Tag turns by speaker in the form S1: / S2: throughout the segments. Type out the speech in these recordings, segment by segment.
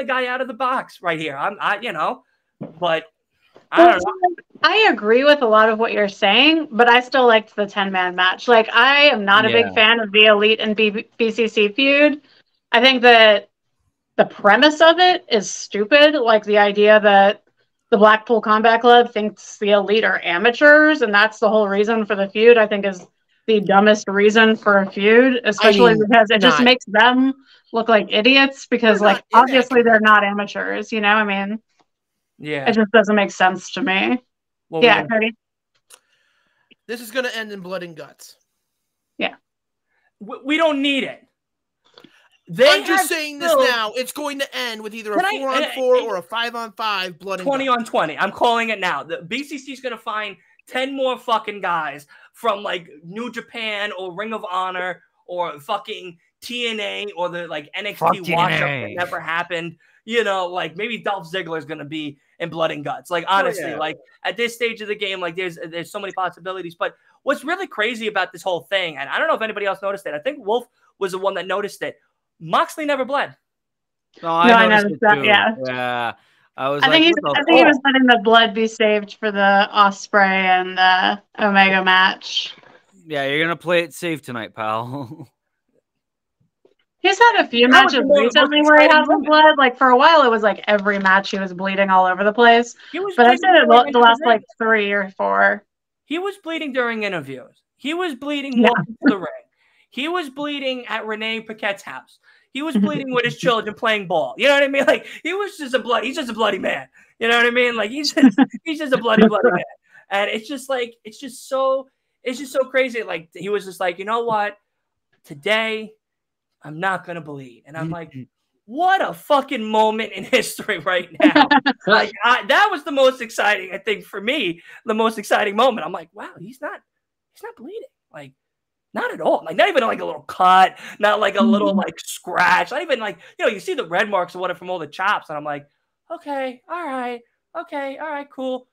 S1: the guy out of the box right here. I'm, I, you know, but I don't know.
S2: I agree with a lot of what you're saying, but I still liked the 10 man match. Like, I am not a
S3: Yeah.
S2: big fan of the Elite and B- BCC feud. I think that the premise of it is stupid. Like, the idea that the Blackpool Combat Club thinks the Elite are amateurs, and that's the whole reason for the feud, I think is the dumbest reason for a feud, especially
S4: mean,
S2: because it just makes them look like idiots because, like,
S4: not
S2: obviously they're not amateurs, you know? I mean,
S1: Yeah.
S2: it just doesn't make sense to me.
S1: What were
S2: Yeah, Cody.
S4: This is going to end in blood and guts.
S1: we, we don't need it. They
S4: I'm just
S1: have
S4: saying this now. It's going to end with either a
S1: Can I-
S4: four on
S1: and-
S4: four
S1: and-
S4: or a five on five blood and
S1: 20
S4: guts.
S1: on 20. I'm calling it now. The BCC is going to find 10 more fucking guys from like New Japan or Ring of Honor or fucking TNA or the like NXT
S3: Fuck
S1: wash up that never happened. You know, like maybe Dolph Ziggler is going to be in blood and guts. Like oh, honestly,
S3: yeah.
S1: like at this stage of the game, like there's there's so many possibilities. But what's really crazy about this whole thing, and I don't know if anybody else noticed it. I think Wolf was the one that noticed it. Moxley never bled.
S3: No, I,
S2: No, I
S3: noticed
S2: noticed
S3: it
S2: that,
S3: too.
S2: yeah.
S3: Yeah. I was
S2: I
S3: like,
S2: think he's. I think he was letting the blood be saved for the Ospreay and the Omega match.
S3: Yeah, you're gonna play it safe tonight, pal.
S2: He's had a few matches recently where he
S1: exciting
S2: has the
S1: moment.
S2: blood. Like for a while, it was like every match he was bleeding all over the place. But I said it the last like three or four.
S1: He was bleeding during interviews. He was bleeding
S2: Yeah.
S1: walking to the ring. He was bleeding at Renee Paquette's house. He was bleeding with his children playing ball. You know what I mean? Like he was just a blood. He's just a bloody man. You know what I mean? Like he's just, he's just a bloody bloody man. And it's just like it's just so it's just so crazy. Like he was just like, you know what? Today, I'm not gonna bleed. And I'm mm-hmm. like, what a fucking moment in history right now. like I, that was the most exciting, I think, for me, the most exciting moment. I'm like, wow, he's not, he's not bleeding, like, not at all. Like, not even like a little cut, not like a little mm-hmm. like scratch, not even like, you know, you see the red marks or whatever from all the chops, and I'm like, okay, all right, okay, all right, cool.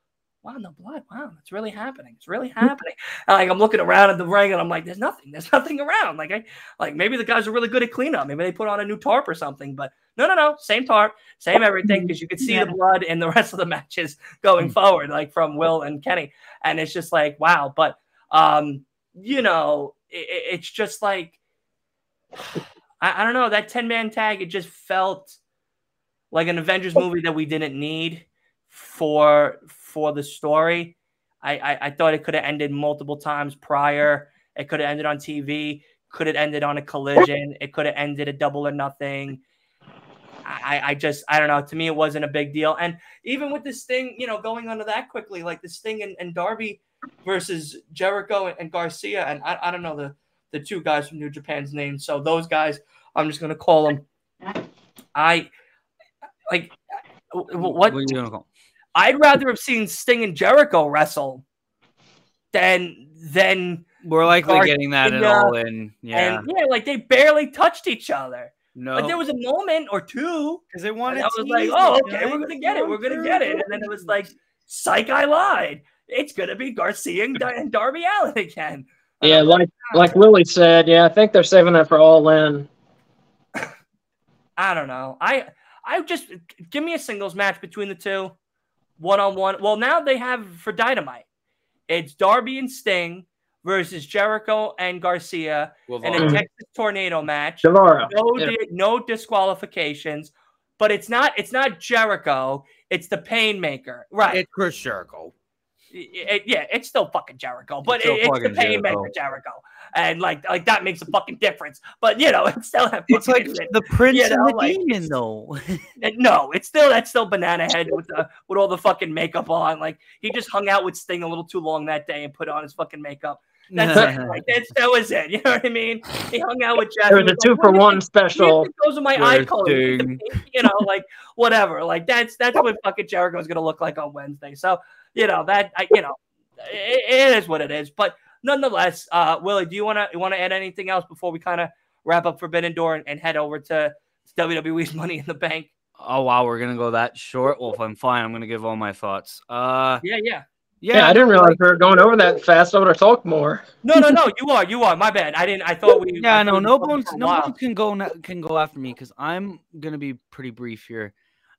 S1: Wow, no blood. Wow, it's really happening. It's really happening. And, like I'm looking around at the ring, and I'm like, there's nothing. There's nothing around. Like I, like maybe the guys are really good at cleanup. Maybe they put on a new tarp or something. But no, no, no. Same tarp, same everything. Because you could see
S2: Yeah.
S1: the blood in the rest of the matches going forward, like from Will and Kenny. And it's just like, wow. But um, you know, it, it- it's just like I, I don't know. That 10 man tag, it just felt like an Avengers movie that we didn't need for for the story. I, I, I thought it could have ended multiple times prior. It could have ended on TV. Could have ended on a collision. It could have ended a double or nothing. I, I just I don't know. To me, it wasn't a big deal. And even with this thing, you know, going under that quickly, like this thing and, and Darby versus Jericho and, and Garcia, and I, I don't know the the two guys from New Japan's names. So those guys, I'm just gonna call them. I like what
S3: What are you gonna call?
S1: I'd rather have seen Sting and Jericho wrestle than than
S3: We're likely
S1: Garcia
S3: getting that in all in. Yeah.
S1: and yeah, like they barely touched each other.
S3: no.
S1: Like there was a moment or two
S3: because they
S1: and
S3: wanted.
S1: I was like, oh, okay, we're gonna get it, we're gonna get it, and then it was like, psych, I lied. It's gonna be Garcia and, Dar- and Darby Allin again.
S5: Yeah, like like Willie said, yeah, I think they're saving that for all in.
S1: I don't know. I I just give me a singles match between the two, one on one. Well, now they have for Dynamite. It's Darby and Sting versus Jericho and Garcia in a. Texas Tornado match.
S5: Guevara.
S1: No,
S5: Yeah.
S1: no disqualifications, but it's not it's not Jericho. It's the Painmaker, right?
S3: It's Chris Jericho.
S1: It- it- yeah, it's still fucking Jericho, but
S3: It's
S1: it- it's the
S3: fucking
S1: Painmaker Jericho. And like like that makes a fucking difference. But you know, it's still that
S3: It's like
S1: fucking shit.
S3: the Prince
S1: You
S3: and the
S1: like,
S3: Demon, though.
S1: No, it's still that's still banana head with the with all the fucking makeup on. Like he just hung out with Sting a little too long that day and put on his fucking makeup. That's it. Like that's, that was it. You know what I mean? He hung out with Jeff.
S5: There was a two
S1: like,
S5: for
S1: "What you
S5: one special.
S1: what do you think Those are my eye
S3: Where's
S1: colors. With the
S3: Sting?
S1: pink, You know, like whatever. Like that's that's what fucking Jericho's gonna look like on Wednesday. So you know that I you know it, it is what it is. But nonetheless, uh, Willie, do you wanna you wanna add anything else before we kind of wrap up Forbidden Door and, Doran and head over to WWE's Money in the Bank?
S3: Oh wow, we're gonna go that short. Well, if I'm fine, I'm gonna give all my thoughts. Uh,
S1: Yeah, yeah.
S5: Yeah, I didn't realize we were going over that fast. I would have talked more.
S1: No, no, no. You are. You are. My bad. I didn't. I thought we.
S3: Yeah,
S1: I
S3: no, no bones, no
S1: while.
S3: bones can go can go after me because I'm gonna be pretty brief here.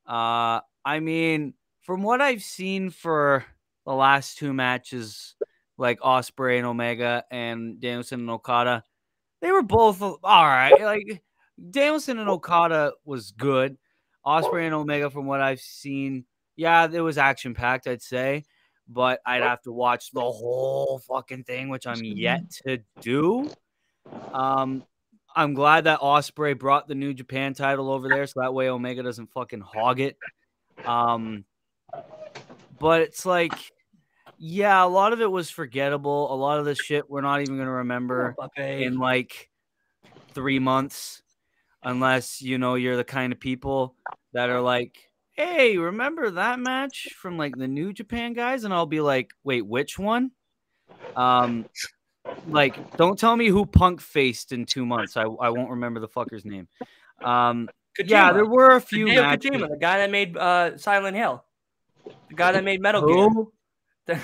S3: Uh, I mean, from what I've seen for the last two matches, like Ospreay and Omega and Danielson and Okada, they were both all right. Like Danielson and Okada was good. Ospreay and Omega, from what I've seen, yeah, it was action packed. I'd say, but I'd have to watch the whole fucking thing, which I'm yet to do. Um, I'm glad that Ospreay brought the New Japan title over there, so that way Omega doesn't fucking hog it. Um, but it's like, yeah, a lot of it was forgettable. A lot of the shit we're not even gonna remember
S1: Okay.
S3: in like three months, unless you know you're the kind of people that are like, "Hey, remember that match from like the New Japan guys?" And I'll be like, "Wait, which one?" Um, like, don't tell me who Punk faced in two months. I I won't remember the fucker's name. Um, yeah, there were a few matches.
S1: Kojima, the guy that made uh, Silent Hill, the guy that made Metal Gear.
S3: Who?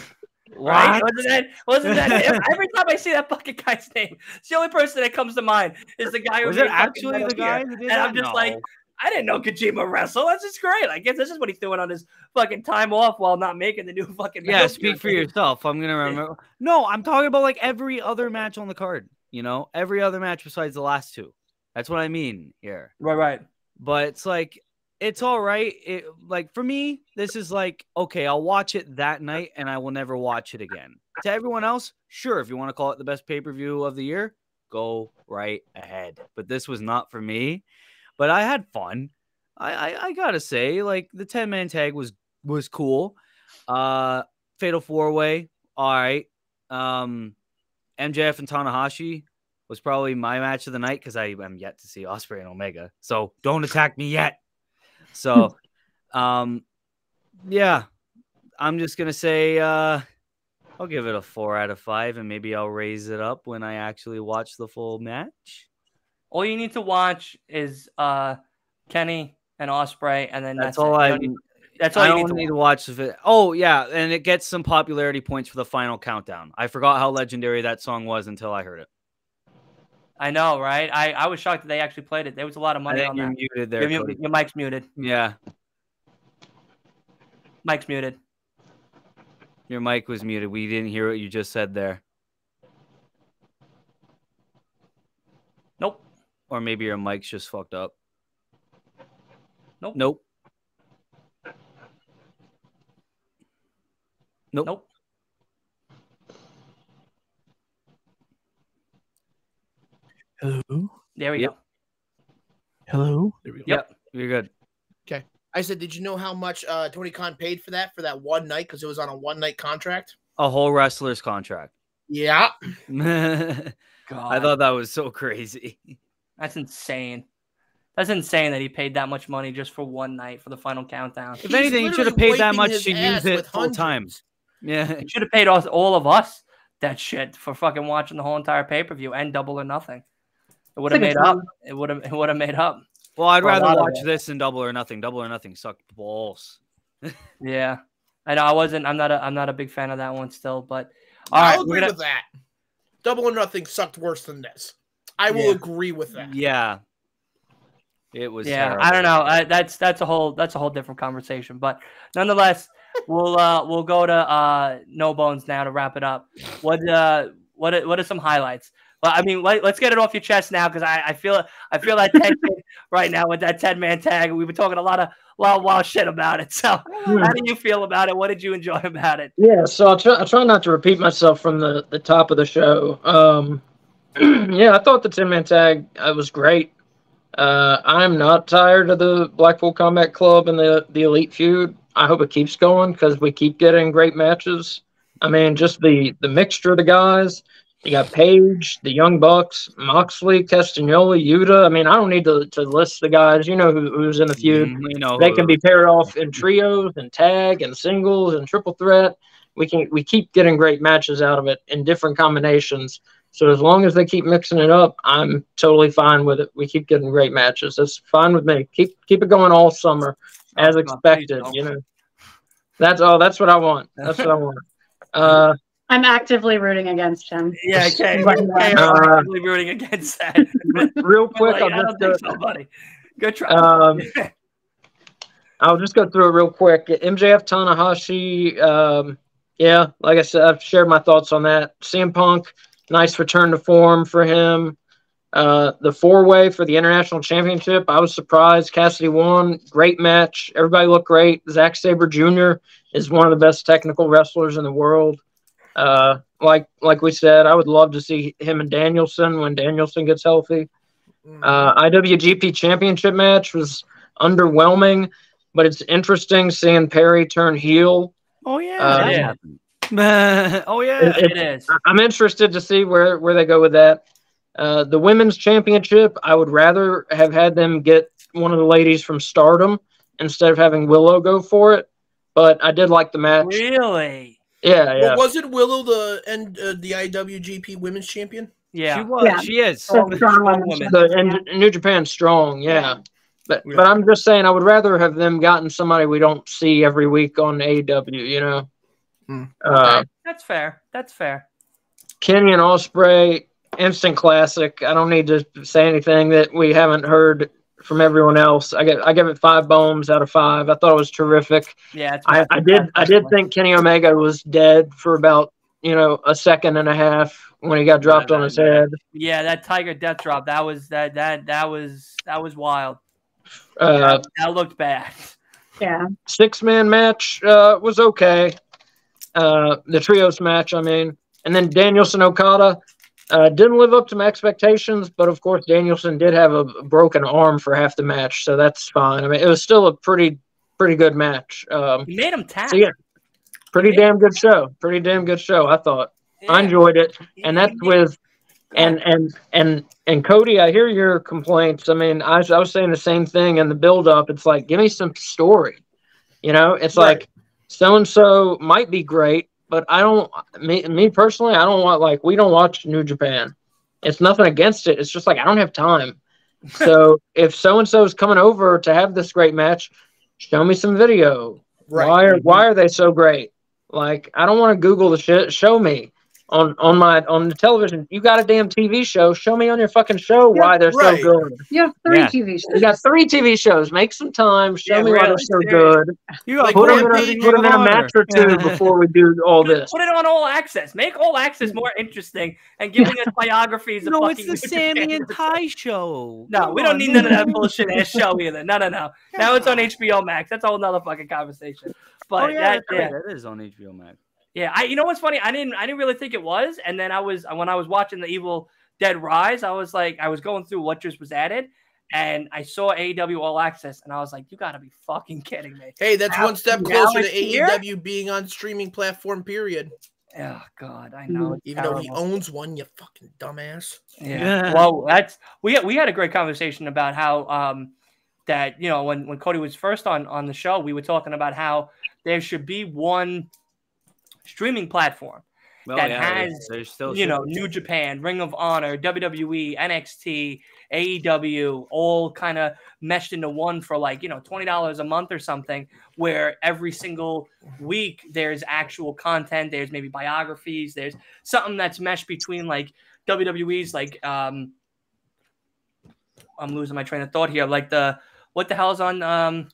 S1: Right? Wasn't that? Wasn't that? Every time I see that fucking guy's name, it's the only person that comes to mind is the guy who
S3: Was it actually the guy did
S1: And? I'm just like, I didn't know Kojima wrestle. That's just great. I guess this is what he's doing on his fucking time off while not making the new fucking.
S3: Yeah, speak for yourself. I'm gonna remember. No, I'm talking about like every other match on the card. You know, every other match besides the last two. That's what I mean here.
S1: Right, right.
S3: But it's like it's all right. It like for me, this is like okay, I'll watch it that night and I will never watch it again. To everyone else, sure, if you want to call it the best pay per view of the year, go right ahead. But this was not for me. But I had fun. I I, I gotta say, like the ten man tag was was cool. Uh, Fatal Four Way, all right. Um, MJF and Tanahashi was probably my match of the night because I am yet to see Ospreay and Omega. So don't attack me yet. So, um, yeah, I'm just gonna say uh, I'll give it a four out of five, and maybe I'll raise it up when I actually watch the full match.
S1: All you need to watch is uh, Kenny and Ospreay, and then
S3: That's,
S1: that's,
S3: all
S1: it.
S3: I.
S1: need- That's all
S3: I
S1: you need to
S3: need
S1: watch.
S3: to watch it. Oh yeah, and it gets some popularity points for the final countdown. I forgot how legendary that song was until I heard it.
S1: I know, right? I, I was shocked that they actually played it. There was a lot of
S3: I
S1: money
S3: think
S1: on
S3: you're
S1: that.
S3: muted there.
S1: Your, your, your mic's muted.
S3: Yeah,
S1: Mic's muted.
S3: your mic was muted. We didn't hear what you just said there.
S1: Nope.
S3: Or maybe your mic's just fucked up.
S1: Nope.
S3: Nope. Nope.
S1: Nope.
S4: Hello.
S1: There we
S3: Yep.
S1: go.
S4: Hello. There we go.
S1: Yep.
S3: You're good. Okay.
S4: I said, did you know how much uh, Tony Khan paid for that for that one night because it was on a one night contract?
S3: A whole wrestler's contract.
S4: Yeah.
S3: I thought that was so crazy.
S1: that's insane. That's insane that he paid that much money just for one night for the final countdown.
S3: If
S4: He's
S3: anything, he should have paid that much to use it
S4: with
S3: full time. Yeah.
S1: He should have paid us, all of us that shit for fucking watching the whole entire pay per view and double or nothing. It would have made up. It would have. It would have made up.
S3: Well, I'd rather watch this than Double or Nothing. Double or Nothing sucked balls.
S1: Yeah, I know. I wasn't. I'm not. A, I'm not a big fan of that one still. But all
S4: I'll
S1: right,
S4: agree
S1: we're gonna,
S4: with that. Double or nothing sucked worse than this. I will
S1: Yeah.
S4: agree with that.
S3: Yeah. It was.
S1: yeah. I don't know. I, that's that's a whole that's a whole different conversation. But nonetheless, we'll uh we'll go to uh no bones now to wrap it up. What uh what what are some highlights? Well, I mean, let, us get it off your chest now because I, I feel I feel that tension right now with that ten man tag. We've been talking a lot of lot of wild shit about it. So, how do you feel about it? What did you enjoy about it?
S5: Yeah, so I'll try, I'll try not to repeat myself from the, the top of the show. Um, yeah, I thought the 10 man tag uh, was great. Uh, I'm not tired of the Blackpool Combat Club and the, the Elite feud. I hope it keeps going because we keep getting great matches. I mean, just the, the mixture of the guys. You got Page, the Young Bucks, Moxley, Castagnoli, Yuta. I mean, I don't need to, to list the guys. You know who, who's in the feud
S3: Mm, You know,
S5: they
S3: who-
S5: can be paired off in trios and tag and singles and triple threat. We can we keep getting great matches out of it in different combinations. So as long as they keep mixing it up, I'm totally fine with it. We keep getting great matches. That's fine with me. Keep keep it going all summer as expected. You know, that's all. That's what I want. That's what I want. Uh,
S2: I'm actively rooting against him.
S1: Yeah, okay.
S2: But,
S1: okay
S5: uh,
S1: I'm actively rooting against that.
S5: real
S1: But,
S5: quick,
S1: like,
S5: I'll just
S1: don't
S5: go,
S1: think so, buddy. Good try.
S5: um, I'll just go through it real quick. MJF Tanahashi, um, yeah, like I said, I've shared my thoughts on that. CM Punk, nice return to form for him. Uh, the four way for the international championship, I was surprised. Cassidy won. Great match. Everybody looked great. Zack Sabre Jr. is one of the best technical wrestlers in the world. Uh, like like we said, I would love to see him and Danielson when Danielson gets healthy.
S4: Mm.
S5: Uh, IWGP Championship match was underwhelming, but it's interesting seeing Perry turn heel.
S3: Oh yeah,
S5: Uh,
S1: Yeah.
S3: happened. oh yeah.
S5: It-
S1: it is.
S5: I- I'm interested to see where, where they go with that. Uh, the women's championship, I would rather have had them get one of the ladies from Stardom instead of having Willow go for it. But I did like the match.
S1: Really?
S5: Yeah,
S4: Well, wasn't Willow the and uh, the IWGP Women's Champion?
S1: Yeah.
S3: She was.
S2: Yeah.
S3: She is.
S2: So strong
S1: woman.
S2: woman.
S5: The, and New Japan strong, yeah. But
S4: Yeah.
S5: but I'm just saying I would rather have them gotten somebody we don't see every week on AW, you know.
S4: Hmm.
S5: Uh,
S1: That's fair. That's fair.
S5: Kenny and Ospreay, instant classic. I don't need to say anything that we haven't heard from everyone else. I get I give it five bones out of five. I thought it was terrific.
S1: Yeah. It's
S5: I, I did I did think Kenny Omega was dead for about you know a second and a half when he got dropped on his head.
S1: Yeah, that Tiger death drop. That was that that that was that was wild.
S5: Uh,
S1: that, that looked bad.
S2: Yeah.
S5: six man match uh, was okay. Uh, the trios match, I mean, and then Danielson Okada uh, didn't live up to my expectations, but of course Danielson did have a broken arm for half the match, so that's fine. I mean, it was still a pretty pretty good match. Um,
S1: He made him tap.
S5: so yeah, pretty damn good show. Pretty damn good show. I thought I enjoyed it, and that's with and and and and Cody, I hear your complaints. I mean, I was, I was saying the same thing in the build up. It's like, give me some story. You know, it's
S4: Right.
S5: like so and so might be great, but I don't. Me, me personally, I don't want like we don't watch New Japan. It's nothing against it. It's just like I don't have time. So if so and so is coming over to have this great match, show me some video.
S4: Right.
S5: Why are mm-hmm. why are they so great? Like I don't want to Google the shit. Show me on on my on the television. You got a damn TV show. Show me on your fucking show why they're
S4: right.
S5: so good.
S2: You have three
S3: Yeah.
S2: TV shows.
S5: You got three TV shows. Make some time. Show
S1: Yeah,
S5: me why they're so
S1: serious.
S5: good.
S3: You
S4: Like,
S3: got
S5: Put them, in
S4: Rampage,
S5: a, put 'em in a match or two before we do all this.
S1: put it on all access. Make all access more interesting and giving us biographies of
S3: No, it's the
S1: New
S3: Sammy and Tay show.
S1: No,
S3: Come
S1: we don't
S3: on,
S1: need none of that bullshit ass show either. No, no, no. Now it's on HBO Max. That's a whole nother fucking conversation. Oh, but
S3: Oh yeah,
S1: that, yeah,
S3: that is on HBO Max.
S1: Yeah. I, you know what's funny? I didn't, I didn't really think it was. And then I was, when I was watching the Evil Dead Rise, I was like, I was going through what just was added, and I saw AEW All Access, and I was like, you got to be fucking kidding me.
S4: Hey, that's
S1: Now-
S4: one step closer to
S1: it's here?
S4: AEW being on streaming platform. Period.
S1: Oh God, I know. it's
S4: Even though he owns one, you fucking dumbass.
S1: Yeah.
S3: Yeah.
S1: Well, that's we had, we had a great conversation about how um that you know when when Cody was first on on the show, we were talking about how there should be one streaming platform.
S3: Well,
S1: That
S3: yeah,
S1: has,
S3: there's, still
S1: you know, New Japan, Ring of Honor, WWE, NXT, AEW, all kind of meshed into one for like, you know, $20 a month or something, where every single week there's actual content, there's maybe biographies, there's something that's meshed between like WWE's like um I'm losing my train of thought here. Like the what the hell's on um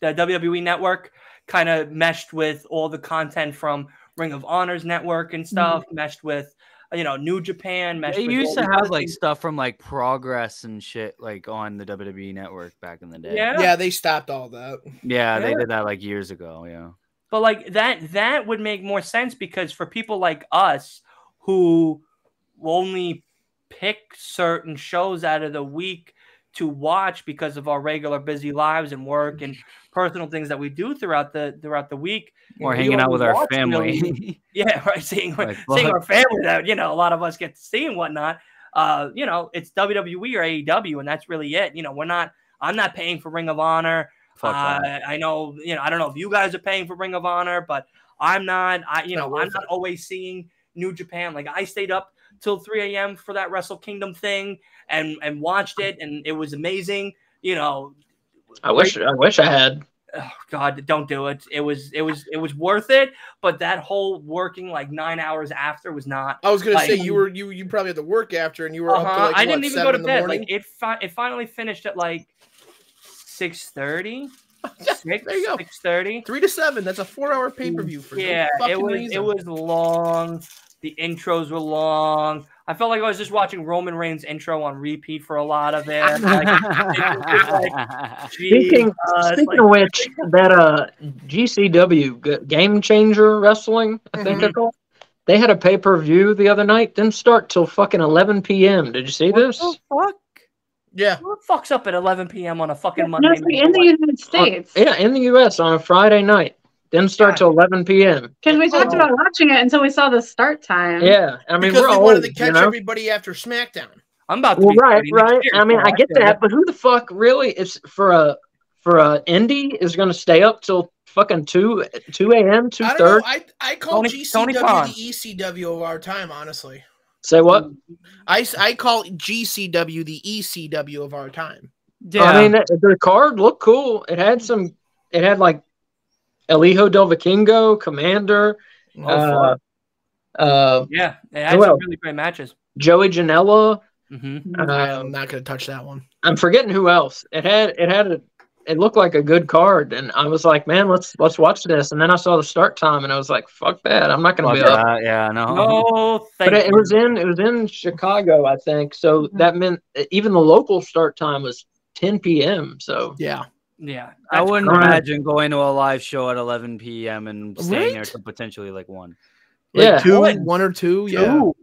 S1: the WWE network kind of meshed with all the content from Ring of Honor's network and stuff, meshed with uh, you know New Japan. Meshed
S3: They
S1: with
S3: used to have like stuff from like Progress and shit like on the WWE network back in the day.
S1: yeah,
S4: Yeah, they stopped all that.
S3: Yeah, they did that like years ago. Yeah.
S1: but like that that would make more sense because for people like us who only pick certain shows out of the week to watch because of our regular busy lives and work and personal things that we do throughout the throughout the week
S3: Or
S1: we
S3: hanging out with our family.
S1: really- yeah right seeing,
S3: Like,
S1: seeing our family that you know a lot of us get to see and whatnot uh you know it's wwe or aew and that's really it you know we're not i'm not paying for ring of honor
S3: Fuck
S1: uh. I know, you know, I don't know if you guys are paying for Ring of Honor, but I'm not. I, you
S4: Not
S1: know, I'm not always seeing New Japan. Like I stayed up till 3 a.m. for that Wrestle Kingdom thing and and watched it, and it was amazing. You know,
S5: I wish I wish I had.
S1: oh God, don't do it. It was it was it was worth it, but that whole working like nine hours after was not.
S4: I was gonna
S1: Like-
S4: say you were you you probably had to work after, and you were up to
S1: Uh-huh.
S4: like
S1: I didn't
S4: what,
S1: even go to bed. Like it, fi- it finally finished at like six thirty.
S4: Yeah,
S1: Six,
S4: there you go.
S1: six thirty.
S4: Three to seven. That's a four-hour pay-per-view for no
S1: Yeah, it was
S4: reason.
S1: it was long. The intros were long. I felt like I was just watching Roman Reigns intro on repeat for a lot of it. Like,
S5: Speaking,
S1: Jesus,
S5: speaking
S1: like-
S5: of which, that uh GCW G- Game Changer Wrestling, I think they're called. They had a pay per view the other night. Didn't start till fucking 11 p.m. Did you see
S1: what
S5: this?
S1: the fuck?
S4: yeah.
S1: Who fuck's up at 11 p.m. on a fucking Monday?
S2: No, in the United States.
S5: Yeah, in the U.S. on a Friday night. Didn't start
S1: God.
S5: till 11 p.m.
S2: Because we talked
S1: Oh.
S2: about watching it until we saw the start time.
S5: Yeah, I mean
S4: because
S5: we're
S4: they
S5: old,
S4: wanted to
S5: you
S4: catch
S5: know?
S4: everybody after SmackDown.
S1: I'm about to
S5: Well,
S1: be
S5: right, right. I mean, I get
S1: get
S5: that, but who the fuck really is for a for a indie is going to stay up till fucking two two a.m. two
S4: I don't know.
S5: thirty?
S4: I I call
S1: Tony- Tony
S4: GCW
S1: Khan.
S4: the ECW of our time. Honestly,
S5: Say what?
S4: I, I call GCW the ECW of our time.
S3: yeah.
S5: I mean, the, the card looked cool. It had some. It had like El Hijo del Vikingo, Komander,
S1: Oh,
S5: uh, uh,
S1: yeah, it had some really great matches.
S5: Joey Janela.
S1: hmm
S5: Uh,
S4: I'm not gonna touch that one.
S5: I'm forgetting who else. It had. It had a. It looked like a good card, and I was like, "Man, let's let's watch this." And then I saw the start time, and I was like, "Fuck that! I'm not going to
S3: Fuck
S5: be up."
S3: that, yeah, no.
S1: No, thank
S5: But it, it was in it was in Chicago, I think. So that meant even the local start time was 10 p.m. So
S4: Yeah,
S1: yeah.
S3: I wouldn't
S5: correct.
S3: imagine going to a live show at 11 p.m. and staying there
S4: Right?
S3: till potentially like one.
S4: like
S5: yeah,
S4: two,
S1: What?
S4: one or two. Yeah,
S1: two,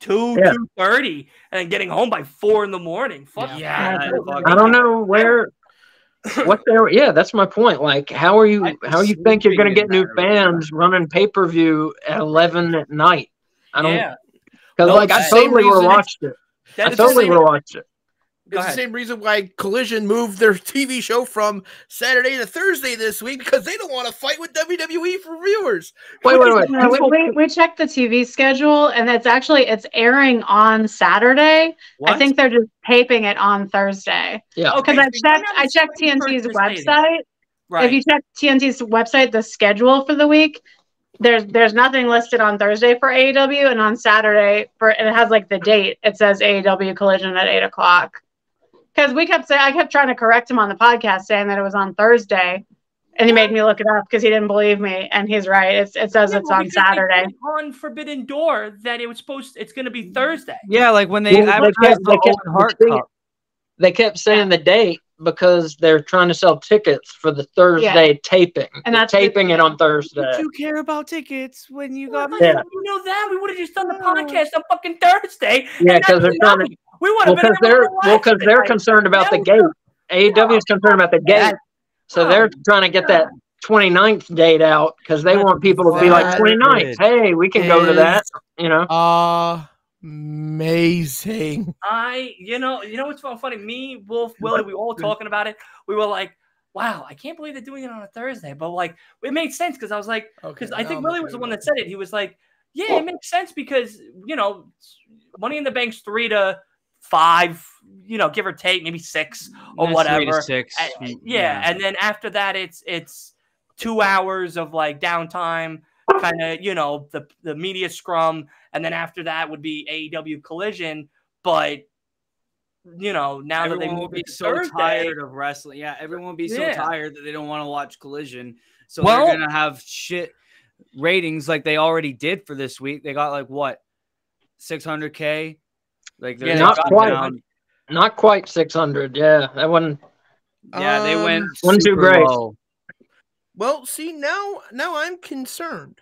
S1: two,
S5: Yeah.
S1: two thirty, and then getting home by four in the morning. Fuck
S4: Yeah.
S1: yeah.
S3: Yeah,
S5: I don't know where what there. Yeah, that's my point. Like, how are you?
S3: I'd
S5: How you think you're going to get new
S3: that arena.
S5: fans running pay per view at 11 at night? I don't.
S1: Yeah,
S5: Because
S1: No,
S5: like I
S1: same
S5: totally would have
S4: reason-
S5: watched it. I totally
S1: same-
S5: would have watched it.
S1: Go
S4: it's the same reason why Collision moved their TV show from Saturday to Thursday this week because they don't want to fight with WWE for viewers.
S5: Wait, wait, wait.
S2: No, we, we, we checked the TV schedule, and it's actually it's airing on Saturday. I think they're just taping it on Thursday.
S5: Yeah.
S2: Because
S1: so
S2: I
S1: you're
S2: checked,
S1: not
S2: I checked TNT's website.
S1: Right.
S2: If you check TNT's website, the schedule for the week, there's there's nothing listed on Thursday for AEW, and on Saturday for and it has like the date. It says AEW Collision at eight o'clock. Because we kept saying, I kept trying to correct him on the podcast, saying that it was on Thursday, and he made me look it up because he didn't believe me, and he's right. It's, it says
S1: Yeah,
S2: it's
S1: well,
S2: on Saturday.
S1: on Forbidden Door that it was supposed. It's going to be Thursday.
S3: Yeah, like when they
S5: Well, they kept-
S3: the
S5: they kept
S3: Owen Hart
S5: saying-
S3: Cup.
S5: They kept saying the date because they're trying to sell tickets for the Thursday taping.
S2: And
S5: They're
S2: that's the-
S5: taping it on Thursday.
S3: But you care about tickets when you got
S1: Well,
S5: Yeah.
S1: You know that we would have just done the podcast on fucking Thursday.
S5: Yeah, because they're trying to
S1: nothing. We would
S5: well
S1: been
S5: because they're well because they're concerned about the
S1: no,
S5: gate. AEW is concerned about the
S1: Yeah.
S5: gate, so they're trying to get that 29th date out because they want people to be like
S4: That
S5: 29th. Hey, we can go to that. You know,
S4: Amazing.
S1: I, you know, you know what's so funny? Me, Wolf, Willie, we all talking about it. We were like, "Wow, I can't believe they're doing it on a Thursday." But like, it made sense because I was like, because I think Willie was the one that said it. He was like, "Yeah, it makes sense because you know, Money in the Bank's three to five, you know, give or take, maybe six or
S3: That's
S1: whatever.
S3: Six.
S1: Uh, yeah, and then after that, it's it's two hours of like downtime, kind of you know the the media scrum, and then after that would be AEW Collision. But you know now that they
S3: will be so
S1: Thursday,
S3: tired of wrestling. Yeah, everyone will be so
S1: Yeah.
S3: tired that they don't want to watch Collision. So
S1: Well-
S3: they're gonna have shit ratings like they already did for this week. They got like what 600k. Like they're
S1: Yeah,
S5: not quite.
S3: down.
S5: not quite 600. Yeah, that one.
S3: Yeah, they
S4: Um,
S3: went
S5: One too great.
S3: low.
S4: Well, see now, now I'm concerned.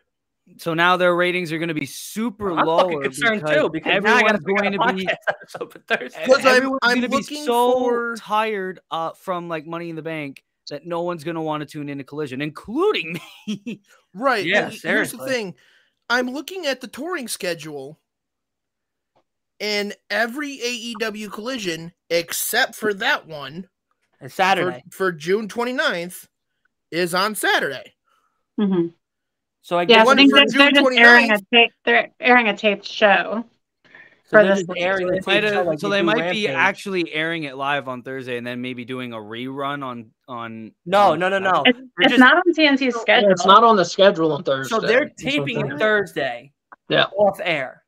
S3: So now their ratings are going to be super
S1: I'm
S3: low.
S1: fucking concerned too because now I got to
S3: everyone's going to be
S1: podcast episode for Thursday.
S4: Because I'm-
S3: everyone's
S4: I'm
S3: gonna be so
S4: for-
S3: tired uh, from like Money in the Bank that no one's going to want to tune into Collision, including me.
S4: Right.
S1: Yeah,
S4: and here's the thing. I'm looking at the touring schedule, and every AEW collision except for that one
S1: And Saturday.
S4: for June 29th is on Saturday.
S2: Mhm.
S1: So I
S2: Yeah,
S1: guess
S2: I
S4: one
S2: think they're, they're just airing a
S4: 29th.
S2: tape. They're airing a taped show.
S1: So
S2: For
S1: they're
S2: this
S1: just airing the
S3: Might
S1: TV show like
S3: so
S1: they
S3: they
S1: do
S3: might be actually airing it live on Thursday and then maybe doing a rerun on on.
S1: No,
S3: on
S1: no, no, no.
S2: It's, it's
S1: just-
S2: not on TNT's schedule.
S5: It's not on the schedule on Thursday.
S1: So they're taping
S5: I'm
S1: it
S5: saying.
S1: Thursday.
S5: Yeah.
S1: Off air.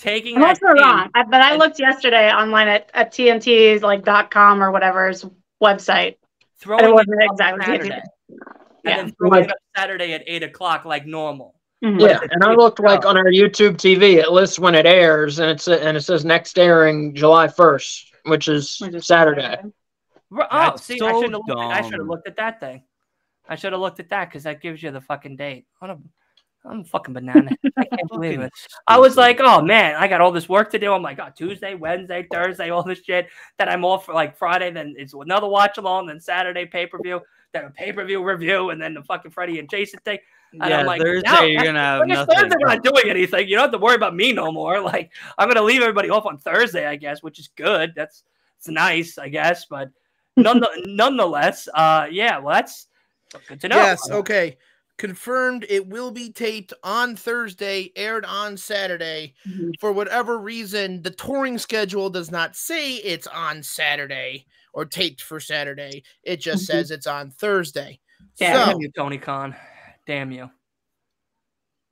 S1: Taking
S2: I'm
S1: that
S2: also wrong, I- but I looked yesterday online at, at TNT's like dot com or whatever's website.
S1: throwing
S2: it wasn't
S1: it
S2: exactly
S1: Saturday,
S2: TNT.
S1: and
S2: Yeah.
S1: then throwing it up Saturday at eight o'clock like normal.
S2: Mhm.
S5: Yeah, and I looked like on our YouTube TV, it lists when it airs, and it's and it says next airing July first, which is
S2: Which is
S5: Saturday.
S1: Oh,
S3: That's
S1: see, I
S3: so
S1: should have looked. At, I should have
S3: dumb.
S1: looked at that thing. I should have looked at that because that gives you the fucking date. What a, I'm a fucking banana. I can't believe it. I was like, oh man, I got all this work to do. I'm like, oh, Tuesday, Wednesday, Thursday, all this shit. Then I'm off for like Friday. Then it's another watch along. Then Saturday pay per view. Then a pay per view review, and then the fucking Freddie and Jason thing. And
S3: yeah,
S1: I'm like,
S3: Thursday
S1: now-
S3: you're gonna have nothing.
S1: Thursday, we're not doing anything. You don't have to worry about me no more. Like, I'm gonna leave everybody off on Thursday, I guess, which is good. That's it's nice, I guess, but none, nonetheless, uh, yeah, well, that's good to know.
S4: Yes, okay. Confirmed it will be taped on Thursday, aired on Saturday.
S2: Mhm.
S4: For whatever reason, the touring schedule does not say it's on Saturday or taped for Saturday. It just
S2: Mhm.
S4: says it's on Thursday.
S2: Yeah.
S4: So,
S1: Damn you, Tony Khan. Damn you.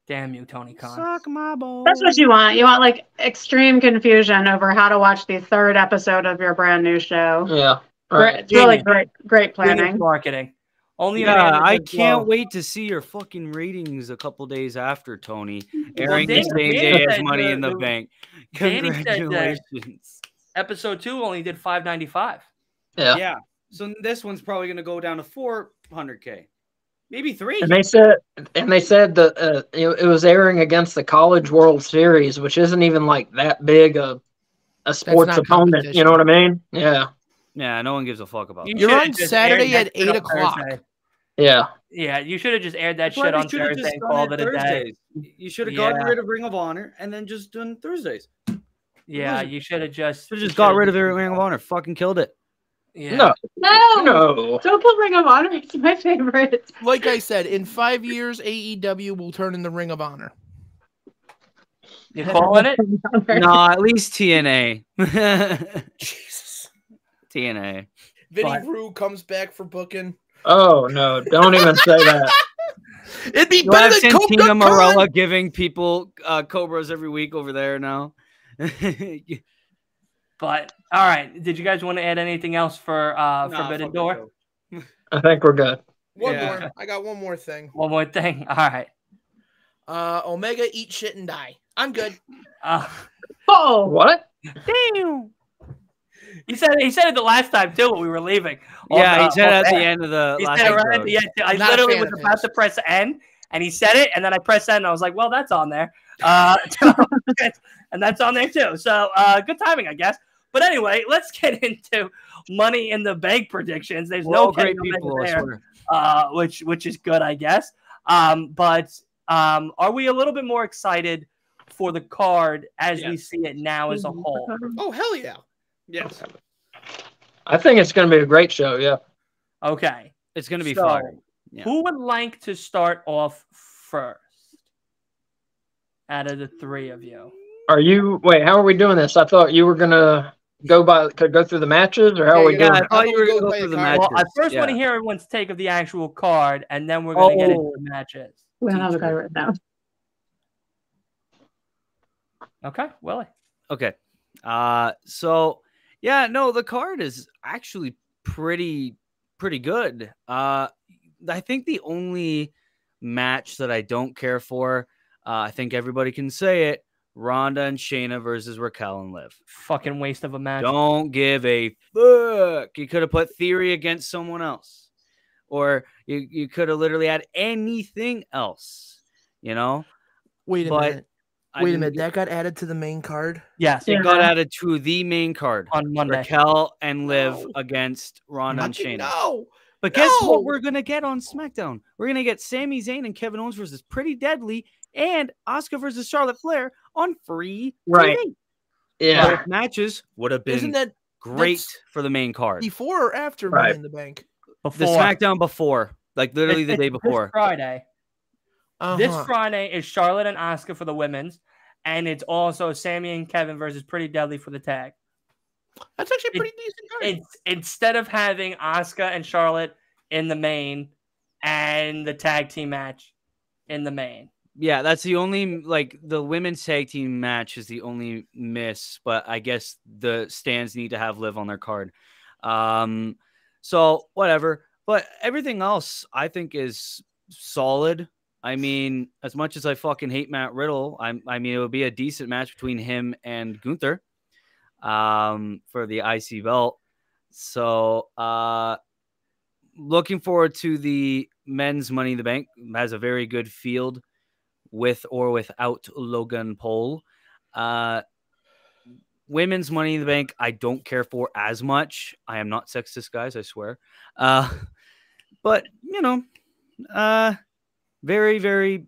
S1: Damn you, Tony Khan.
S3: Suck my balls.
S2: That's what you want. You want like extreme confusion over how to watch the third episode of your brand new show.
S5: Yeah.
S2: Great-
S5: Right.
S2: It's really
S1: Genius.
S2: great, great
S1: Genius
S2: planning.
S1: marketing. Only
S3: Yeah, I can't
S1: well.
S3: wait to see your fucking ratings a couple days after Tony
S1: Well,
S3: airing the same day as Money
S1: the-
S3: in the,
S1: the-
S3: Bank.
S1: Danny said that-
S3: Congratulations.
S1: Episode two only did 595.
S5: Yeah.
S3: Yeah. So this one's probably gonna go down to 400k, maybe three.
S5: And they said, and they said that uh, it, it was airing against the College World Series, which isn't even like that big a a sports opponent. You know what I mean? Yeah.
S3: Yeah, no one gives a fuck about.
S1: You
S3: that.
S4: You're on Saturday at 8 o'clock.
S1: Thursday.
S5: Yeah.
S1: Yeah, you should have just aired that
S3: That's
S1: shit on Thursday
S3: just
S1: and
S3: done
S1: called
S3: it
S1: it a day.
S3: You should have gotten
S1: Yeah.
S3: rid of Ring of Honor and then just done Thursdays.
S1: Yeah, you should have just
S3: should've just got
S1: should've
S3: rid of the Ring of Honor. Fucking killed it.
S1: Yeah.
S5: No.
S2: No,
S5: No.
S2: don't put Ring of Honor. It's my favorite.
S4: like I said, in five years, AEW will turn in the Ring of Honor.
S1: You calling it?
S3: no, at least TNA.
S4: Jesus.
S3: TNA.
S4: Vinny
S1: But-
S4: Rue comes back for booking.
S5: Oh no! Don't even say that.
S4: It'd be
S3: You have
S4: better than
S3: Santino
S4: Cobra
S3: Marella giving people uh, cobras every week over there now.
S1: But all right, did you guys want to add anything else for uh
S3: Nah,
S1: Forbidden Door?
S3: show.
S5: I think we're good.
S4: One
S3: Yeah.
S4: more. I got one more thing.
S1: One more thing. All right.
S4: Uh, Omega eat shit and die. I'm good.
S1: Uh,
S2: Oh,
S5: What?
S1: damn. He said he said it the last time too when we were leaving.
S3: Yeah,
S1: On,
S3: he said it
S1: on
S3: at the end of the
S1: He
S3: last
S1: said it right at the end. I
S4: Not
S1: literally was about
S4: his.
S1: to press end, and he said it, and then I pressed end, and I was like, "Well, that's on there," uh, and that's on there too. So, uh, good timing, I guess. But anyway, let's get into Money in the Bank predictions. There's
S3: We're
S1: no
S3: great people,
S1: there, uh, which which is good, I guess. Um, but um, are we a little bit more excited for the card as we see it now as a whole?
S4: Oh hell yeah!
S3: Yes.
S5: I think it's going to be a great show. Yeah.
S1: Okay.
S3: It's gonna be
S1: So,
S3: fire. Yeah.
S1: Who would like to start off first out of the three of you?
S5: Are you? Wait. How are we doing this? I thought you were going to go by could go through the matches, or how
S4: Yeah,
S5: are we
S4: you
S5: doing?
S3: I thought you were gonna go
S4: play
S3: through
S4: the
S3: the matches.
S1: Well, I first
S3: yeah.
S1: want to hear everyone's take of the actual card, and then we're going to get into
S3: Oh.
S1: the matches.
S2: we don't have a guy right now.
S1: Okay, Willie.
S3: Okay. Uh so yeah, no, the card is actually pretty pretty good. Uh I think the only match that I don't care for, uh, I think everybody can say it, Ronda and Shayna versus Raquel and Liv.
S1: Fucking waste of a match.
S3: Don't give a fuck. You could have put Theory against someone else. Or you, you could have literally had anything else, you know?
S4: Wait a
S3: But
S4: minute.
S3: I
S4: Wait a minute.
S3: get-
S4: That got added to the main card.
S1: Yes,
S3: It
S2: Yeah.
S3: got added to the main card.
S1: on Monday.
S3: Raquel and Liv
S4: No.
S3: against Ronda and
S4: Fucking
S3: Shayna.
S4: No.
S3: But guess
S4: No.
S3: what? We're gonna get on SmackDown. We're gonna get Sami Zayn and Kevin Owens versus Pretty Deadly and Asuka versus Charlotte Flair on free
S5: Right.
S3: TV.
S5: Yeah.
S3: Both matches would have been Isn't
S4: that
S3: great for the main card.
S4: before or after
S5: Right.
S4: Money in the Bank? Before.
S3: The
S1: Before.
S3: SmackDown before, like literally the day before.
S1: Friday. This
S4: Uh-huh.
S1: Friday is Charlotte and Asuka for the women's, and it's also Sami and Kevin versus Pretty Deadly for the tag.
S4: That's actually a pretty decent card.
S1: Instead of having Asuka and Charlotte in the main and the tag team match in the main.
S3: Yeah, that's the only like the women's tag team match is the only miss, but I guess the stands need to have Liv on their card. Um, so whatever. But everything else I think is solid. I mean, as much as I fucking hate Matt Riddle, I, I mean, it would be a decent match between him and Gunther um, for the IC belt. So, uh, looking forward to the men's Money in the Bank. Has a very good field with or without Logan Paul. Uh, women's Money in the Bank, I don't care for as much. I am not sexist, guys. I swear. Uh, but you know, uh, very very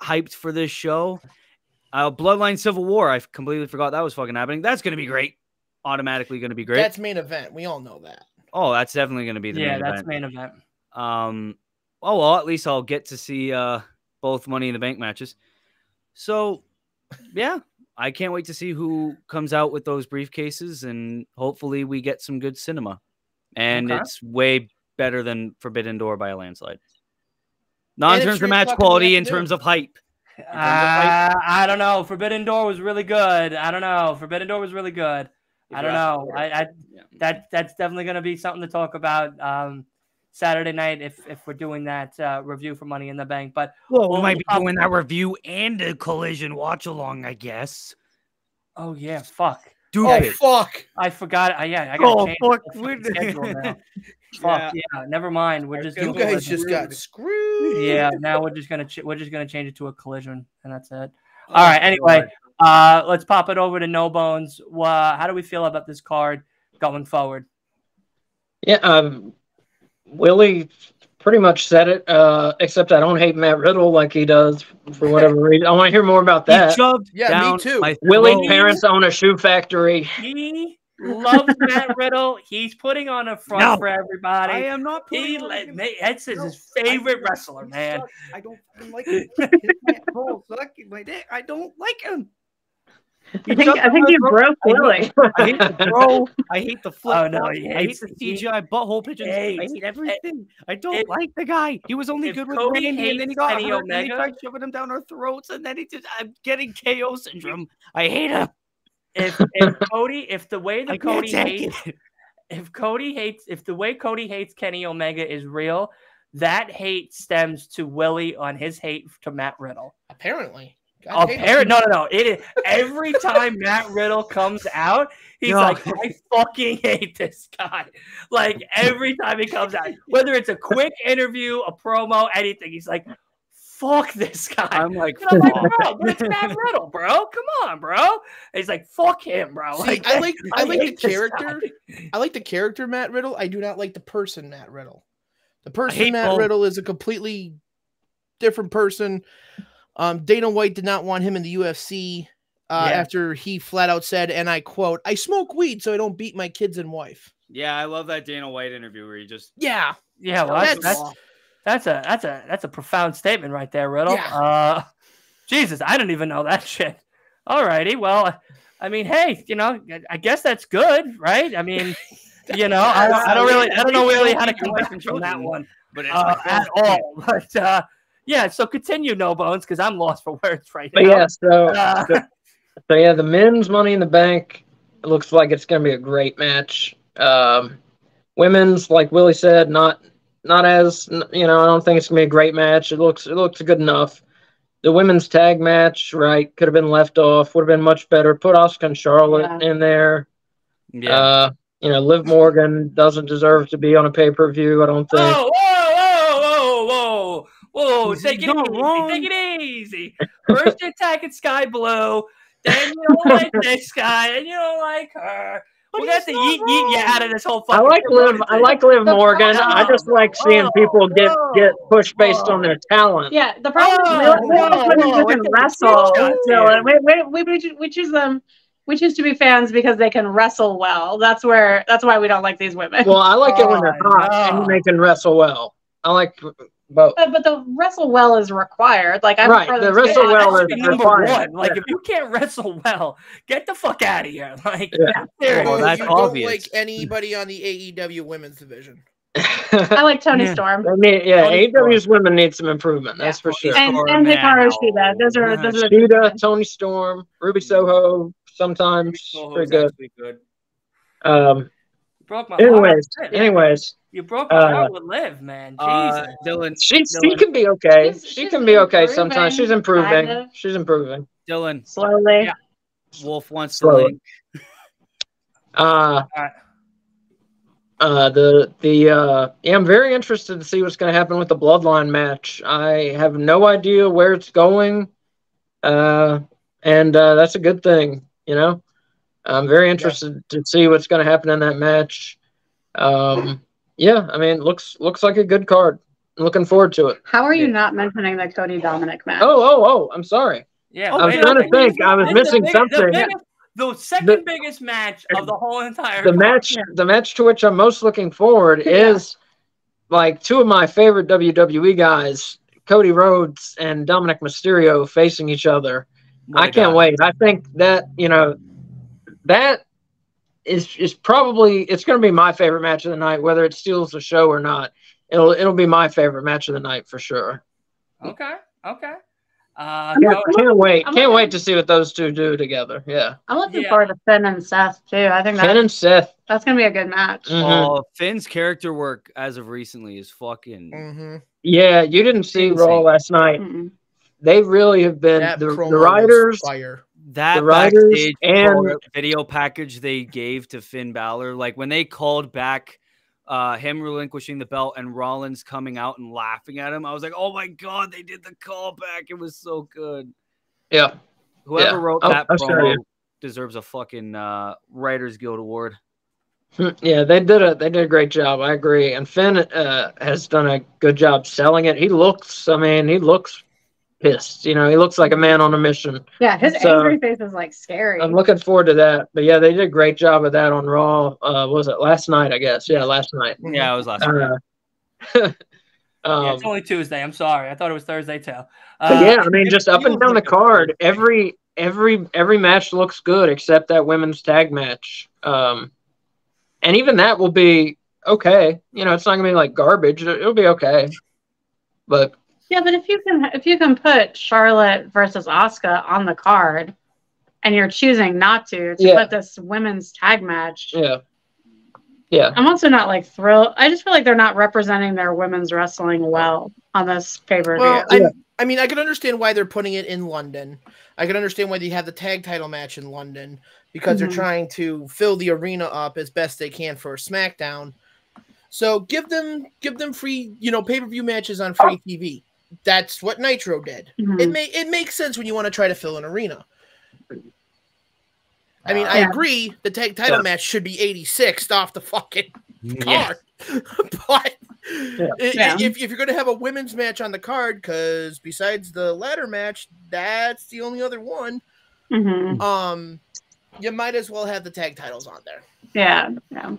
S3: hyped for this show. Uh, Bloodline Civil War. I completely forgot that was fucking happening. That's gonna be great. Automatically gonna be great.
S4: That's main event. We all know that.
S3: oh, that's definitely gonna be the
S1: yeah,
S3: main
S1: that's
S3: event.
S1: main event.
S3: Um, oh well, at least I'll get to see uh both Money in the Bank matches. So, yeah, I can't wait to see who comes out with those briefcases, and hopefully we get some good cinema. And
S1: Okay.
S3: it's way better than Forbidden Door by a landslide. Not
S4: And
S3: in
S4: it's
S3: terms of match
S4: o'clock in the
S3: quality, in terms of hype.
S1: Uh, I don't know. Forbidden Door was really good. I don't know. Forbidden Door was really good. I don't know. I, I
S3: Yeah.
S1: that that's definitely going to be something to talk about um, Saturday night if if we're doing that uh, review for Money in the Bank. But
S3: Well,
S1: we might be
S3: doing that review and a collision watch along, I guess.
S1: oh yeah, fuck,
S4: Oh fuck!
S1: I forgot. Uh, yeah, I got to
S3: Oh,
S1: change
S3: fuck,
S1: the
S3: we're-
S1: schedule now. Fuck yeah. never mind. We're just
S4: You
S1: gonna
S4: guys just got screwed.
S1: yeah. Now we're just gonna ch- we're just gonna change it to a collision, and that's it.
S4: Oh,
S1: All right. Anyway, uh, let's pop it over to No Bones. Uh, how do we feel about this card going forward?
S5: Yeah, um, Willie pretty much said it. Uh, except I don't hate Matt Riddle like he does for whatever reason. I want to hear more about that.
S3: shoved
S4: Yeah, me too.
S3: my
S5: Willie's parents own a shoe factory.
S1: He loves Matt Riddle. He's putting on a front
S3: No.
S1: for everybody.
S3: I am not
S1: he,
S3: putting on
S1: let-
S3: him.
S1: ma- that's his,
S3: No,
S1: his favorite
S3: I-
S1: wrestler,
S3: he
S1: man.
S3: sucks. I don't like him. His sucking my dick. I don't like him. He
S2: I think
S3: jumped
S2: I think you broke
S3: I know.
S2: Willie.
S3: I hate the bro. I hate the flip.
S1: Oh, no, he
S3: I hate
S1: hates-
S3: the
S1: he-
S3: CGI butthole pigeons. I
S1: hates-
S3: hate everything. I don't
S1: if-
S3: like the guy. He was only good with
S1: Cody
S3: Randy, and then he got
S1: Kenny
S3: hurt, and he tried shoving him down our throats, and then he just I'm getting KO syndrome. I hate him.
S1: If if Cody, if the way that
S3: can't
S1: Cody hates,
S3: it.
S1: if Cody hates, if the way Cody hates Kenny Omega is real, that hate stems to Willie on his hate to Matt Riddle.
S4: Apparently. God.
S1: Apparently, no, no, no. It is every time Matt Riddle comes out, he's
S3: No.
S1: like, I fucking hate this guy. Like every time he comes out, whether it's a quick interview, a promo, anything, he's like, fuck this guy.
S3: I'm like,
S1: And I'm like,
S3: fuck.
S1: bro, but it's Matt Riddle, bro. Come on, bro. And he's like, fuck him, bro.
S4: See, I like I, like the character.
S1: guy.
S4: I like the character Matt Riddle. I do not like the person Matt Riddle. The person Matt
S3: both.
S4: Riddle is a completely different person. Um, Dana White did not want him in the UFC uh,
S1: Yeah.
S4: after he flat out said, and I quote, "I smoke weed so I don't beat my kids and wife."
S3: Yeah, I love that Dana White interview where he just
S4: Yeah,
S1: Yeah, well, that's,
S4: That's-
S1: that's that's a that's a that's a profound statement right there, Riddle.
S4: Yeah.
S1: Uh, Jesus, I didn't even know that shit. All righty, well, I mean, hey, you know, I guess that's good, right? I mean, you know, I don't, I don't really, I don't know really how to come back from that one
S3: but it's
S1: uh, at all. But uh, yeah, so continue, no bones, because I'm lost for words right
S5: But
S1: now.
S5: yeah, so
S1: Uh,
S5: so yeah, the men's Money in the Bank looks like it's going to be a great match. Um, women's, like Willie said, not not as you know. I don't think it's going to be a great match. It looks it looks good enough. The women's tag match, right, could have been left off. Would have been much better. Put Asuka and Charlotte in there.
S3: yeah.
S5: Uh, you know, Liv Morgan doesn't deserve to be on a pay per view. I don't think.
S1: Whoa, whoa, whoa, whoa, whoa, whoa! Take it easy.
S3: wrong.
S1: Take it easy. First you're attacking Skye Blue, then you don't like this guy, and you don't like her.
S3: But
S1: we got to
S3: he's not
S1: yeet yeet you
S3: wrong.
S1: out of this whole
S5: I like Liv. I like Liv Morgan. I just like seeing
S1: Whoa,
S5: people get
S1: whoa,
S5: get pushed based on their talent.
S2: Yeah, the problem
S1: Whoa,
S2: is we, we
S1: whoa,
S2: don't put
S1: whoa,
S2: them
S1: we're
S2: can wrestle.
S1: screenshots
S2: So
S1: here.
S2: we, we, we, we, we choose them. We choose to be fans because they can wrestle well. That's where. That's why we don't like these women.
S5: Well, I like it when they're
S1: Oh,
S5: hot and they can wrestle well. I like But
S2: But, but the wrestle well is required. Like I
S5: Right,
S2: prefer
S5: the
S2: them to
S5: wrestle
S2: get-
S5: well is
S1: number
S5: required.
S1: one. Like if you can't wrestle well, get the fuck out of here. Like
S5: Yeah.
S1: seriously.
S3: Well, that's
S4: you
S3: obvious.
S4: don't like anybody on the AEW women's division.
S2: I like Toni
S3: Yeah.
S2: Storm
S5: I mean, yeah,
S3: Tony
S5: AEW's women need some improvement. That's for sure.
S2: And
S3: Storm
S2: and
S3: now.
S2: Hikaru Shida. Those are those are
S5: Shida, Toni Storm, Ruby Soho, sometimes
S1: Oh,
S5: pretty good.
S1: good.
S5: Um,
S1: broke my
S5: anyways,
S1: heart.
S5: anyways,
S1: you broke my
S5: uh,
S1: heart with Liv, man.
S3: Uh, Dylan,
S5: she she can be okay.
S2: She's-
S5: she can be okay sometimes. She's improving.
S2: kind of.
S5: She's improving.
S3: Dylan,
S2: slowly.
S1: Yeah.
S3: Wolf wants to
S5: Slowly.
S3: link.
S5: Uh,
S1: Alright.
S5: uh, the the uh, yeah, I'm very interested to see what's going to happen with the Bloodline match. I have no idea where it's going, uh, and uh, that's a good thing. You know, I'm very interested to see what's going to happen in that match. Um, yeah, I mean, looks looks like a good card. I'm looking forward to it.
S2: How are you
S3: Yeah.
S2: not mentioning the Cody Dominik match?
S5: Oh, oh, oh! I'm sorry.
S1: Yeah,
S2: I was
S1: wait,
S2: trying to
S5: think.
S1: biggest-
S5: I was
S1: the
S5: missing
S1: biggest-
S5: something.
S1: The, biggest- the second
S5: The-
S1: biggest match of the whole entire
S5: the
S1: card.
S5: match the match to which I'm most looking forward
S2: Yeah.
S5: is like two of my favorite WWE guys, Cody Rhodes and Dominik Mysterio facing each other.
S3: What
S5: I
S3: a
S5: can't
S3: guy.
S5: wait. I think that, you know, that is is probably it's going to be my favorite match of the night whether it steals the show or not. It'll it'll be my favorite match of the night for sure.
S1: Okay, okay. Uh,
S5: Yeah,
S1: so-
S5: can't wait.
S2: I'm
S5: Can't
S2: looking-
S5: wait to see what those two do together. Yeah.
S2: I'm looking
S1: Yeah.
S2: forward to Finn and Seth too. I think
S5: Finn and Seth.
S2: that's gonna be a good match.
S5: Mhm.
S3: Oh, Finn's character work as of recently is fucking.
S4: Mm-hmm.
S5: Yeah, you didn't see
S3: Insane.
S5: Raw last night.
S2: Mm-mm.
S5: They really have been
S4: That
S5: the,
S4: promo
S5: the writers.
S4: fire.
S3: That backstage
S5: and-
S3: video package they gave to Finn Balor, like when they called back uh, him relinquishing the belt and Rollins coming out and laughing at him, I was like, "Oh my god, they did the callback! It was so good."
S5: Yeah.
S3: Whoever
S5: Yeah.
S3: wrote
S5: I'll-
S3: that
S5: I'll
S3: promo deserves a fucking uh, Writers Guild award.
S5: Yeah, they did a they did a great job. I agree. And Finn uh, has done a good job selling it. He looks, I mean, he looks pissed. You know, he looks like a man on a mission.
S2: Yeah, his
S5: So-
S2: angry face is like scary.
S5: I'm looking forward to that. But yeah, they did a great job of that on Raw. Uh, what was it last night? I guess. Yeah, last night.
S3: Yeah, it was last night.
S5: Uh,
S1: yeah,
S5: um,
S1: it's only Tuesday. I'm sorry. I thought it was Thursday too. Uh,
S5: yeah, I mean, just up and down the card, every every every match looks good except that women's tag match. Um, and even that will be okay. You know, it's not gonna be like garbage. It'll be okay. But
S2: yeah, but if you can if you can put Charlotte versus Asuka on the card, and you're choosing not to to
S5: Yeah.
S2: put this women's tag match,
S5: yeah, yeah,
S2: I'm also not like thrilled. I just feel like they're not representing their women's wrestling well on this pay per view.
S4: Well,
S5: Yeah.
S4: I, I mean, I can understand why they're putting it in London. I can understand why they have the tag title match in London because
S2: Mhm.
S4: they're trying to fill the arena up as best they can for SmackDown. So give them give them free, you know, pay per view matches on free TV. That's what Nitro did.
S2: Mhm.
S4: It may it makes sense when you want to try to fill an arena. I mean,
S6: Uh,
S4: I
S2: Yeah.
S4: agree. The tag title
S5: Yeah.
S4: match should be 86 off the fucking
S3: Yeah.
S4: card. but
S2: Yeah.
S4: if, if you're going to have a women's match on the card, because besides the ladder match, that's the only other one,
S2: Mhm.
S4: um, you might as well have the tag titles on there.
S2: Yeah, yeah.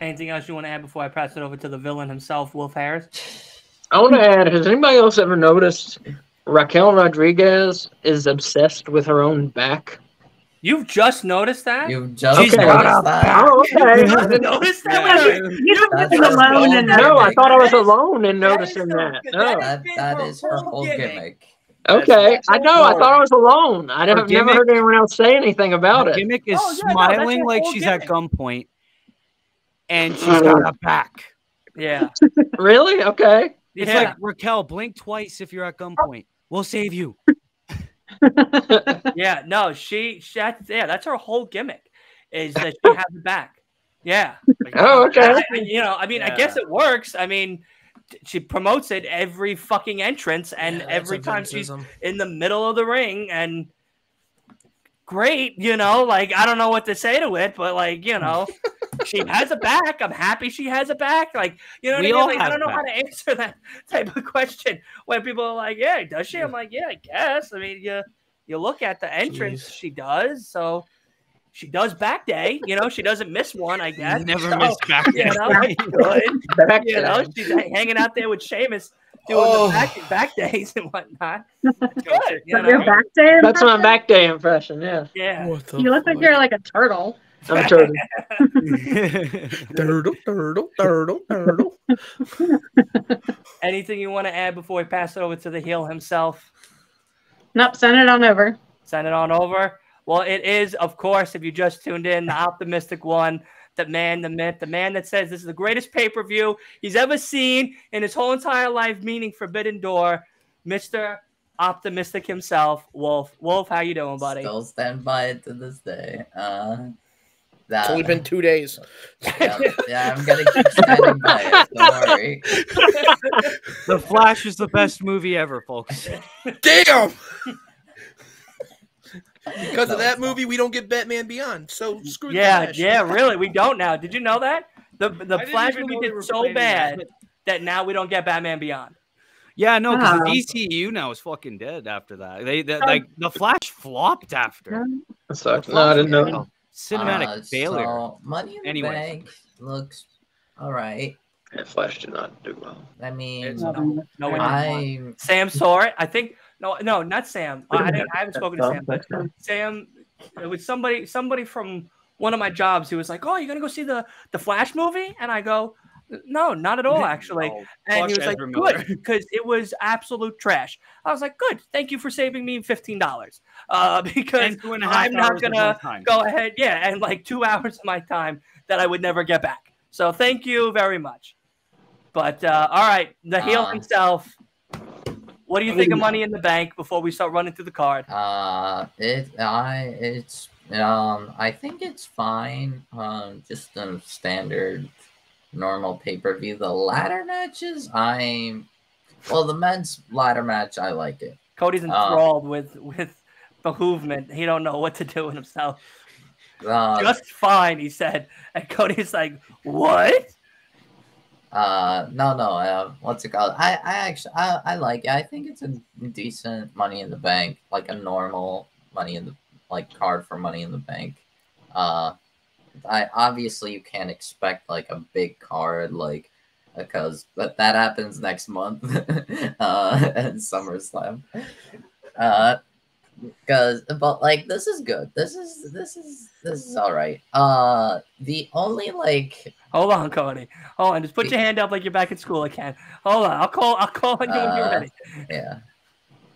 S1: Anything else you want to add before I pass it over to the villain himself, Wolf Harris?
S5: I want to add. Has anybody else ever noticed Raquel Rodriguez is obsessed with her own back?
S1: You've just noticed that?
S6: You've just
S5: Okay.
S6: noticed oh, that?
S5: Oh, okay.
S1: You
S5: I
S1: just
S5: didn't-
S1: noticed
S3: Yeah.
S1: that?
S2: You don't
S6: That's
S2: live alone in
S6: gimmick.
S5: no, I thought I was
S1: That is-
S5: alone in noticing that.
S1: that
S5: No.
S6: That, that is her whole gimmick.
S5: Okay, I know. I thought I was alone. I have never heard anyone else say anything about
S3: Her
S5: it.
S3: gimmick is
S1: Oh, yeah,
S3: smiling
S1: her
S3: like
S1: whole
S3: she's at gunpoint, and she's got uh. a back.
S1: Yeah.
S5: Really? Okay.
S3: It's
S1: Yeah.
S3: like Raquel, blink twice if you're at gunpoint. We'll save you.
S1: yeah, no, she, she that's, yeah, that's her whole gimmick is that she has it back. Yeah.
S5: Oh, okay.
S1: I- I- you know, I mean, I guess it works. I mean, she promotes it every fucking entrance and
S4: Yeah,
S1: every time she's in the middle of the ring and great, you know, like I don't know what to say to it, but like, you know, she has a back. I'm happy she has a back. Like, you know I mean? Like, I don't know how to answer that type of question when people are like, Yeah, does she? I'm like, Yeah, I guess. I mean, you you look at the entrance,
S4: Jeez.
S1: she does. So she does back day. You know, she doesn't miss one. I guess.
S3: Never
S1: So,
S3: missed back.
S1: You know, good.
S5: Back
S1: You know, she's hanging out there with Sheamus doing
S4: Oh.
S1: the back, back days and whatnot. Good. You
S2: But your
S1: know?
S2: back day
S5: That's my back day impression. Yeah,
S1: Yeah.
S4: What the
S2: You look like you're like a turtle.
S5: I'm a turtle.
S4: turtle, turtle, turtle, turtle.
S1: Anything you want to add before we pass it over to the heel himself?
S2: Nope, send it on over.
S1: Send it on over. Well, it is, of course, if you just tuned in, the optimistic one, the man, the myth, the man that says this is the greatest pay per view he's ever seen in his whole entire life, meaning Forbidden Door, Mister Optimistic himself, Wolf. Wolf, how you doing, buddy?
S6: Still stand by it to this day. Uh, that,
S4: It's only been two days.
S6: yeah, yeah, I'm gonna keep standing by it. Don't worry.
S3: the Flash is the best movie ever, folks.
S4: Damn! Because
S6: No,
S4: of that movie, we don't get Batman Beyond. So screw
S1: Yeah,
S4: Flash.
S1: yeah, really, we don't now. Did you know that the the
S3: I
S1: Flash
S3: even
S1: movie did so bad
S3: that.
S1: that now we don't get Batman Beyond.
S3: Yeah, no, because the DCU now is fucking dead after that. They, they like the Flash flopped after.
S5: That sucks. No, I didn't know.
S3: a Cinematic
S6: Uh,
S3: failure.
S6: So, Money in the Bank looks all right.
S5: Yeah, Flash did not do well.
S6: I mean,
S3: It's-
S1: No, no, we don't.
S6: I
S1: Sam saw it. I think no, no, not Sam. I, I haven't spoken to Sam, but Sam. It was somebody, somebody from one of my jobs who was like, "Oh, you're gonna go see the the Flash movie?" And I go, "No, not at all, actually."
S3: No,
S1: And he was like,
S3: Miller.
S1: "Good," because it was absolute trash. I was like, "Good, thank you for saving me fifteen dollars." Uh, because
S3: And two and a half
S1: I'm not gonna go ahead, yeah, and like two hours of my time that I would never get back. So thank you very much. But uh, all right, the heel
S6: Uh,
S1: himself. What do you think of Money in the Bank before we start running through the card?
S6: Uh, it I it's um I think it's fine. Um, just a standard, normal pay per view. The ladder matches, I'm well, the men's ladder match, I like it.
S1: Cody's
S6: uh,
S1: enthralled with with behoovement. He don't know what to do with himself.
S6: Uh,
S1: Just fine, he said. And Cody's like, "What?"
S6: Uh, no, no. Uh, what's it called? I, I actually, I, I like it. I think it's a decent Money in the Bank, like a normal Money in the like card for Money in the Bank. Uh, I obviously you can't expect like a big card like because that that happens next month. uh, at SummerSlam. Uh, because but like this is good. This is this is this is all right. Uh, the only like
S1: Hold on, Cody. Hold on. Just put your hand up like you're back at school again. Hold on. I'll call. I'll call on you when you're
S6: Uh,
S1: ready.
S6: Yeah.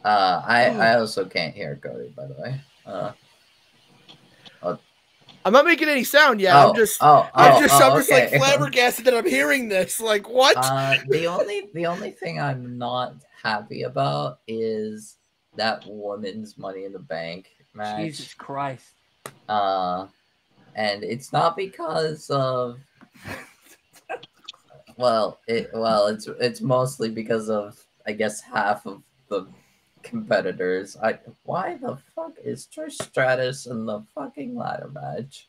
S6: Uh, I I also can't hear Cody, by the way. Uh,
S4: I'm not making any sound yet.
S6: oh,
S4: I'm just,
S6: oh,
S4: I'm
S6: oh,
S4: just,
S6: oh,
S4: I'm just like flabbergasted that I'm hearing this. Like, what?
S6: Uh, the only the only thing I'm not happy about is that woman's Money in the Bank match.
S1: Jesus Christ.
S6: Uh, and it's not because of. Well, it well, it's it's mostly because of I guess half of the competitors. I why the fuck is Trish Stratus in the fucking ladder match?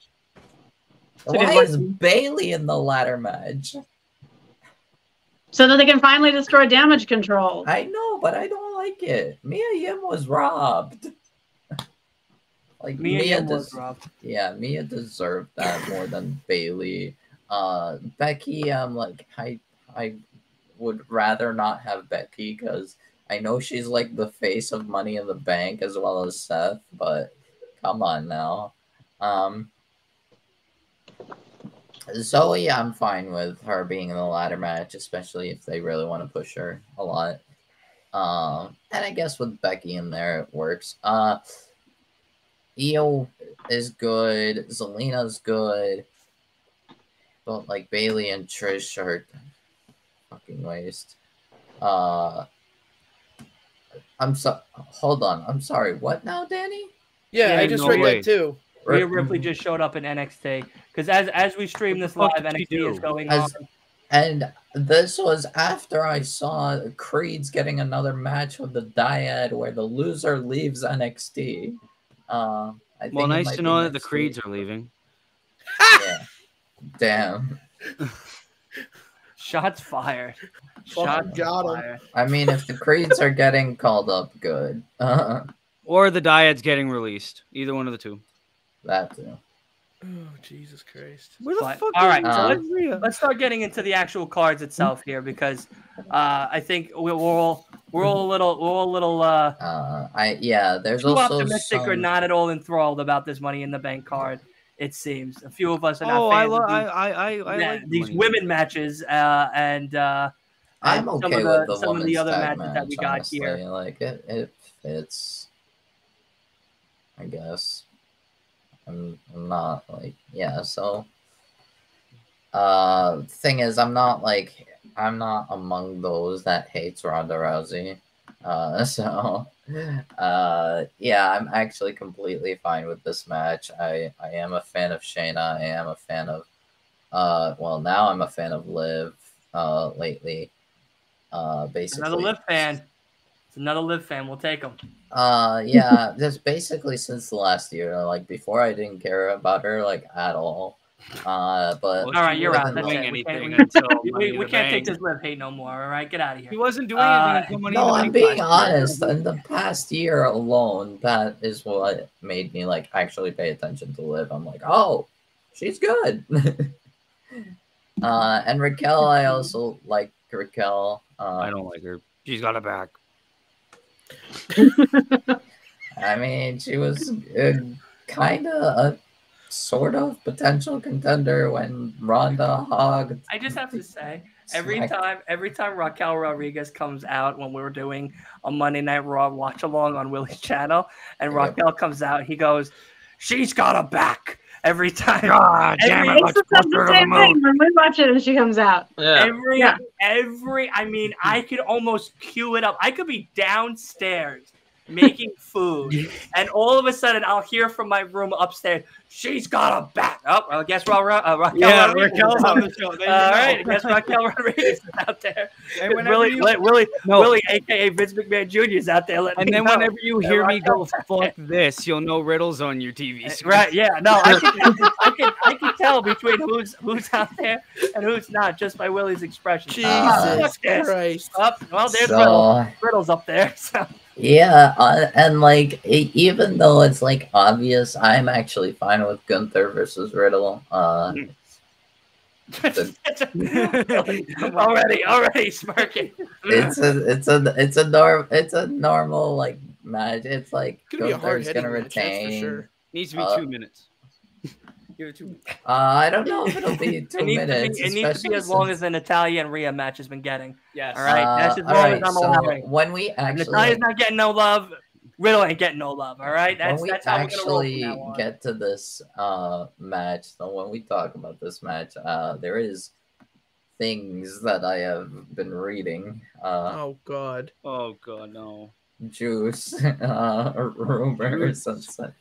S2: So
S6: Why is Bayley in the ladder match?
S2: So that they can finally destroy damage control.
S6: I know, but I don't like it. Mia Yim was robbed. Like Mia,
S1: you was robbed.
S6: yeah, Mia deserved that more than Bayley. Uh, Becky, I'm like, I, I would rather not have Becky because I know she's like the face of Money in the Bank as well as Seth, but come on now. Um, Zoey, I'm fine with her being in the ladder match, especially if they really want to push her a lot. Um, and I guess with Becky in there, it works. Uh, Io is good. Zelina's good. But like Bayley and Trish are fucking waste. Uh, I'm so. Hold on. I'm sorry. What now, Danny?
S4: yeah,
S1: yeah,
S4: I just
S3: no
S4: read
S3: way.
S4: that too.
S1: Rhea Ripley just showed up in NXT because as as we stream this live,
S3: the fuck
S1: NXT is going
S6: As-
S1: on.
S6: And this was after I saw Creed's getting another match with the Dyad where the loser leaves NXT. Uh, I think
S3: Well, nice to know that the Creeds
S6: week.
S3: are leaving.
S6: Yeah. Damn.
S1: Shots fired.
S4: Fucking
S1: Shots
S4: got 'em.
S1: fired.
S6: I mean, if the Creeds are getting called up, good. Uh,
S3: Or the Dyad's getting released. Either one of the two.
S6: that too.
S4: Oh Jesus Christ!
S3: Where the
S1: But-
S3: fuck?
S1: all right,
S6: so
S1: let's- Let's start getting into the actual cards itself here because uh, I think we're, we're all we're all a little we're all a little uh,
S6: Uh, I yeah. There's
S1: too
S6: also
S1: optimistic or not at all enthralled about this Money in the Bank card. It seems a few of us are not
S3: Oh, I,
S1: fans
S3: lo-
S1: of
S3: I,
S1: these,
S3: I, I, I
S1: yeah,
S3: like
S1: these
S3: Money the
S1: women matches uh, and uh,
S6: I'm
S1: and
S6: okay
S1: some of the-
S6: the
S1: some of the other
S6: tag
S1: matches that we
S6: match,
S1: got
S6: honestly.
S1: here.
S6: Like it, it fits. I guess. I'm, I'm not like yeah. So, uh, thing is, I'm not like I'm not among those that hates Ronda Rousey. Uh, so, uh, yeah, I'm actually completely fine with this match. I I am a fan of Shayna. I am a fan of, uh, well now I'm a fan of Liv. Uh, lately, uh, basically
S1: another Liv fan. It's another Liv fan. We'll take them.
S6: Uh, yeah, just basically since the last year. Like before, I didn't care about her like at all. Uh, but
S3: Well,
S1: All right, you're
S3: wasn't
S1: out. That's
S3: doing
S1: it. We can't-
S3: anything until
S1: We, we,
S3: in
S1: we
S3: the
S1: can't take this Liv hate no more. All right, get out of here.
S3: He wasn't doing
S1: Uh,
S3: anything until Money
S6: no, I'm
S3: Bank
S6: being
S3: last
S6: honest. In the past year alone, that is what made me like actually pay attention to Liv. I'm like, oh, she's good. uh, and Raquel, I also like Raquel. Uh,
S3: I don't like her. She's got a back.
S6: I mean, she was kind of a sort of potential contender when Ronda hogged.
S1: I just have to say, every time, every time Raquel Rodriguez comes out when we were doing a Monday Night Raw watch along on Willie's channel, and. Raquel comes out, he goes, "She's got a back." Every time,
S3: God damn
S1: Every-
S3: it!
S2: It's
S3: Let's
S2: the
S3: put her to
S2: same thing when we watch it and she comes out.
S5: Yeah.
S1: every,
S2: Yeah.
S1: every. I mean, I could almost cue it up. I could be downstairs making food, and all of a sudden, I'll hear from my room upstairs, "She's got a bat. Oh, well, I guess Ra- Ra- uh, Raquel.
S3: Yeah,
S1: Rodriguez is
S3: Raquel's
S1: out.
S3: on the show. There you
S1: All
S3: go.
S1: right, I guess Raquel Rodriguez is out there.
S3: And whenever
S1: Willie,
S3: you-
S1: Willie, Willie,
S3: No.
S1: Willie, aka Vince McMahon Jr. is out there
S3: and then
S1: know.
S3: whenever you
S1: Yeah,
S3: hear me go fuck this, you'll know Riddle's on your TV screen.
S1: Right? Yeah. No, I can, I can, I can tell between who's who's out there and who's not just by Willie's expression.
S4: Jesus
S1: fuck.
S4: Christ!
S1: Oh, well, there's Riddle.
S6: So
S1: Riddle's up there. So
S6: yeah, uh, and like e- even though it's like obvious, I'm actually fine with Gunther versus Riddle. Uh,
S1: already, already smirking.
S6: it's a it's a it's a norm it's a normal like match. It's like
S4: It's gonna be a hard
S6: Gunther's gonna
S4: match,
S6: retain.
S4: sure.
S3: Needs to be
S6: Uh,
S3: two minutes. Give it two minutes.
S6: Uh, I don't know if it'll be two
S1: It needs, to
S6: minutes.
S1: be, it needs to be as long
S6: since-
S1: as the Natalya and Rhea match has been getting.
S3: Yes.
S1: All right, that's as
S6: Uh,
S1: long
S6: alright,
S1: as I'm
S6: so
S1: allowing.
S6: when we
S1: If
S6: actually
S1: Natalya's not getting no love, Riddle ain't getting no love. All right, that's
S6: when we
S1: that's how we're gonna roll from
S6: actually get to this uh match, so when we talk about this match, uh there is things that I have been reading, uh
S4: Oh God!
S3: Oh god, no.
S6: Juice, uh rumors and such.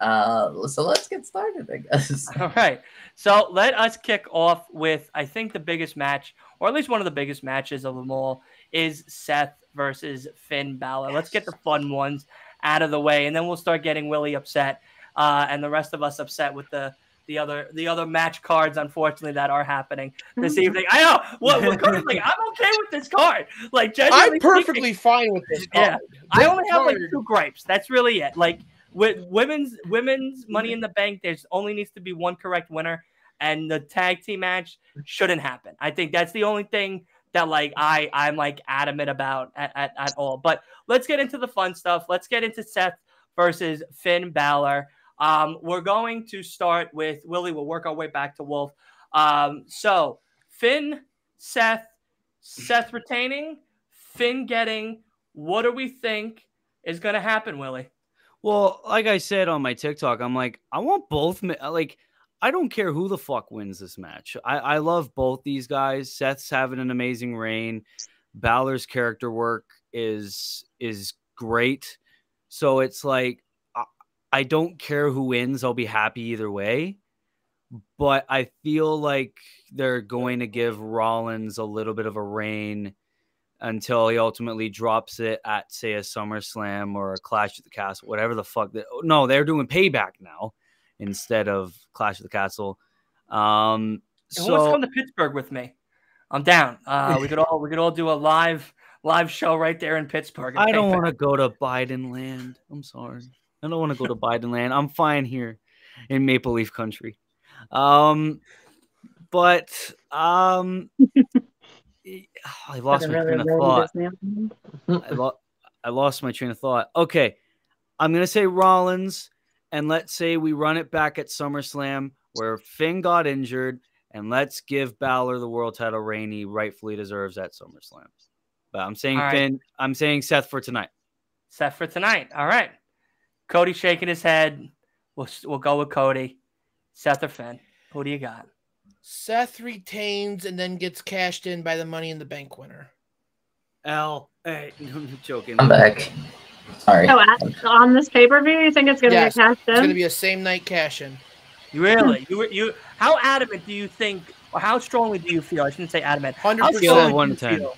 S6: Uh so let's get started, I guess.
S1: All right. So let us kick off with I think the biggest match, or at least one of the biggest matches of them all, is Seth versus Finn Balor. Let's get the fun ones out of the way, and then we'll start getting Willie upset, uh, and the rest of us upset with the the other the other match cards, unfortunately, that are happening this hmm. evening. I know what Cody's like. I'm okay with this card. Like
S4: I'm
S1: speaking,
S4: perfectly fine with this.
S1: Yeah.
S4: card.
S1: I
S4: This
S1: only have like two gripes. That's really it. Like with women's women's money in the bank, there's only needs to be one correct winner, and the tag team match shouldn't happen. I think that's the only thing that like I I'm like adamant about at, at, at all. But let's get into the fun stuff. Let's get into Seth versus Finn Balor. Um, we're going to start with Willie. We'll work our way back to Wolf. Um, so Finn, Seth, Seth retaining, Finn getting. What do we think is going to happen, Willie?
S3: Well, like I said on my TikTok, I'm like, I want both. Like, I don't care who the fuck wins this match. I, I love both these guys. Seth's having an amazing reign. Balor's character work is is great. So it's like I, don't care who wins. I'll be happy either way. But I feel like they're going to give Rollins a little bit of a reign until he ultimately drops it at say a SummerSlam or a Clash at the Castle, whatever the fuck. That, no, they're doing Payback now instead of Clash of the Castle. Um,
S1: Who wants to
S3: so
S1: come to Pittsburgh with me? I'm down. Uh, we could all we could all do a live live show right there in Pittsburgh.
S3: I don't want to go to Biden land. I'm sorry. I don't want to go to Biden land. I'm fine here. in Maple Leaf Country. Um, but um, I lost
S2: Doesn't
S3: my train of thought. I, lo- I lost my train of thought. Okay, I'm gonna say Rollins, and let's say we run it back at SummerSlam where Finn got injured, and let's give Balor the world title reign he rightfully deserves at SummerSlam. But I'm saying
S1: All right.
S3: Finn. I'm saying Seth for tonight.
S1: Seth for tonight. All right. Cody shaking his head. We'll we'll go with Cody. Seth or Finn? Who do you got?
S4: Seth retains and then gets cashed in by the Money in the Bank winner.
S3: L. Hey, I'm joking.
S6: I'm back. Sorry.
S2: Oh, at- on this pay per view, you think it's going to
S4: Yes,
S2: be cashed in?
S4: It's going to be a same night cash in.
S1: You really? you you? How adamant do you think, or how strongly do you feel? I shouldn't say adamant.
S4: Hundred
S1: How
S3: Scale
S1: strongly
S3: of
S4: percent.
S3: one
S1: do you feel-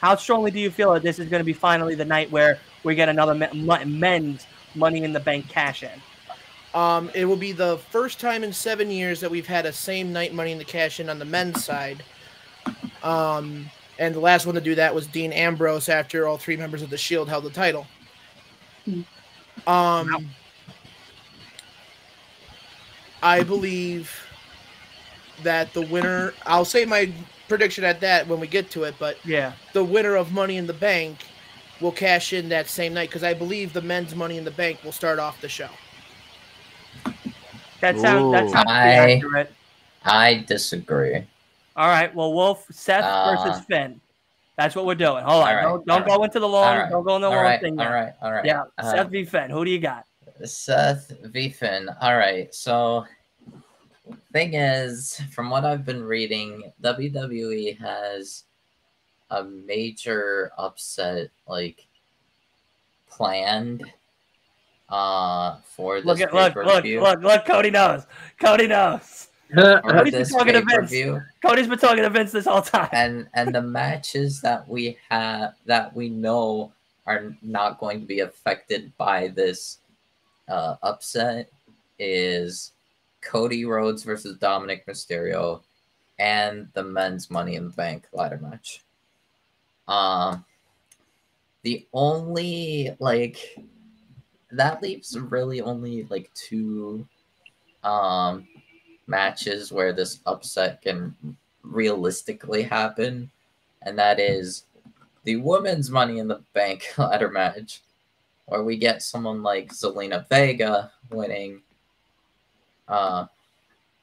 S1: How strongly do you feel that this is going to be finally the night where we get another me- mo- men's Money in the Bank cash in?
S4: Um, it will be the first time in seven years that we've had a same night Money in the Cash in on the men's side. Um, and the last one to do that was Dean Ambrose after all three members of the Shield held the title.
S2: Hmm.
S4: Um, I believe that the winner. I'll say my prediction at that when we get to it, but
S1: Yeah.
S4: the winner of Money in the Bank will cash in that same night because I believe the men's Money in the Bank will start off the show.
S1: That sounds that
S3: Ooh.
S1: sounds
S6: I-
S1: accurate.
S6: I disagree.
S1: All right. Well, Wolf, Seth
S6: Uh,
S1: versus Finn. That's what we're doing. Hold on.
S6: all right,
S1: don't don't
S6: all
S1: go into the long.
S6: All right.
S1: Don't go in the
S6: all
S1: long
S6: right,
S1: thing.
S6: all
S1: yet.
S6: right, all right.
S1: Yeah.
S6: Uh,
S1: Seth v. Finn. Who do you got?
S6: Seth V. Finn. All right. So, thing is, from what I've been reading, WWE has a major upset like planned uh for this
S1: Look at look look look look. Cody knows. Cody knows.
S6: for
S1: Cody's been talking to Vince. Cody's been talking to Vince this whole time.
S6: and and the matches that we have that we know are not going to be affected by this uh, upset is Cody Rhodes versus Dominik Mysterio and the men's Money in the Bank ladder match. Um, the only like that leaves really only like two um matches where this upset can realistically happen, and that is the women's Money in the Bank ladder match, where we get someone like Zelina Vega winning, uh,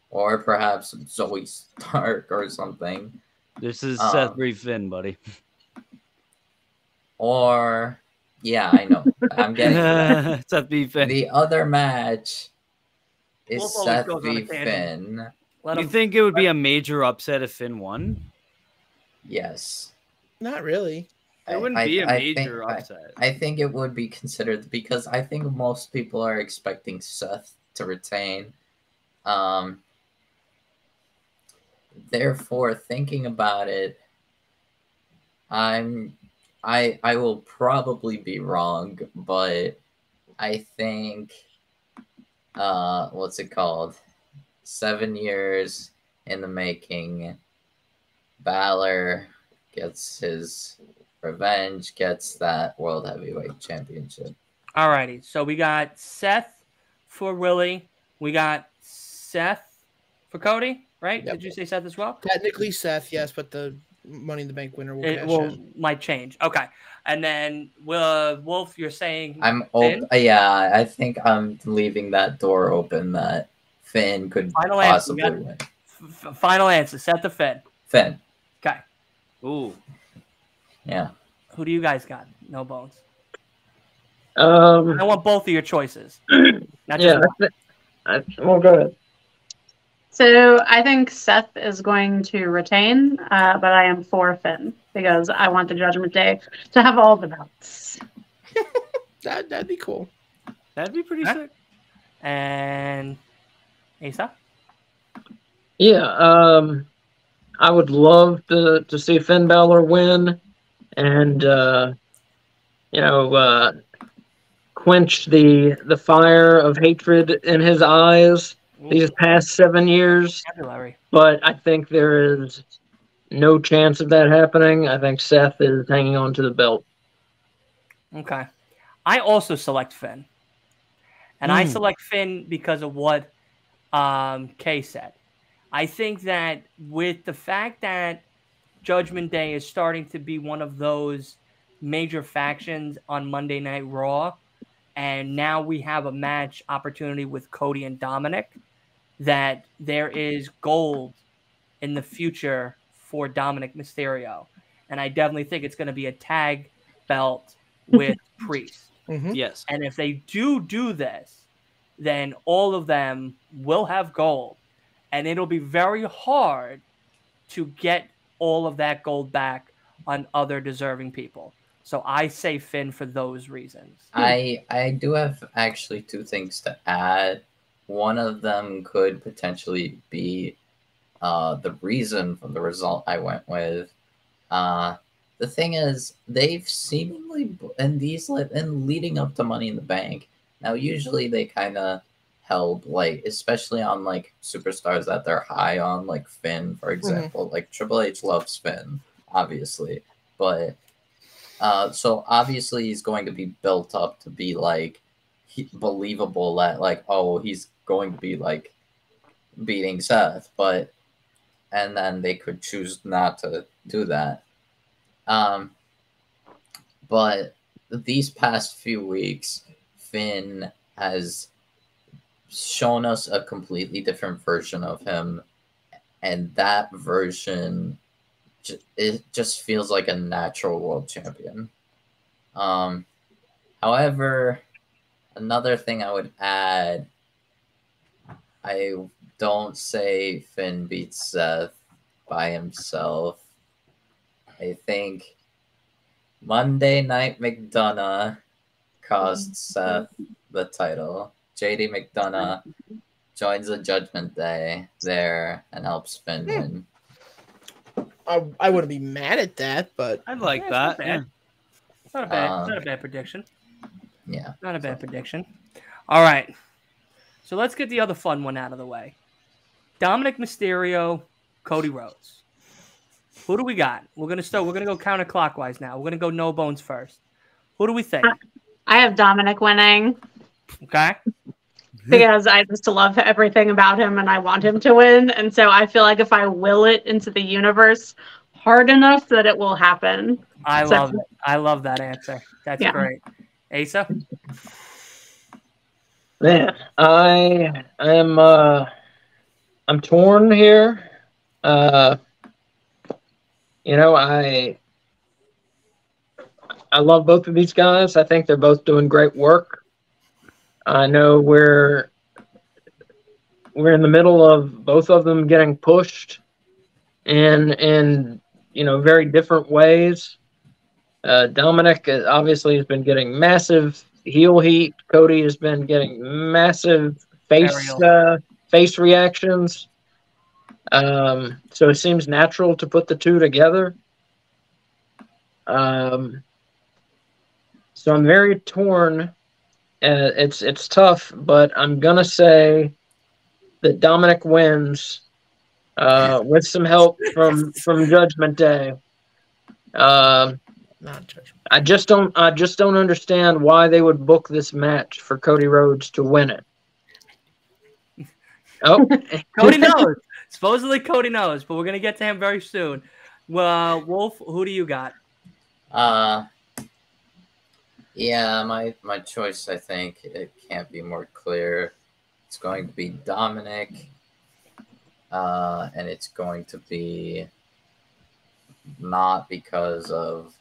S6: or perhaps Zoey Stark or something,
S3: This is
S6: Um,
S3: Seth. Finn, buddy.
S6: or yeah, I know, I'm getting.
S3: Seth v. Finn.
S6: the other match is
S1: Wolf always
S6: Seth
S1: goes on a
S6: v
S1: tangent.
S6: Finn.
S1: Let
S3: you
S1: him.
S3: think it would be a major upset if Finn won?
S6: Yes.
S4: Not really.
S3: It wouldn't
S6: I-
S3: be a
S6: I
S3: major
S6: think- I-
S3: upset.
S6: I think it would be considered because I think most people are expecting Seth to retain. Um, therefore, thinking about it, I'm I I will probably be wrong, but I think uh what's it called? Seven years in the making. Balor gets his revenge, gets that world heavyweight championship.
S1: Alrighty. So we got Seth for Willie. We got Seth for Cody. Right?
S4: Yep.
S1: Did you say Seth as well?
S4: Technically Seth, yes, but the Money in the Bank winner will
S1: It
S4: cash
S1: will
S4: in.
S1: might change. Okay. And then uh, Wolf, you're saying
S6: I'm
S1: old.
S6: op- yeah, I think I'm leaving that door open that Finn could
S1: Final
S6: possibly
S1: We got-
S6: win.
S1: f- f- final answer. Set the Finn.
S6: Finn,
S1: Okay.
S3: Ooh.
S6: yeah.
S1: Who do you guys got? No bones.
S5: Um,
S1: I want both of your choices. Not just
S5: yeah,
S1: one.
S5: I, thi- I, well, go ahead.
S2: So I think Seth is going to retain, uh, but I am for Finn because I want the Judgment Day to have all the belts.
S4: That that'd be cool.
S3: That'd be pretty
S1: Huh?
S3: sick.
S1: And Asa?
S5: Yeah, um, I would love to to see Finn Balor win, and uh, you know, uh, quench the the fire of hatred in his eyes these past seven years.
S1: Vocabulary.
S5: But I think there is no chance of that happening. I think Seth is hanging on to the belt.
S1: Okay. I also select Finn. And I
S3: Hmm.
S1: select Finn because of what um, Kay said. I think that with the fact that Judgment Day is starting to be one of those major factions on Monday Night Raw, and now we have a match opportunity with Cody and Dominik, that there is gold in the future for Dominik Mysterio. And I definitely think it's going to be a tag belt with Priest.
S4: Mhm.
S3: Yes.
S1: And if they do do this, then all of them will have gold. And it'll be very hard to get all of that gold back on other deserving people. So I say Finn for those reasons.
S6: I I do have actually two things to add. One of them could potentially be uh, the reason for the result I went with. Uh, the thing is, they've seemingly and these in leading up to Money in the Bank. Now, usually they kind of held like, especially on like superstars that they're high on, like Finn, for example. Like Triple H loves Finn, obviously, but uh, so obviously he's going to be built up to be like believable that like oh he's going to be like beating Seth, but and then they could choose not to do that. Um, but these past few weeks, Finn has shown us a completely different version of him, and that version it just feels like a natural world champion. Um, however, another thing I would add, I don't say Finn beats Seth by himself. I think Monday Night McDonagh cost Seth the title. JD McDonagh joins the Judgment Day there and helps Finn win.
S4: I, I wouldn't be mad at that, but
S3: I'd like
S1: Yeah, it's not
S3: that.
S1: bad.
S3: yeah.
S1: Not a bad,
S6: Uh,
S1: not a bad prediction.
S6: Yeah.
S1: Not a bad prediction. All right. So let's get the other fun one out of the way. Dominik Mysterio, Cody Rhodes. Who do we got? We're gonna start. We're gonna go counterclockwise now. We're gonna go no bones first. Who do we think?
S2: I have Dominik winning
S1: Okay.
S2: because I just love everything about him and I want him to win. And so I feel like if I will it into the universe hard enough that it will happen.
S1: I
S2: So-
S1: love it. I love that answer. That's
S2: Yeah.
S1: great. Asa.
S5: Man, I am uh I'm torn here. Uh you know, I I love both of these guys. I think they're both doing great work. I know we're we're in the middle of both of them getting pushed in in you know very different ways. Uh, Dominik obviously has been getting massive heel heat. Cody has been getting massive face uh, face reactions. Um, so it seems natural to put the two together. Um, so I'm very torn. Uh, it's it's tough, but I'm gonna say that Dominik wins uh, with some help from from Judgment Day. Um,
S4: not judgment.
S5: I just don't I just don't understand why they would book this match for Cody Rhodes to win it. Oh,
S1: Cody knows. Supposedly Cody knows, but we're gonna get to him very soon. Well, Wolf, who do you got?
S6: Uh yeah, my my choice I think it can't be more clear. It's going to be Dominik. Uh and it's going to be not because of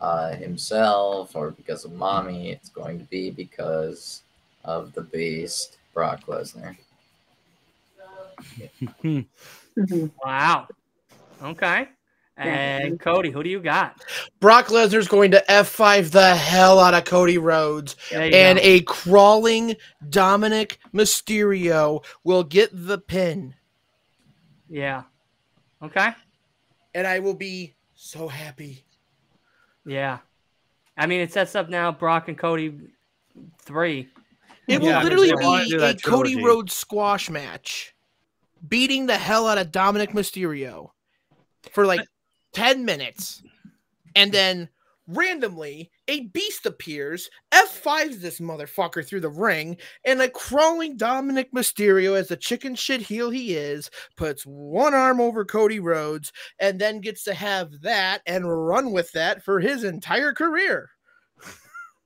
S6: uh himself or because of mommy. It's going to be because of the beast, Brock Lesnar.
S1: Wow. Okay. And Cody, who do you got?
S4: Brock Lesnar's going to F5 the hell out of Cody Rhodes. And
S1: go.
S4: a crawling Dominik Mysterio will get the pin.
S1: yeah. Okay.
S4: And I will be so happy.
S1: Yeah. I mean, it sets up now Brock and Cody three.
S4: It
S3: Yeah,
S4: will
S3: I
S4: literally be a
S3: that
S4: Cody
S3: trilogy.
S4: Rhodes squash match, beating the hell out of Dominik Mysterio for like 10 minutes. And then randomly, a beast appears, F5s this motherfucker through the ring, and a crawling Dominik Mysterio, as the chicken shit heel he is, puts one arm over Cody Rhodes and then gets to have that and run with that for his entire career.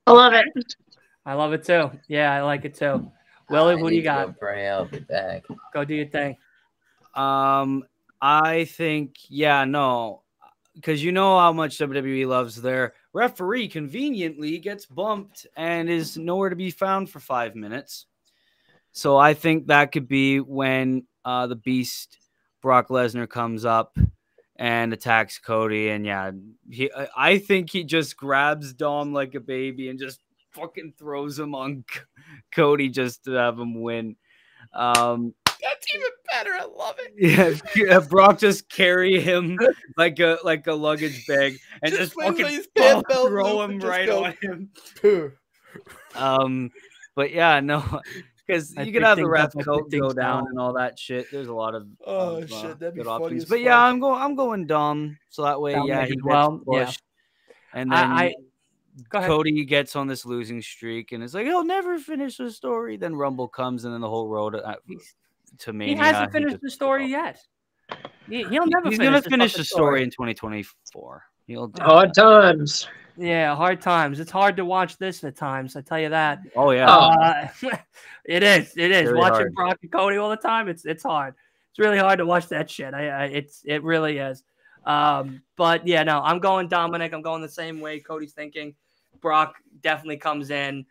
S2: I love it.
S1: I love it too. Yeah, I like it too. Willie,
S6: I
S1: who do you
S6: need go
S1: got?
S6: Pray, I'll be back.
S1: Go do your thing.
S3: Um, I think, yeah, no, because you know how much WWE loves their referee. Conveniently gets bumped and is nowhere to be found for five minutes. So I think that could be when uh, the Beast Brock Lesnar comes up and attacks Cody. And yeah, he, I- think he just grabs Dom like a baby and just fucking throws him on Cody just to have him win. Um,
S4: That's even better. I love it.
S3: yeah, yeah, Brock just carry him like a like a luggage bag and
S4: Just
S3: just, fucking
S4: his
S3: throw
S4: belt loop
S3: him right
S4: go-
S3: on him.
S4: Pooh.
S3: Um, but yeah, no, because you could have the
S1: things
S3: ref
S1: up, I
S3: coat go down
S1: down.
S3: and all that shit. There's a lot of
S4: Oh,
S3: of, uh,
S4: shit, that'd be
S3: good
S4: funny
S3: options.
S4: as
S3: But yeah. I'm going. I'm going Dom. So that way,
S1: Dominik
S3: yeah, he
S1: well, yeah.
S3: and then
S1: I, I.
S3: Cody gets on this losing streak, and it's like he'll never finish the story. Then Rumble comes, and then the whole road uh, to
S1: me,
S3: he
S1: hasn't finished
S3: just
S1: the story
S3: gives
S1: yet. He, he'll never.
S3: He's
S1: finish
S3: gonna
S1: the
S3: finish the story in 2024. He'll do
S5: Hard times.
S1: Yeah, hard times. It's hard to watch this at times. I tell you that.
S3: Oh yeah.
S1: Uh, it is. It is.
S3: Very
S1: Watching
S3: hard.
S1: Brock and Cody all the time. It's it's hard. It's really hard to watch that shit. I, I it's it really is. Um, but yeah, no, I'm going Dominik. I'm going the same way Cody's thinking. Brock definitely comes in.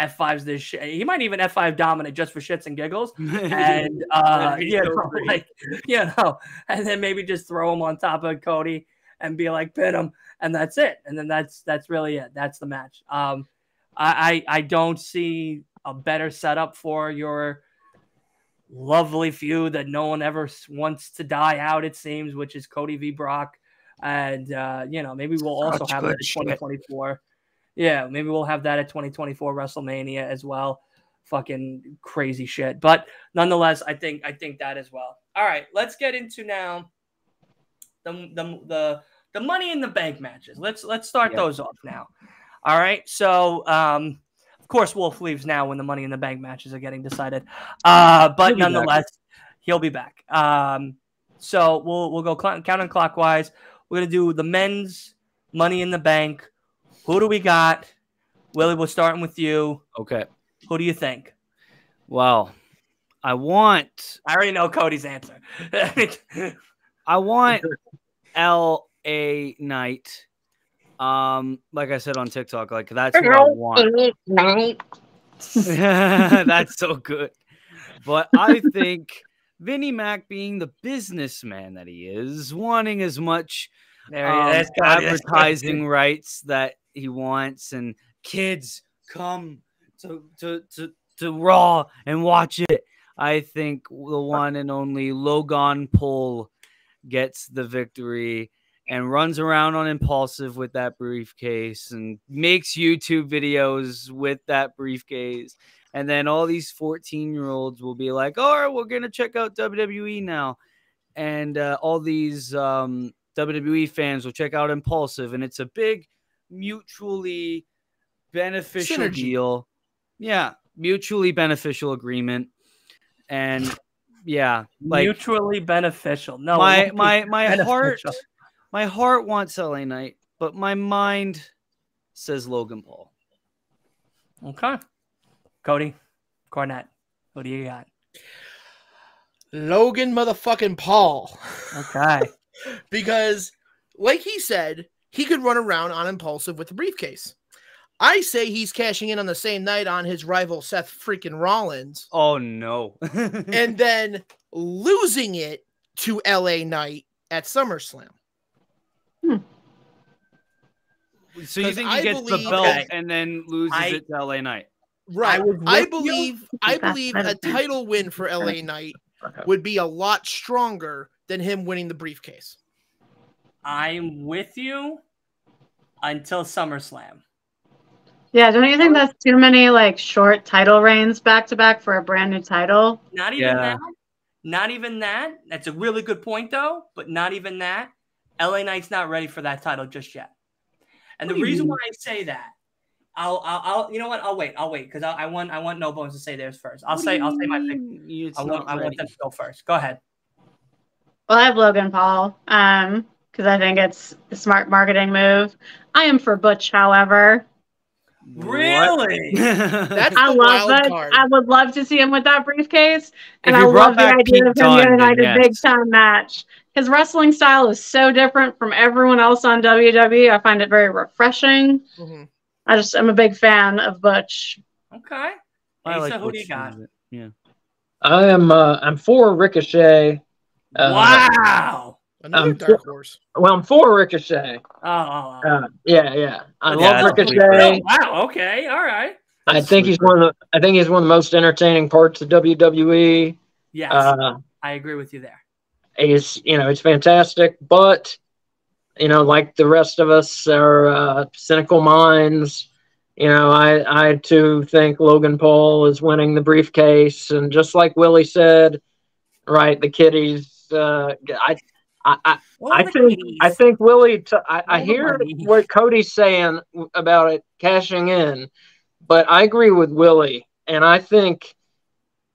S1: F5's this shit. He might even F5 Dominik just for shits and giggles. And uh you
S3: so
S1: know, like you know, and then maybe just throw him on top of Cody and be like pin him, and that's it. And then that's that's really it. That's the match. Um, I I, I don't see a better setup for your lovely feud that no one ever wants to die out. It seems, which is Cody v Brock, and uh, you know maybe we'll also
S3: Such
S1: have
S3: it
S1: in
S3: shit.
S1: 2024. Yeah, maybe we'll have that at 2024 WrestleMania as well. Fucking crazy shit. But nonetheless, I think I think that as well. All right, let's get into now the the the, the money in the bank matches. Let's let's start
S3: Yeah.
S1: those off now. All right. So um of course Wolf leaves now when the money in the bank matches are getting decided. Uh but
S3: He'll be back.
S1: nonetheless, he'll be back. Um so we'll we'll go cl- counterclockwise. We're gonna do the men's money in the bank. Who do we got? Willie, we're starting with you.
S3: okay.
S1: Who do you think?
S3: Well, I want
S1: I already know Cody's answer.
S3: I want L.A. Knight. Um, like I said on TikTok, like that's what I want. that's so good. But I think Vinnie Mac, being the businessman that he is, wanting as much
S1: there
S3: um,
S1: he is. Cody. That's Cody.
S3: advertising rights that he wants, and kids come to to to to Raw and watch it. I think the one and only Logan Paul gets the victory and runs around on impulsive with that briefcase and makes YouTube videos with that briefcase. And then all these 14 year olds will be like, all right, we're going to check out WWE now. And uh, all these um, WWE fans will check out Impulsive. And it's a big mutually beneficial
S4: Synergy.
S3: deal. Yeah, mutually beneficial agreement. And yeah, like
S1: mutually beneficial. No,
S3: my my my heart my heart wants LA Knight, but my mind says Logan Paul.
S1: Okay. Cody, Cornett, what do you got?
S4: Logan motherfucking Paul.
S1: Okay.
S4: because, like he said, he could run around on impulsive with the briefcase. I say he's cashing in on the same night on his rival Seth freaking Rollins
S3: Oh no.
S4: and then losing it to LA Knight at SummerSlam.
S3: so you think
S4: I
S3: he gets
S4: believe-
S3: the belt
S1: Okay.
S3: and then loses
S1: I-
S3: it to LA Knight?
S4: Right.
S1: was
S4: I, believe I believe a title win for LA Knight would be a lot stronger than him winning the briefcase.
S1: I'm with you until SummerSlam.
S2: Yeah, don't you think that's too many like short title reigns back to back for a brand new title?
S1: Not even
S3: Yeah.
S1: that. Not even that. That's a really good point, though, but not even that. LA Knight's not ready for that title just yet. And the
S5: What do you
S1: reason
S5: mean?
S1: why I say that, I'll, I'll, I'll you know what? I'll wait. I'll wait because I, I want, I want No Bones to say theirs first. I'll
S3: What
S1: say, I'll say my pick. I want,
S3: not
S1: I want them to go first. Go ahead.
S2: Well, I have Logan Paul um, because I think it's a smart marketing move. I am for Butch, however.
S1: Really?
S4: That's
S2: I
S4: the
S2: love
S4: wild
S2: Butch.
S4: card.
S2: I would love to see him with that briefcase. And I love the idea
S3: Pete
S2: of him
S3: Dunne,
S2: getting
S3: then
S2: like a
S3: yes.
S2: big time match. His wrestling style is so different from everyone else on WWE. I find it very refreshing.
S4: Mhm.
S2: I just I'm a big fan of Butch.
S1: Okay.
S3: I
S1: Asa,
S3: like
S1: who
S3: what
S1: do you got?
S3: Yeah.
S5: I am. Uh, I'm for Ricochet. Uh,
S1: wow.
S4: Another
S5: um,
S4: dark horse.
S5: Well, I'm for Ricochet.
S1: Oh, oh, oh.
S5: Uh, yeah, yeah. I
S3: Yeah,
S5: love Ricochet.
S1: Oh, wow. Okay. All right.
S5: I
S3: That's
S5: think he's
S3: sleeper.
S5: one of the. I think he's one of the most entertaining parts of WWE.
S1: Yes,
S5: Uh,
S1: I agree with you there.
S5: he's you know it's fantastic, but you know like the rest of us are uh, cynical minds. You know, I I too think Logan Paul is winning the briefcase, and just like Willie said, right, the kiddies. Uh, I I, I I think
S1: kiddies.
S5: I think Willy. T- I, I hear
S1: money.
S5: what Cody's saying about it cashing in, but I agree with Willy, and I think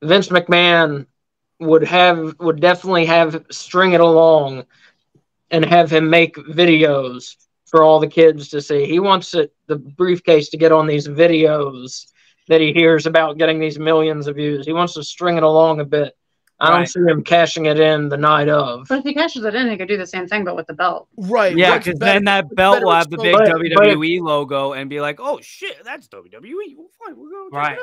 S5: Vince McMahon would have would definitely have string it along, and have him make videos for all the kids to see. He wants it the briefcase to get on these videos that he hears about getting these millions of views. He wants to string it along a bit. I don't
S1: Right.
S5: see him cashing it in the night of.
S2: But if he cashes it in, he could do the same thing, but with the belt.
S4: Right.
S3: Yeah, because then that belt will have the big
S5: But-
S3: WWE logo and be like, "Oh shit, that's WWE." Well, fine, we're going
S1: Right.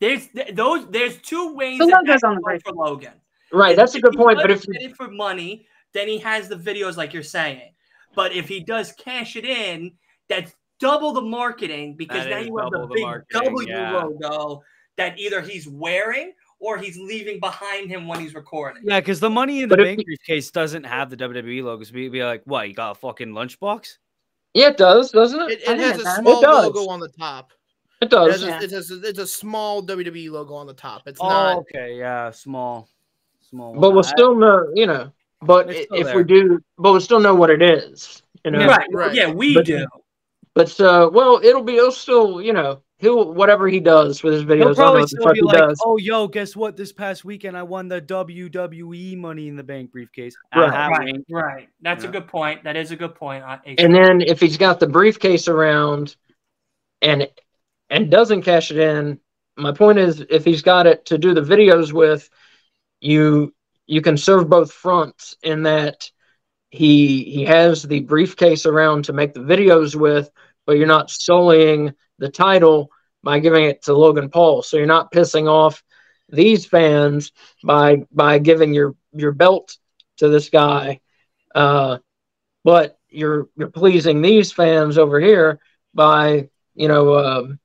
S1: There's th- those. There's two ways
S2: The
S1: that
S2: logo's on the
S1: can
S2: break.
S1: for Logan.
S5: Right, that's a good
S1: he
S5: point. But
S1: does
S5: if
S1: get it for money, then he has the videos like you're saying. But if he does cash it in, that's double the marketing because
S3: That
S1: now you have the
S3: double the
S1: big
S3: marketing,
S1: W
S3: yeah.
S1: logo that either he's wearing or he's leaving behind him when he's recording.
S3: Yeah, because the Money in the
S5: But if
S3: Bank
S5: he-
S3: doesn't have the WWE logo. So be, be like, "What? You got a fucking lunchbox?"
S5: yeah, it does, doesn't it?
S4: It, it has a
S2: does.
S4: small
S5: It does.
S4: logo on the top.
S5: It
S4: It
S5: does.
S4: has a, it's, a, it's a small WWE logo on the top. It's
S3: Oh,
S4: not.
S3: okay, yeah, small, small.
S5: But
S3: one.
S5: we'll still know, you know. But
S3: It's
S5: i-
S3: still
S5: if
S3: there.
S5: we do, but we'll still know what it is, you know.
S1: Right.
S4: Right.
S1: Yeah, we
S5: But-
S1: do.
S5: But uh, well, it'll be. It'll still, you know, he'll whatever he does with his videos.
S3: He'll
S5: I don't know
S3: probably
S5: the
S3: still
S5: fuck
S3: be
S5: he
S3: like,
S5: does.
S3: "Oh, yo, guess what? This past weekend, I won the WWE Money in the Bank briefcase."
S5: Right.
S1: Right. Right. That's
S3: Yeah.
S1: a good point. That is a good point.
S5: And then if he's got the briefcase around, and and doesn't cash it in, my point is, if he's got it to do the videos with, you you can serve both fronts in that he he has the briefcase around to make the videos with, but you're not sullying the title by giving it to Logan Paul. So you're not pissing off these fans by by giving your your belt to this guy. Uh, but you're you're pleasing these fans over here by you know um,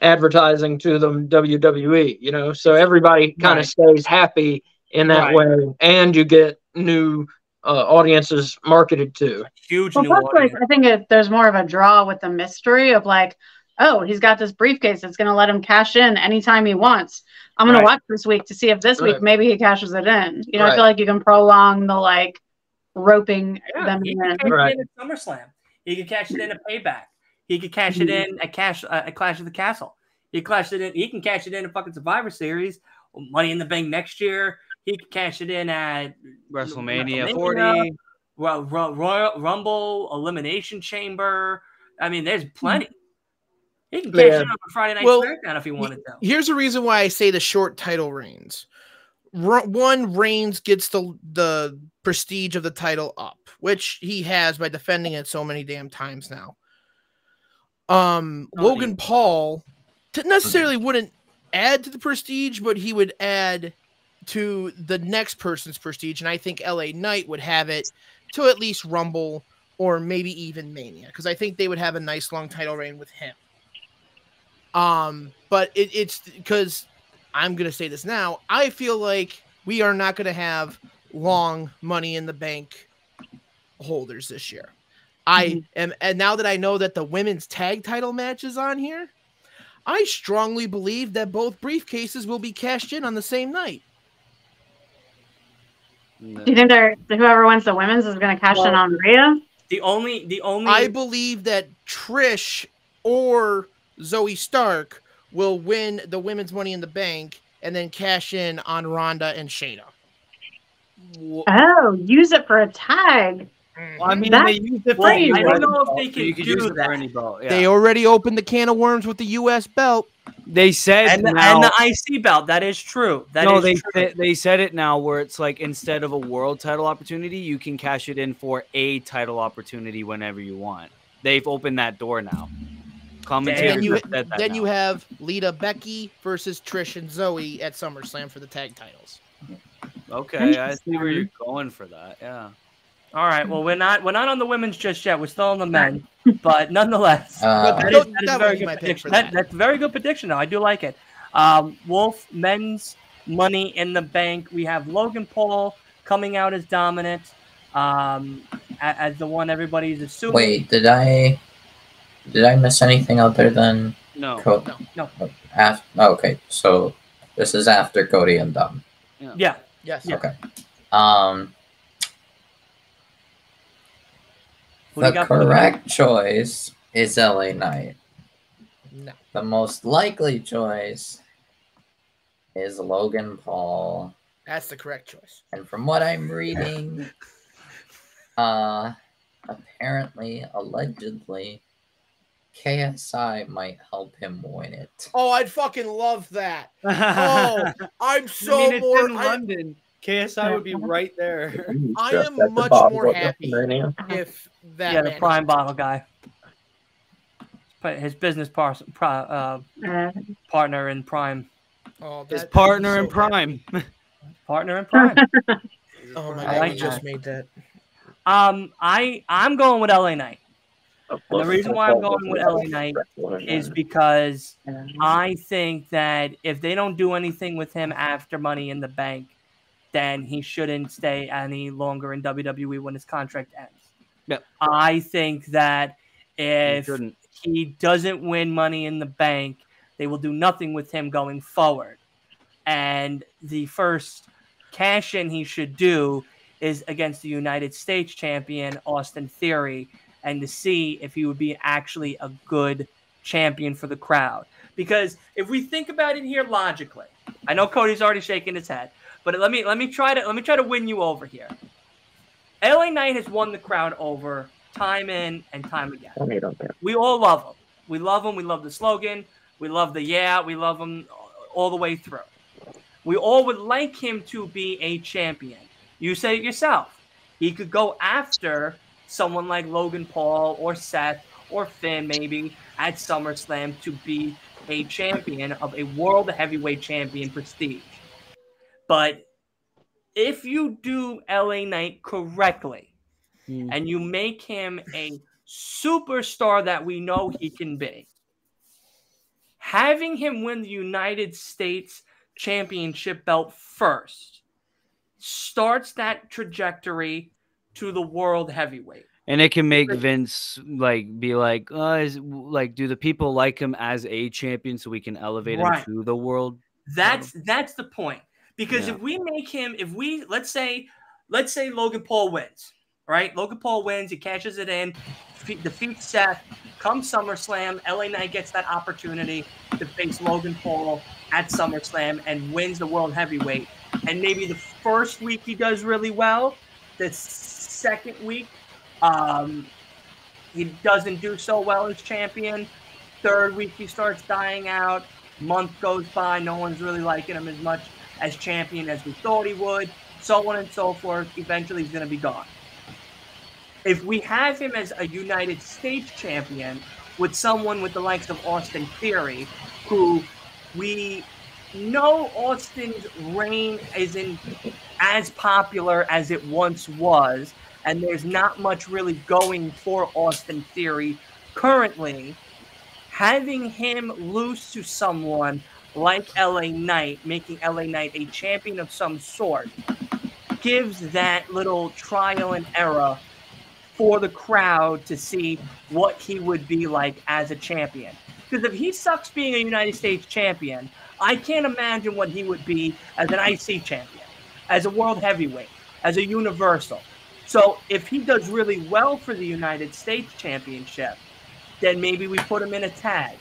S5: advertising to them WWE. You know, so everybody kind
S1: Right.
S5: of stays happy in that
S1: Right.
S5: way, and you get new uh, audiences marketed to.
S1: Huge
S2: Well,
S1: new
S2: plus, like. I think it, there's more of a draw with the mystery of like, oh, he's got this briefcase that's going to let him cash in anytime he wants. I'm going
S1: Right.
S2: to watch this week to see if this
S5: Right.
S2: week maybe he cashes it in. You know, I feel like you can prolong the like roping
S1: Yeah,
S2: them
S1: he
S2: in.
S1: could cash
S5: Right.
S1: it in at SummerSlam. He could cash it in at Payback. He could cash it in at Cash uh, at Clash of the Castle. He cash it in. He can cash it in a fucking Survivor Series, Money in the Bank next year. He could cash it in at
S3: WrestleMania
S1: WrestleMania.
S3: 40.
S1: Ro- Ro- Royal Rumble, Elimination Chamber. I mean, there's plenty. He can cash
S5: Yeah.
S1: it in on Friday Night
S4: Well,
S1: SmackDown if he wanted to.
S4: Here's the reason why I say the short title reigns. One, Reigns gets the the prestige of the title up, which he has by defending it so many damn times now. Um,
S1: Oh,
S4: Logan Paul t- necessarily wouldn't add to the prestige, but he would add to the next person's prestige, and I think LA Knight would have it to at least Rumble or maybe even Mania, because I think they would have a nice long title reign with him. Um, but it, it's because I'm gonna say this now. I feel like we are not gonna have long money in the bank holders this year. I am, and now that I know that the women's tag title match is on here, I strongly believe that both briefcases will be cashed in on the same night.
S2: Do you think they're whoever wins the women's is going to cash in on Rhea?
S1: The only, the only.
S4: I believe that Trish or Zoey Stark will win the women's Money in the Bank and then cash in on Ronda and Shayna.
S2: Oh, use it for a tag. Mm-hmm.
S3: Well, I mean,
S2: That-
S3: they use it for
S2: Well, I don't
S1: know if
S3: belt,
S1: they
S3: so
S1: can do
S3: use
S1: that.
S3: for any belt. Yeah.
S4: They already opened the can of worms with the U.S. belt.
S3: They said
S1: and, the,
S3: now,
S1: and the IC belt. That is true. That
S3: no,
S1: is
S3: they
S1: true.
S3: they- they said it now where it's like instead of a world title opportunity, you can cash it in for a title opportunity whenever you want. They've opened that door now.
S4: And then you
S3: have said that
S4: then you have Lita Becky versus Trish and Zoey at SummerSlam for the tag titles.
S3: okay. I see where you're going for that. Yeah.
S1: All right. Well, we're not we're not on the women's just yet. We're still on the men, but nonetheless,
S6: Uh,
S1: that
S4: That
S1: is, that is a very good prediction. That,
S4: that.
S1: that's very good prediction, though. I do like it. Um, Wolf men's money in the bank. We have Logan Paul coming out as dominant, um, a- as the one everybody's assuming.
S6: wait, did I did I miss anything other than
S3: No.
S6: Co-
S1: No.
S6: Af- oh, okay, so this is after Cody and Dom.
S1: Yeah.
S4: Yes.
S6: Okay. Um,
S1: Who do you
S6: the
S1: got for the
S6: correct choice is LA Knight.
S4: No.
S6: The most likely choice is Logan Paul.
S4: That's the correct choice.
S6: And from what I'm reading, uh, apparently, allegedly, KSI might help him win it.
S4: Oh, I'd fucking love that. Oh, I'm so
S3: I mean, it's
S4: more.
S3: in
S4: I,
S3: London. KSI would be right there.
S4: I am much more happy. If that
S1: yeah, the prime bottle guy. But his business par- pro- uh,
S2: Uh,
S1: partner in prime.
S4: Oh,
S3: His
S4: that-
S3: partner
S4: I'm
S3: in prime.
S1: Partner in prime.
S4: Oh my
S1: I
S4: god,
S1: like
S4: just made that.
S1: um, I I'm going with LA Knight. And the reason why I'm going with LA Knight is because I think that if they don't do anything with him after Money in the Bank, then he shouldn't stay any longer in WWE when his contract ends.
S3: Yep.
S1: I think that if
S3: shouldn't.
S1: he doesn't win Money in the Bank, they will do nothing with him going forward. And the first cash in he should do is against the United States champion, Austin Theory, and to see if he would be actually a good champion for the crowd. Because if we think about it here logically, I know Cody's already shaking his head, but let me let me try to let me try to win you over here. LA Knight has won the crowd over time in and time again we all love him. We love him. We love the slogan. We love the yeah. We love him all the way through. We all would like him to be a champion. You said it yourself. He could go after someone like Logan Paul or Seth or Finn, maybe at SummerSlam to be a champion of a world heavyweight champion prestige. But if you do LA Knight correctly,
S3: Hmm.
S1: and you make him a superstar that we know he can be. Having him win the United States Championship belt first starts that trajectory to the world heavyweight.
S3: And it can make Vince like be like, uh, is, like, do the people like him as a champion so we can elevate
S1: Right.
S3: him to the world?
S1: That's that's the point. Because
S3: Yeah.
S1: if we make him, if we let's say, let's say Logan Paul wins, right? Logan Paul wins, he cashes it in, defeats Seth. Come SummerSlam, LA Knight gets that opportunity to face Logan Paul at SummerSlam and wins the World Heavyweight. And maybe the first week he does really well. The second week, um, he doesn't do so well as champion. Third week he starts dying out. Month goes by, no one's really liking him as much as champion as we thought he would. So on and so forth. Eventually he's going to be gone. If we have him as a United States champion with someone with the likes of Austin Theory, who we know Austin's reign isn't as popular as it once was, and there's not much really going for Austin Theory currently. Having him lose to someone like LA Knight, making LA Knight a champion of some sort, gives that little trial and error for the crowd to see what he would be like as a champion. Because if he sucks being a United States champion, I can't imagine what he would be as an IC champion, as a world heavyweight, as a universal. So if he does really well for the United States Championship, then maybe we put him in a tag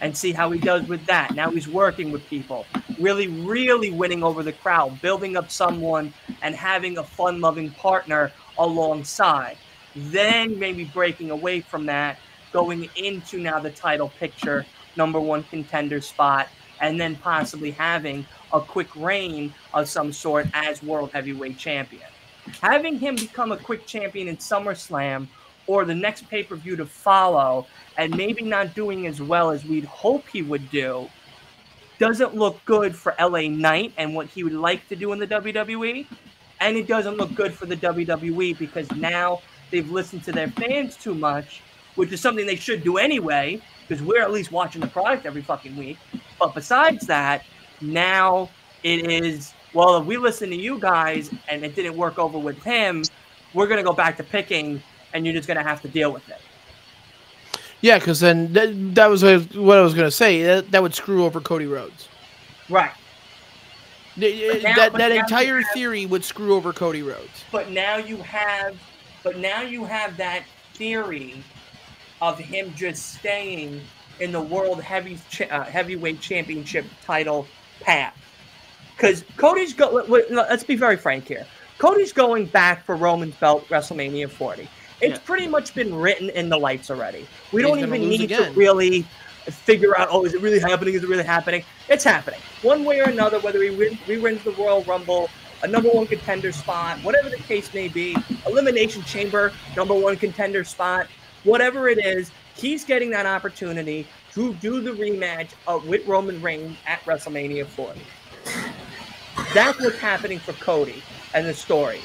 S1: and see how he does with that. Now he's working with people, really, really winning over the crowd, building up someone and having a fun loving partner alongside. Then maybe breaking away from that, going into now the title picture, number one contender spot, and then possibly having a quick reign of some sort as world heavyweight champion. Having him become a quick champion in SummerSlam or the next pay per view to follow, and maybe not doing as well as we'd hope he would do, doesn't look good for LA Knight and what he would like to do in the WWE. And it doesn't look good for the WWE because now they've listened to their fans too much, which is something they should do anyway, because we're at least watching the product every fucking week. But besides that, now it is well, if we listen to you guys and it didn't work over with him, we're gonna go back to picking, and you're just gonna have to deal with it.
S4: Yeah, because then that, that was what I was going to say. That, that would screw over Cody Rhodes.
S1: Right.
S4: Th-
S1: now-
S4: that that entire
S1: have-
S4: theory would screw over Cody Rhodes.
S1: But now you have, but now you have that theory of him just staying in the world heavy uh, heavyweight championship title path. Because Cody's go. let- let- Let's be very frank here. Cody's going back for Roman's belt WrestleMania 40. It's
S3: Yeah.
S1: pretty much been written in the lights already. We
S4: He's
S1: don't even need
S4: again.
S1: to really figure out. Oh, is it really happening? Is it really happening? It's happening. One way or another, whether he win, he wins the Royal Rumble, a number one contender spot, whatever the case may be, Elimination Chamber, number one contender spot, whatever it is, he's getting that opportunity to do the rematch uh, with Roman Reigns at WrestleMania 40. That's what's happening for Cody and the story.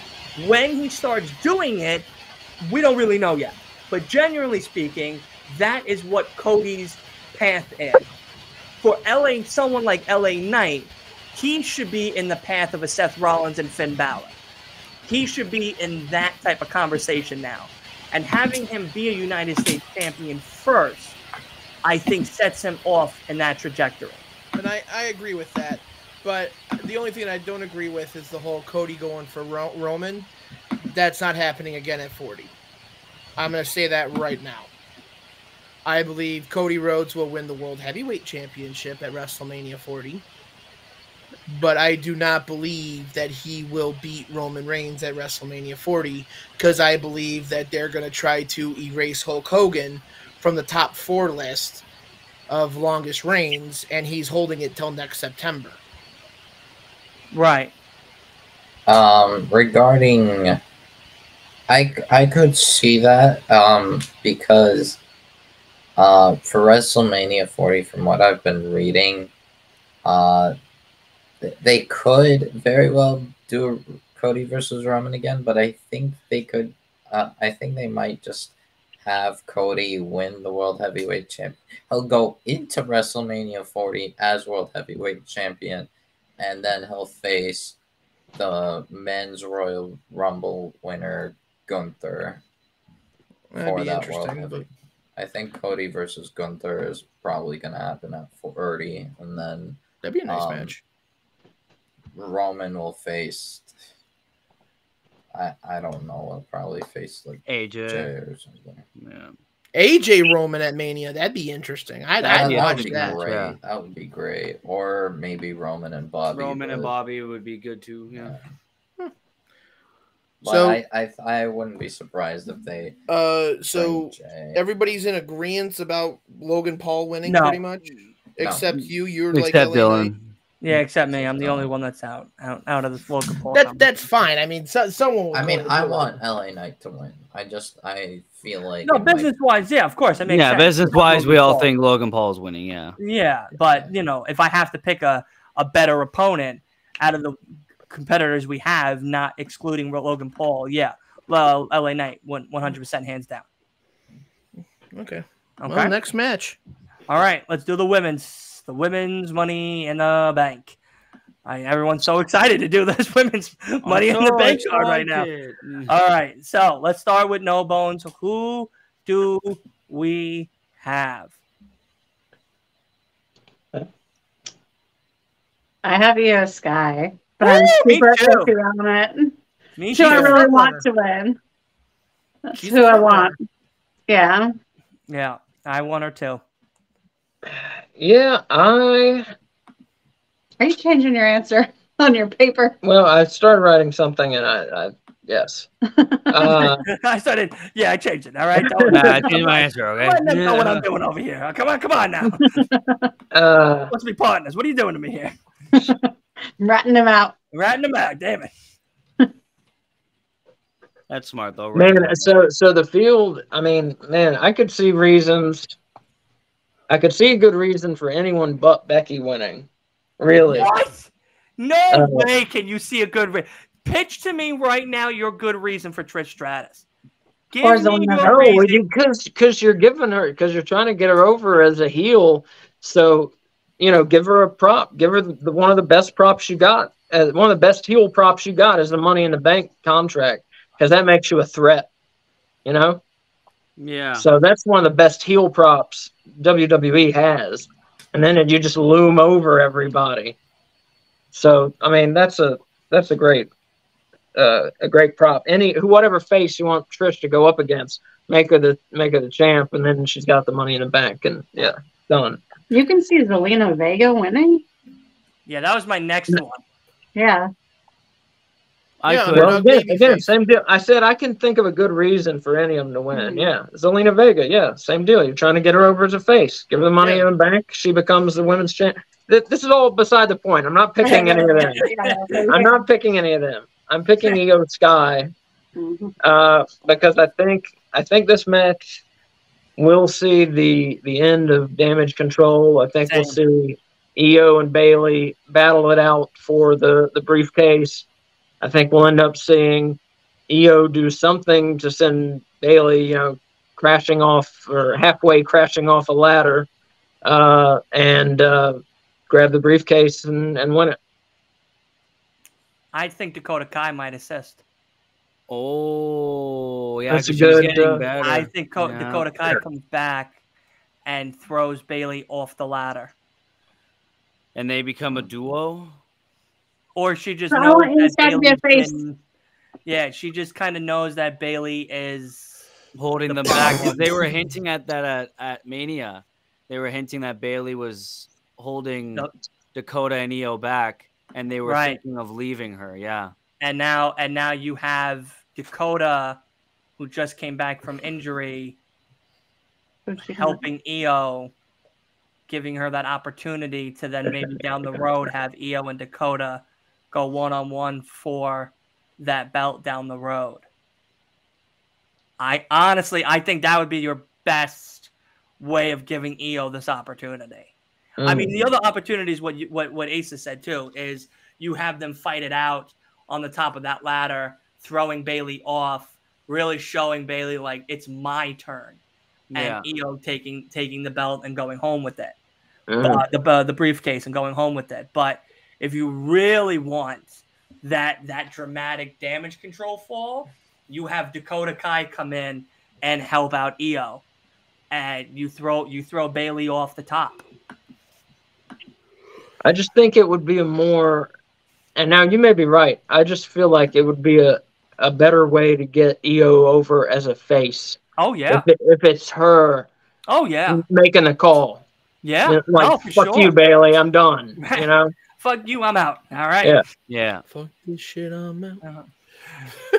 S1: When he starts doing it, we don't really know yet. But generally speaking, that is what Cody's path is. For LA, someone like LA Knight, he should be in the path of a Seth Rollins and Finn Balor. He should be in that type of conversation now. And having him be a United States champion first, I think sets him off in that trajectory.
S4: And I, I agree with that. But the only thing I don't agree with is the whole Cody going for Ro- Roman. That's not happening again at 40. I'm going to say that right now. I believe Cody Rhodes will win the World Heavyweight Championship at WrestleMania 40. But I do not believe that he will beat Roman Reigns at WrestleMania 40 because I believe that they're going to try to erase Hulk Hogan from the top four list of longest reigns, and he's holding it till next September.
S1: Right.
S6: Um, regarding, I I could see that um because uh for WrestleMania 40, from what I've been reading, uh they could very well do Cody versus Roman again, but I think they could. Uh, I think they might just have Cody win the World Heavyweight Champion. He'll go into WrestleMania 40 as World Heavyweight Champion, and then he'll face the men's Royal Rumble winner Gunther.
S4: That'd
S6: For
S4: be
S6: that World
S4: interesting.
S6: Heavy-
S4: But
S6: I think Cody versus Gunther is probably gonna happen at 40, and then
S4: that'd be a nice
S6: Um,
S4: match.
S6: Roman will face. I I don't know. I'll probably face like
S3: AJ.
S6: Jay or something.
S3: Yeah.
S4: AJ Roman at Mania. That'd be interesting. I'd,
S3: That'd
S4: I'd
S3: be
S4: watch
S6: would
S4: that.
S6: great.
S3: yeah.
S6: That would be great. Or maybe Roman and Bobby.
S3: Roman and Bobby would be good too. Yeah.
S6: But
S4: So-
S6: I, I I wouldn't be surprised if they.
S4: Uh, so everybody's in agreement about Logan Paul winning,
S1: No.
S4: pretty much, except you. You're like
S3: Except
S4: LA
S1: Yeah, except me. I'm the only one that's out out, out of this Logan Paul.
S4: That that's fine. I mean, so, someone. will
S6: I mean, I want LA Knight to win. I just I feel like
S1: no
S6: it might-
S1: business wise, yeah, of course. It makes
S3: Yeah,
S1: sense.
S3: business wise, we all think Logan Paul. is winning. Yeah.
S1: Yeah, but you know, if I have to pick a, a better opponent out of the competitors we have, not excluding Logan Paul, yeah, well, LA Knight, one hundred percent, hands down.
S4: Okay.
S1: Okay.
S4: Well, next match.
S1: All right, let's do the women's, the women's money in the bank. I, everyone's so excited to do this women's money in the bank card right now. All right, so let's start with no bones. Who do we have?
S2: I have Iyo Sky, but I'm
S1: me
S2: super
S1: too.
S2: iffy on it.
S1: Me
S2: That's who I really want
S4: runner.
S2: to win. That's
S4: She's
S2: who I want. Yeah.
S1: Yeah, I want her too.
S5: Yeah, I
S2: Are you changing your answer on your paper?
S5: well, I started writing something, and I, I yes. Uh,
S1: I started. Yeah, I changed it. All right. Don't,
S3: Nah, I changed my answer. Okay.
S1: Let them know what I'm doing over here. Oh, come on, come on now.
S5: uh,
S1: Let's be partners. What are you doing to me here?
S2: I'm ratting him out.
S1: Ratting them out. Damn it.
S3: That's smart though. right?
S5: man, so so the field. I mean, man, I could see reasons. I could see a good reason for anyone but Becky winning. Really,
S1: What? No
S5: Uh,
S1: way can you see a good re- pitch to me right now your good reason for Trish Stratus. Give
S2: Or
S1: me your reason.
S5: because because you're giving her because you're trying to get her over as a heel. So you know, give her a prop. Give her the, the one of the best props you got. Uh, one of the best heel props you got is the Money in the Bank contract because that makes you a threat. You know,
S3: Yeah.
S5: so that's one of the best heel props WWE has, and then you just loom over everybody. So I mean, that's a that's a great uh, a great prop. Any who whatever face you want Trish to go up against, make her the make her the champ, and then she's got the money in the bank, and yeah, done.
S2: You can see Zelina Vega winning.
S1: Yeah, that was my next one.
S2: Yeah.
S3: I
S4: Yeah,
S3: could.
S5: Well, again, again, same deal. I said I can think of a good reason for any of them to win. Yeah, Zelina Vega. Yeah, same deal. You're trying to get her over as a face. Give her the money
S4: Yeah.
S5: in the bank. She becomes the women's champ. Th- This is all beside the point. I'm not picking any of them. I'm not picking any of them. I'm picking Iyo Sky
S2: Mhm.
S5: uh, because I think I think this match will see the the end of damage control. I think we'll see Iyo and Bayley battle it out for the the briefcase. I think we'll end up seeing Iyo do something to send Bayley, you know, crashing off or halfway crashing off a ladder, uh, and uh, grab the briefcase and, and win it.
S1: I think Dakota Kai might assist.
S3: Oh, yeah.
S5: That's
S3: 'cause
S5: a good,
S3: getting
S5: uh.
S1: I think Co-
S3: Yeah.
S1: Dakota Kai
S5: Sure.
S1: comes back and throws Bayley off the ladder.
S3: and they become a duo.
S1: Or she just
S2: No,
S1: knows that
S2: gotta be a
S1: Bayley's
S2: face.
S1: been- yeah, she just kind of knows that Bayley is
S3: holding
S1: The
S3: them back. They were hinting at that at, at Mania. They were hinting that Bayley was holding
S1: No.
S3: Dakota and Iyo back, and they were
S1: Right.
S3: thinking of leaving her. Yeah.
S1: and now and now you have Dakota who just came back from injury helping Iyo giving her that opportunity to then maybe down the road have Iyo and Dakota go one on one for that belt down the road. I honestly I think that would be your best way of giving Iyo this opportunity. I mean, the other opportunities, what you, what what Ace has said too, is you have them fight it out on the top of that ladder, throwing Bayley off, really showing Bayley like it's my turn,
S3: Yeah.
S1: and Iyo taking taking the belt and going home with it,
S5: Mm.
S1: uh, the uh, the briefcase and going home with it. But if you really want that that dramatic damage control fall, you have Dakota Kai come in and help out Iyo, and you throw you throw Bayley off the top.
S5: I just think it would be a more, and now you may be right. I just feel like it would be a, a better way to get Iyo over as a face
S1: Oh yeah.
S5: if, it, if it's her
S1: Oh yeah.
S5: making the call.
S1: Yeah.
S5: Like,
S1: oh, for
S5: fuck
S1: sure.
S5: you, Bayley, I'm done. You know?
S1: Fuck you. I'm out. All right.
S5: Yeah.
S3: Yeah.
S4: Fuck this shit, I'm out.
S1: Uh-huh.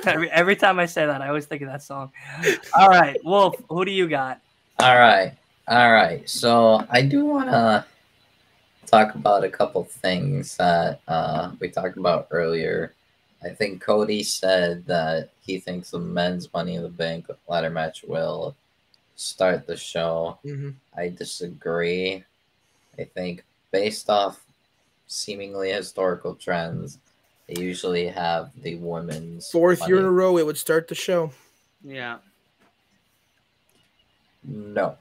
S1: every, every time I say that, I always think of that song. All right, Wolf. Who do you got?
S6: All right. All right. So I do want to talk about a couple things that uh, we talked about earlier. I think Cody said that he thinks the men's Money in the Bank ladder match will start the show.
S4: hmm
S6: I disagree. I think based off seemingly historical trends, they usually have the women's
S4: Fourth year in a row, it would start the show.
S3: Yeah.
S6: No,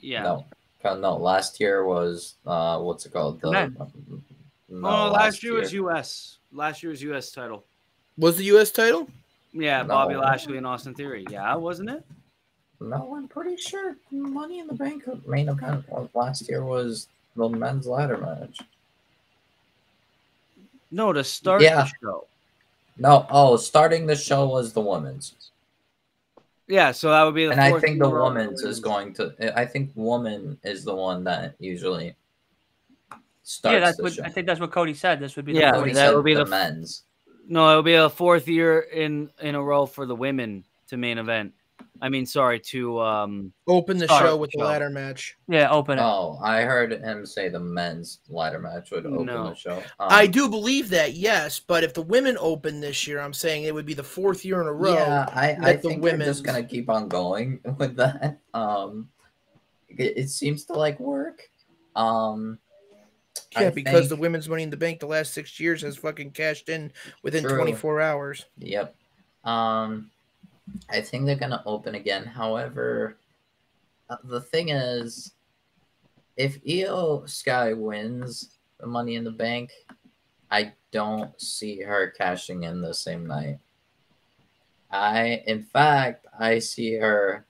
S3: Yeah.
S6: no, Uh, no. Last year was uh, what's it called? The
S1: Men.
S6: no,
S3: oh, last, year was U.S. Last year was U.S. title.
S4: Was the U.S. title?
S3: Yeah, Bobby Lashley and Austin Theory. Yeah, wasn't it?
S6: No, I'm pretty sure Money in the Bank main event last year was the men's ladder match.
S3: No, to start
S6: Yeah.
S3: the show.
S6: No, oh, starting the show was the women's,
S3: Yeah, so that would be the
S6: and I think the women's is going to. I think woman is the one that usually starts
S1: yeah, that's
S6: the
S1: what
S6: show.
S1: I think. That's what Cody said. This would be
S3: Yeah,
S1: the
S6: Cody
S3: that would be
S6: the,
S3: the-
S6: men's.
S3: No, it'll be a fourth year in in a row for the women to main event. I mean, sorry to um.
S4: Open the show with the
S3: show.
S4: ladder match.
S1: yeah. Open it.
S6: Oh, I heard him say the men's ladder match would open
S3: No.
S6: the show. Um,
S4: I do believe that, yes, but if the women open this year, I'm saying it would be the fourth year in a row.
S6: Yeah, I, I
S4: the
S6: think they're just
S4: women's-
S6: gonna keep on going with that. Um, it, it seems to like work. Um,
S4: Yeah,
S6: I
S4: because
S6: think-
S4: the women's money in the bank the last six years has fucking cashed in within
S6: True.
S4: 24 hours.
S6: Yep. Um, I think they're gonna open again. However, uh, the thing is, if Iyo Sky wins the Money in the Bank, I don't see her cashing in the same night. I, in fact, I see her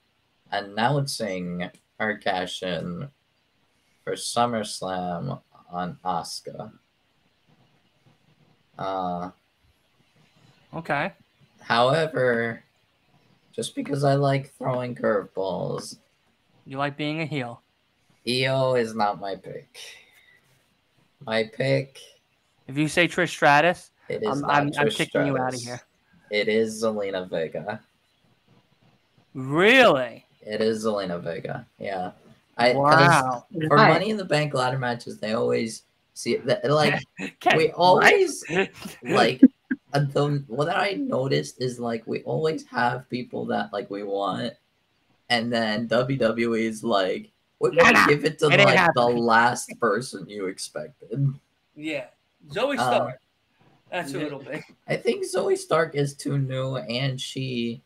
S6: announcing her cash in for SummerSlam on Asuka. Uh,
S1: Okay.
S6: However, just because I like throwing curveballs,
S1: You like being a heel.
S6: Iyo is not my pick. My pick,
S1: If you say Trish Stratus,
S6: it is
S1: I'm,
S6: not
S1: I'm, I'm
S6: Trish
S1: kicking you out of here.
S6: It is Zelina Vega.
S1: Really?
S6: It is Zelina Vega. Yeah. I 'cause
S1: wow.
S6: for
S2: Nice.
S6: Money in the Bank ladder matches, they always see that like
S1: Okay,
S6: we always like the what I noticed is like we always have people that like we want, and then WWE is like we're gonna
S1: nah,
S6: give it to
S1: it
S6: like the last person you expected.
S1: yeah. Zoey
S6: Uh,
S1: Stark. That's a
S6: little
S1: it'll.
S6: I think Zoey Stark is too new, and she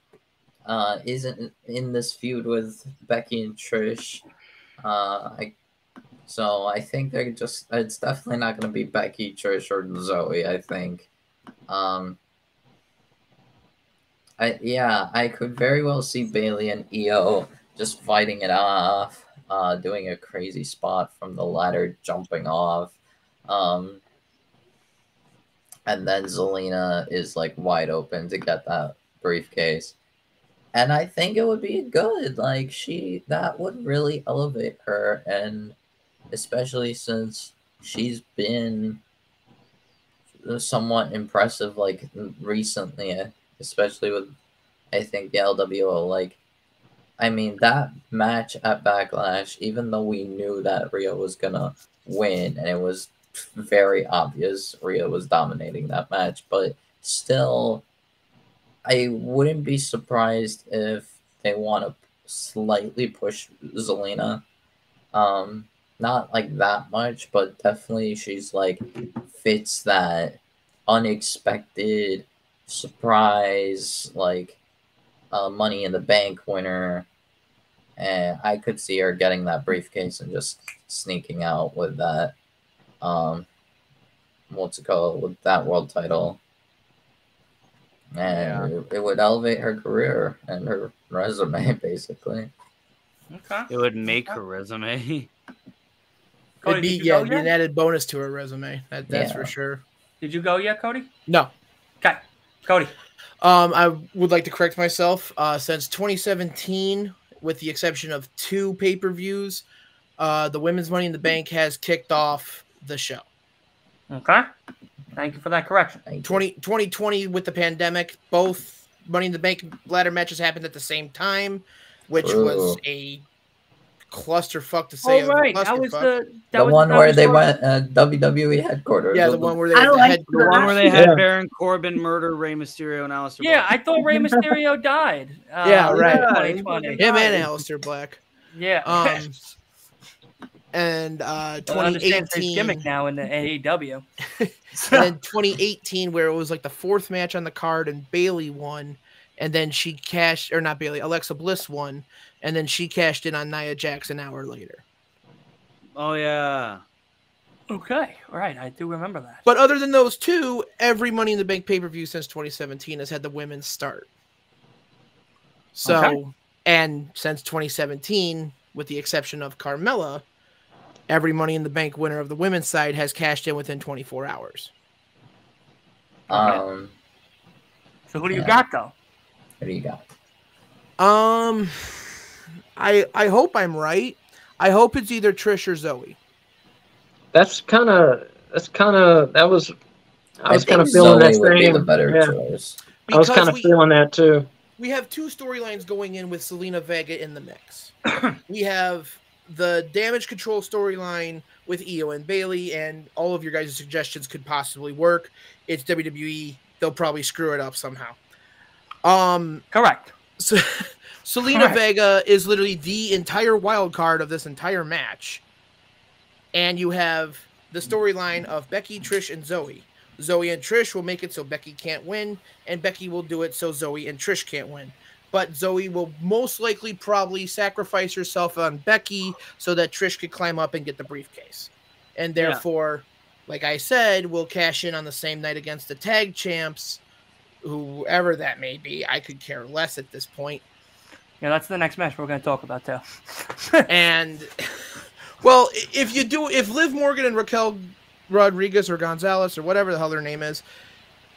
S6: uh, isn't in this feud with Becky and Trish. Uh, I, so I think they're just. It's definitely not going to be Becky, Trish, or Zoey. I think. Um, I yeah, I could very well see Bayley and Iyo just fighting it off, uh, doing a crazy spot from the ladder, jumping off. Um, and then Zelina is like wide open to get that briefcase. And I think it would be good. Like she that would really elevate her and especially since she's been somewhat impressive like recently, especially with I think the LWO like I mean that match at Backlash, even though we knew that Rhea was gonna win and it was very obvious Rhea was dominating that match, but still, I wouldn't be surprised if they want to slightly push Zelina. Um, not like that much, but definitely she's like fits that unexpected surprise, like uh, Money in the Bank winner. And I could see her getting that briefcase and just sneaking out with that um what's it called with that world title and it, it would elevate her career and her resume basically
S1: Okay.
S3: It would make her resume.
S1: Cody,
S4: It'd be
S1: did you
S4: yeah,
S1: go
S4: it'd be an added bonus to her resume. That, that's for sure.
S1: Did you go yet, Cody?
S4: No.
S1: Okay. Cody.
S4: Um, I would like to correct myself. Uh, since 2017, with the exception of two pay per views, uh, the Women's Money in the Bank has kicked off the show.
S1: Okay. Thank you for that correction.
S4: 20, 2020 with the pandemic, both Money in the Bank ladder matches happened at the same time, which was a clusterfuck to say.
S1: Oh right, that was the that
S6: the
S1: was,
S6: one
S1: that
S6: where they
S1: the-
S6: went uh, WWE headquarters
S4: yeah, the one where they
S2: I
S4: had the
S2: like
S4: head.
S3: The one where they had
S5: Yeah.
S3: Baron Corbin murder Rey Mysterio and Aleister
S1: Yeah, I thought Rey Mysterio died. Uh,
S4: Yeah, right.
S1: in
S3: Yeah,
S1: 2020.
S4: and
S3: Right.
S4: Aleister Black.
S1: Yeah.
S4: Um, and uh,
S1: I understand his
S4: 2018.
S1: gimmick now in the AEW.
S4: and then 2018 where it was like the fourth match on the card and Bayley won and then she cashed or not Bayley Alexa Bliss won and then she cashed in on Nia Jax an hour later.
S3: Oh yeah.
S1: okay, all right, I do remember that.
S4: But other than those two, every Money in the Bank pay-per-view since 2017 has had the women's start. So
S1: Okay.
S4: and since 2017 with the exception of Carmella, every Money in the Bank winner of the women's side has cashed in within 24 hours.
S6: um
S1: So who do you
S6: Yeah.
S1: got though?
S6: What do you got?
S4: Um, I I hope I'm right. I hope it's either Trish or Zoey.
S5: That's kind of that's kind of that was. I was kind of feeling
S6: Zoey
S5: that
S6: would be the better
S5: yeah,
S6: choice.
S5: I was kind of feeling that too.
S4: we have two storylines going in with Zelina Vega in the mix. we have the damage control storyline with Iyo and Bayley, and all of your guys' suggestions could possibly work. It's WWE. They'll probably screw it up somehow. Um,
S1: Correct.
S4: so Zelina
S1: Correct.
S4: Vega is literally the entire wild card of this entire match. And you have the storyline of Becky, Trish, and Zoey. Zoey and Trish will make it so Becky can't win, and Becky will do it so Zoey and Trish can't win. But Zoey will most likely probably sacrifice herself on Becky so that Trish could climb up and get the briefcase. And
S3: Yeah.
S4: therefore, like I said, we'll cash in on the same night against the tag champs, whoever that may be. I could care less at this point.
S1: Yeah, that's the next match we're going to talk about too.
S4: And well, if you do, if Liv Morgan and Raquel Rodriguez or Gonzalez or whatever the hell their name is,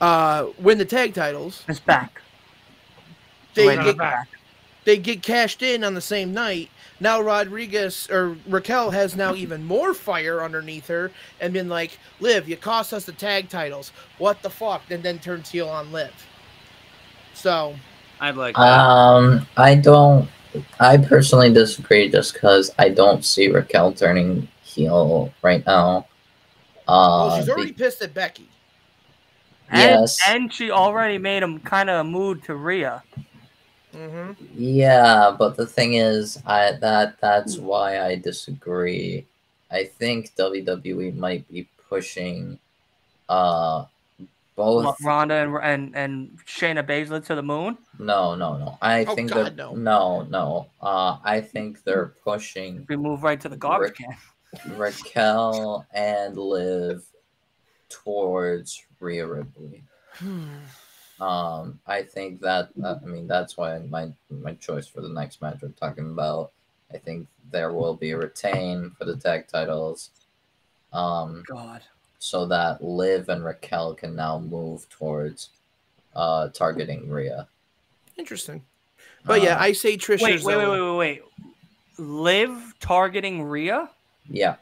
S4: uh, win the tag titles,
S1: it's back.
S4: they get
S1: back.
S4: they get cashed in on the same night. Now Rodriguez or Raquel has now even more fire underneath her and been like, Liv, you cost us the tag titles. What the fuck? And then turns heel on Liv. So
S3: I'd like that.
S6: Um, I don't. I personally disagree, just because I don't see Raquel turning heel right now. Uh,
S4: well, she's
S6: be-
S4: already pissed at Becky.
S1: And,
S6: Yes.
S1: and she already made him kind of a mood to Rhea.
S4: Hmm
S6: Yeah, but the thing is, I that that's why I disagree. I think WWE might be pushing uh both
S1: Ronda and, and and Shayna Baszler to the moon.
S6: no no no. I
S4: Oh,
S6: think
S4: God, no.
S6: no no. Uh I think they're pushing
S1: We move right to the garbage can.
S6: Raquel and Liv towards Rhea Ripley. Um, I think that uh, I mean that's why my my choice for the next match we're talking about. I think there will be a retain for the tag titles, um,
S1: God.
S6: so that Liv and Raquel can now move towards uh targeting Rhea.
S4: Interesting. But yeah,
S6: Uh,
S4: I say Trish
S1: Wait, wait, wait, wait, wait, wait. Liv targeting Rhea?
S6: yeah.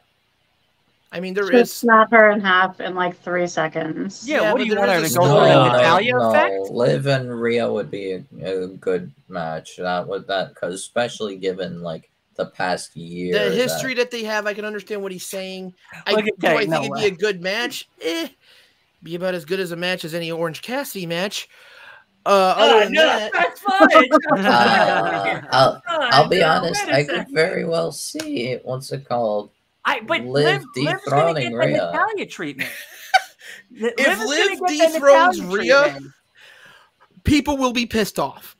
S4: I mean, there
S2: Just
S4: is.
S2: snap her in half in like three seconds.
S1: Yeah,
S4: Yeah,
S1: what do you want her to
S4: a
S1: go
S4: story.
S1: through
S6: No,
S1: the
S6: no,
S1: Natalya
S6: no.
S1: effect?
S6: Liv and Rhea would be a, a good match. That would that because especially given like the past year.
S4: The history that they have, I can understand what he's saying. I,
S1: Look
S4: do I
S1: Kate,
S4: think
S1: no
S4: it'd
S1: way.
S4: be a good match? Eh, be about as good as a match as any Orange Cassidy match. Uh, other
S1: Oh,
S4: than
S1: no,
S4: that,
S1: that's fine.
S6: Uh, I'll, I'll be
S1: No,
S6: honest. I could very well see it. What's it called?
S1: I but
S6: Liv
S1: Liv, Liv's gonna get
S6: dethroning
S1: the Natalya treatment. Li-
S4: If Liv
S1: get
S4: dethrones
S1: Natalya
S4: Rhea,
S1: treatment.
S4: people will be pissed off.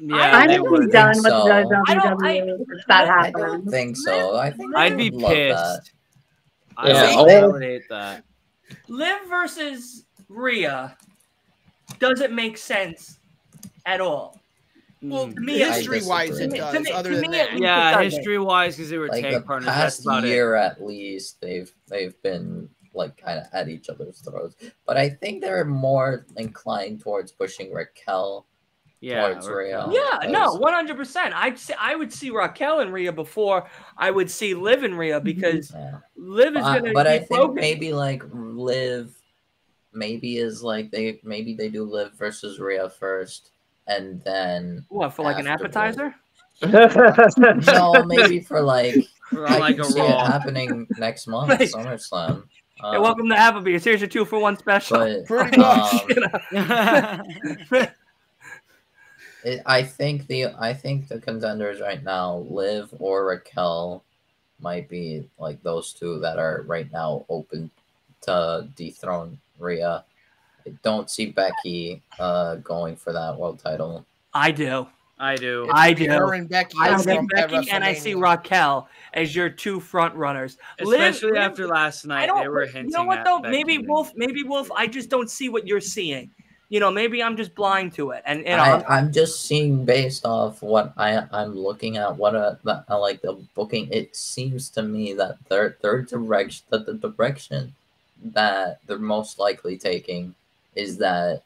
S3: Yeah,
S2: I'm
S3: they
S2: gonna
S3: would.
S2: be done with
S6: so.
S2: the
S1: I don't- I-
S2: WWE if that
S1: I
S6: I don't think so. I think
S3: I'd be
S6: would that.
S3: pissed. I
S5: Yeah,
S3: would, oh.
S5: I
S3: would hate that.
S1: Liv versus Rhea doesn't make sense at all.
S4: Well,
S3: Mm.
S1: To me,
S4: history-wise, it does.
S1: To me-
S4: other
S1: to
S4: than
S1: me,
S4: that,
S3: yeah, history wise, because they were
S6: Like
S3: tag
S6: the
S3: partners. That's
S6: past
S3: about
S6: year, at least they've they've been like kind of at each other's throats. But I think they're more inclined towards pushing Raquel.
S3: Yeah,
S6: towards
S3: or-
S6: Rhea.
S1: Yeah, no, one hundred percent. I'd say I would see Raquel and Rhea before I would see Liv and Rhea because
S6: Yeah.
S1: Liv is
S6: Uh,
S1: gonna.
S6: but I
S1: be
S6: think
S1: broken.
S6: maybe like live, maybe is like they maybe they do Liv versus Rhea first, and then
S1: what for like an appetizer.
S6: no, maybe for like
S3: or
S6: I
S3: like
S6: can
S3: a
S6: see it happening next month,
S1: Right.
S6: SummerSlam.
S1: hey,
S6: Um,
S1: welcome to Applebee's. Here's your two for one special.
S6: but
S4: Pretty much.
S6: um,
S1: You
S6: it, I think the I think the contenders right now, Liv or Raquel, might be like those two that are right now open to dethrone Rhea. I don't see Becky uh going for that world title.
S1: I do.
S3: I do.
S4: It's
S1: I do.
S4: And Becky.
S1: I see Becky and I see Raquel as your two front runners.
S3: Especially
S1: Liv-
S3: after last
S1: I
S3: night,
S1: don't.
S3: they were
S1: you know what though?
S3: Becky
S1: Maybe. Wolf. Maybe Wolf. I just don't see what you're seeing. You know, maybe I'm just blind to it. And you know,
S6: I, I'm just seeing based off what I I'm looking at what uh the, uh, like the booking. It seems to me that their their direction that the direction that they're most likely taking is that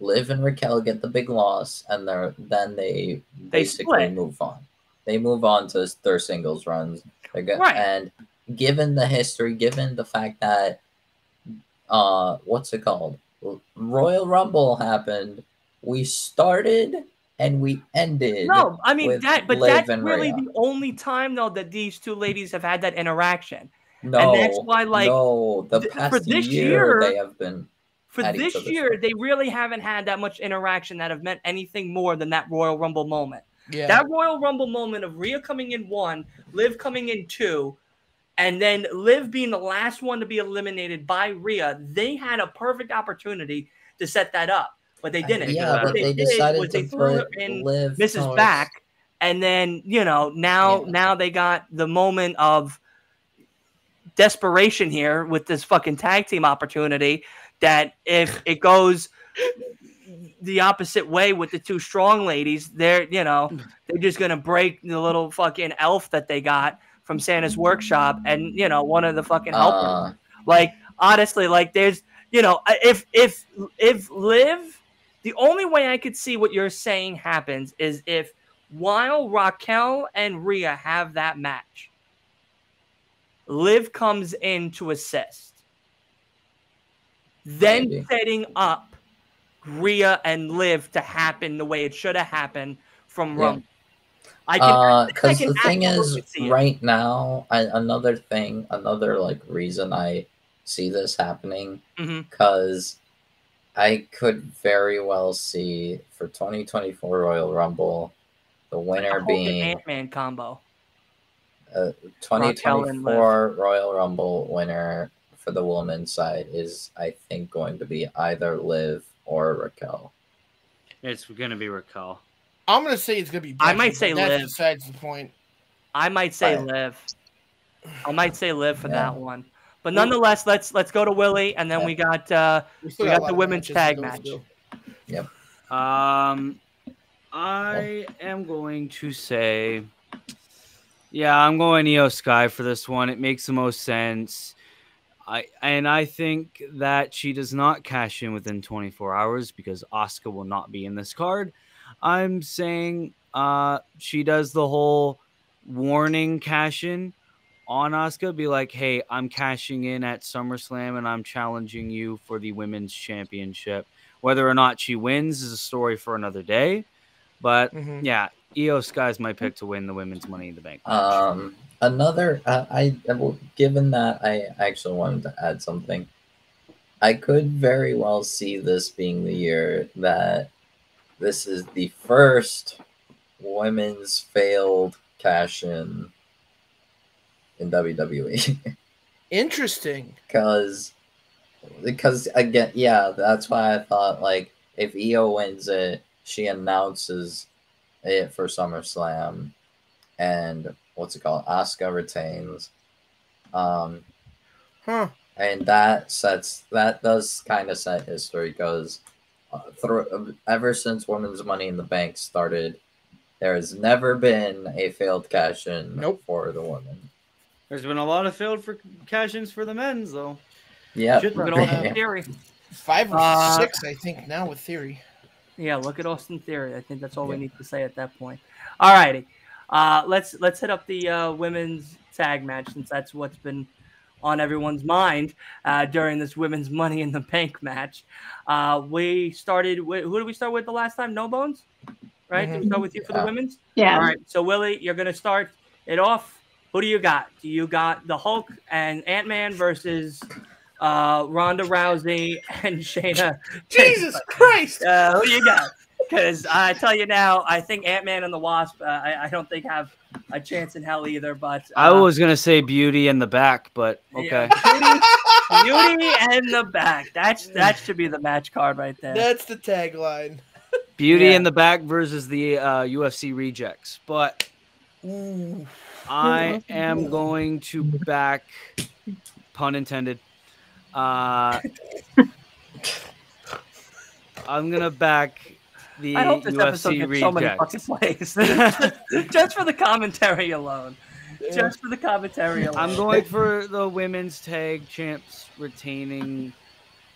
S6: Liv and Raquel get the big loss, and they're then they
S1: They
S6: basically
S1: split.
S6: move on. They move on to their singles runs. They're go-
S1: Right.
S6: And given the history, given the fact that uh, what's it called? Royal Rumble happened. We started and we ended.
S1: No, I mean that, but
S6: Liv
S1: that's really
S6: Rhea.
S1: the only time though that these two ladies have had that interaction.
S6: No, and
S1: that's why, like,
S6: no, the
S1: th-
S6: past
S1: for this
S6: year,
S1: year-
S6: they have been.
S1: For this year, they really haven't had that much interaction that have meant anything more than that Royal Rumble moment.
S4: Yeah.
S1: That Royal Rumble moment of Rhea coming in one, Liv coming in two, and then Liv being the last one to be eliminated by Rhea, they had a perfect opportunity to set that up, but they didn't.
S6: Yeah,
S3: What
S6: but
S1: they
S6: they
S1: did
S6: decided
S1: was
S6: to
S1: they threw in
S6: Liv
S1: Mrs.
S6: Morris-
S1: Back, and then you know now
S6: Yeah.
S1: now they got the moment of desperation here with this fucking tag team opportunity. That if it goes the opposite way with the two strong ladies, they're you know they're just gonna break the little fucking elf that they got from Santa's workshop, and you know one of the fucking helpers.
S6: Uh,
S1: Like honestly, like there's you know if if if live the only way I could see what you're saying happens is if while Raquel and Rhea have that match, Liv comes in to assist, then
S6: Maybe.
S1: setting up Rhea and Liv to happen the way it should have happened from
S6: Yeah.
S1: Rumble. I can I
S6: because Uh, the thing is, right now, I, another thing, another like reason I see this happening, because I could very well see for 2024 Royal Rumble, the winner being
S1: Ant Man combo.
S6: uh, 2024 Royal Rumble winner for the women's side is, I think, going to be either Liv or Raquel.
S3: It's gonna be Raquel.
S4: I'm gonna say it's gonna be.
S1: I might say
S4: but that's
S1: Liv.
S4: besides the point.
S1: I might say
S6: Right.
S1: live. I might say Liv for
S6: Yeah.
S1: that one. But nonetheless, let's let's go to Willie, and then
S6: Yeah.
S1: we got uh,
S4: still
S1: We
S4: a
S1: got the women's tag
S4: go
S1: match.
S4: through.
S3: Um, I am going to say, yeah, I'm going Iyo Sky for this one. It makes the most sense. I and I think that she does not cash in within 24 hours because Asuka will not be in this card. I'm saying uh she does the whole warning cash in on Asuka, be like, hey, I'm cashing in at SummerSlam and I'm challenging you for the women's championship. Whether or not she wins is a story for another day. But
S4: Mhm.
S3: yeah, Iyo Sky's my pick to win the women's Money in the Bank. match.
S6: Um, another, uh, I well, given that I actually wanted to add something, I could very well see this being the year that this is the first women's failed cash in in WWE
S4: Interesting.
S6: because because again, yeah, that's why I thought like if Io wins it, she announces it for SummerSlam, and what's it called? Asuka retains, um,
S4: Huh.
S6: and that sets that does kind of set history because uh, through, ever since Women's Money in the Bank started, there has never been a failed cash in
S4: Nope.
S6: for the women.
S3: There's been a lot of failed for cash ins for the men's though.
S6: Yeah,
S3: Shit,
S1: look at Austin Theory.
S4: Five or
S1: Uh,
S4: six, I think, now with Theory.
S1: Yeah, look at Austin Theory. I think that's all we need to say at that point. All righty, uh, let's let's hit up the uh, women's tag match since that's what's been on everyone's mind uh, during this women's Money in the Bank match. Uh, we started with who did we start with the last time? No Bones, right? Did we start with you for the women's?
S2: Yeah.
S1: All right. So Willie, you're gonna start it off. Who do you got? Do you got the Hulk and Ant Man versus uh, Ronda Rousey and Shayna?
S4: Jesus Christ!
S1: Uh, who you got? Because I tell you now, I think Ant Man and the Wasp. Uh, I, I don't think have a chance in hell either. But uh,
S3: I was gonna say beauty in the back, but
S1: yeah,
S3: okay.
S1: beauty, beauty and the back. That's that should be the match card right there.
S4: That's the tagline.
S3: Beauty
S1: Yeah.
S3: in the back versus the uh, UFC rejects. But
S4: Ooh.
S3: I am going to back, pun intended. Uh, I'm gonna back the
S1: I hope this episode
S3: UFC
S1: gets so many fucking plays just for the commentary alone. Just for the commentary alone.
S3: I'm going for the women's tag champs retaining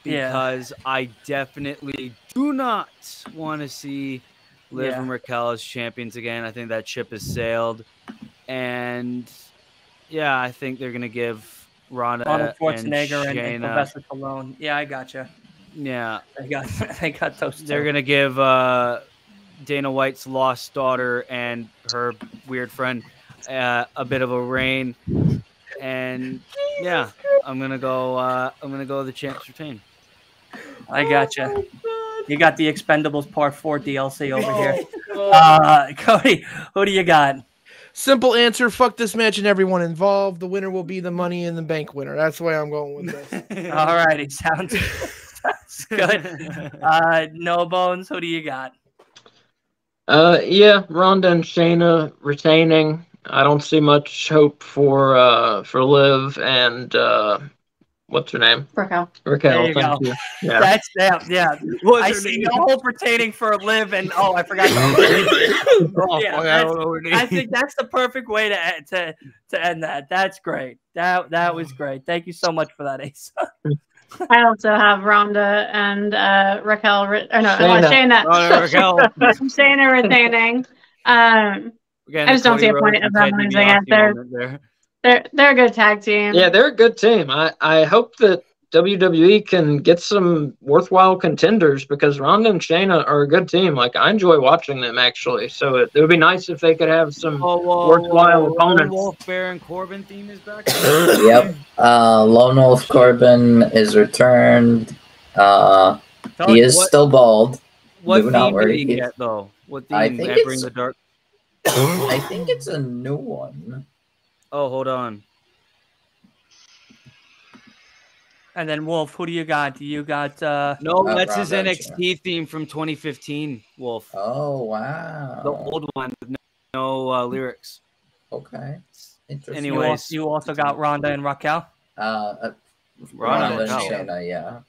S1: Yeah.
S3: because I definitely do not want to see Liv
S1: Yeah.
S3: and Raquel as champions again. I think that ship has sailed, and yeah, I think they're gonna give Ronda
S1: Arnold
S3: and
S1: Schwarzenegger and, and
S3: Shayna.
S1: Sylvester Stallone. Yeah, I gotcha.
S3: yeah,
S1: They got they got those.
S3: they're gonna give uh, Dana White's lost daughter and her weird friend uh, a bit of a reign, and yeah, I'm gonna go. Uh, I'm gonna go the champs retain.
S1: I gotcha. You got the Expendables Part Four DLC over here. Uh, Cody, who do you got?
S4: Simple answer: Fuck this match and everyone involved. The winner will be the Money in the Bank winner. That's the way I'm going with this.
S1: All righty, sounds, sounds good. Uh, no bones. Who do you got?
S5: Uh, yeah, Ronda and Shayna retaining. I don't see much hope for uh for Liv and uh what's her name
S2: Raquel.
S5: Raquel.
S1: There you
S5: thank
S1: go.
S5: you. Yeah.
S1: That's yeah, yeah.
S3: What's
S1: I see
S3: name?
S1: no hope pertaining for Liv and oh, I forgot.
S3: Oh,
S1: Yeah,
S3: fuck, I don't know her name.
S1: I think that's the perfect way to end, to to end that. That's great. That that was great. Thank you so much for that, Asa.
S2: I also have Ronda and uh, Raquel. Re- or no,
S5: Shayna.
S2: Shayna.
S3: Oh, no, Raquel.
S2: Shayna retaining. Um,
S3: Again,
S2: I just don't see a
S3: point
S2: point
S3: and
S2: of them losing
S3: DiBiase
S2: it. They're-
S3: there.
S2: They're they're a good tag team.
S5: Yeah, they're a good team. I, I hope that WWE can get some worthwhile contenders because Ronda and Shayna are a good team. Like I enjoy watching them actually. So it, it would be nice if they could have some.
S3: Oh, whoa,
S5: Worthwhile
S3: whoa, whoa,
S5: opponents.
S3: Wolf Baron Corbin theme is back.
S6: yep. Uh, Lone Wolf Corbin is returned. Uh, he is
S3: what-
S6: still bald.
S3: What
S6: Moving on,
S3: theme
S6: where
S3: did he
S6: he-
S3: get though? What theme?
S6: I think
S3: Bring
S6: it's-
S3: the dark.
S6: I think it's a new one.
S3: Oh, hold on.
S1: And then Wolf, who do you got? Do you got uh
S3: No, that's his
S6: Rob
S3: NXT theme from 2015. Wolf,
S6: Oh wow.
S3: the old one with no, no uh, lyrics.
S6: Okay. Interesting.
S1: you,
S3: Anyways.
S1: also, you also got Ronda and Raquel?
S6: Uh, uh
S3: Ronda
S6: Ronda and
S3: and Raquel.
S6: Shayna, yeah.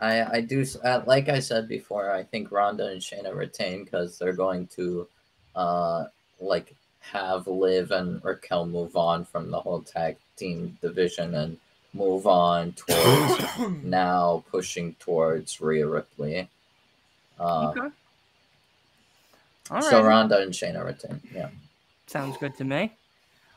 S6: I I do uh, like I said before. I think Ronda and Shayna retain because they're going to, uh, like have Liv and Raquel move on from the whole tag team division and move on towards now pushing towards Rhea Ripley. Uh,
S1: okay. All right.
S6: so Ronda and Shayna retain. Yeah.
S1: Sounds good to me.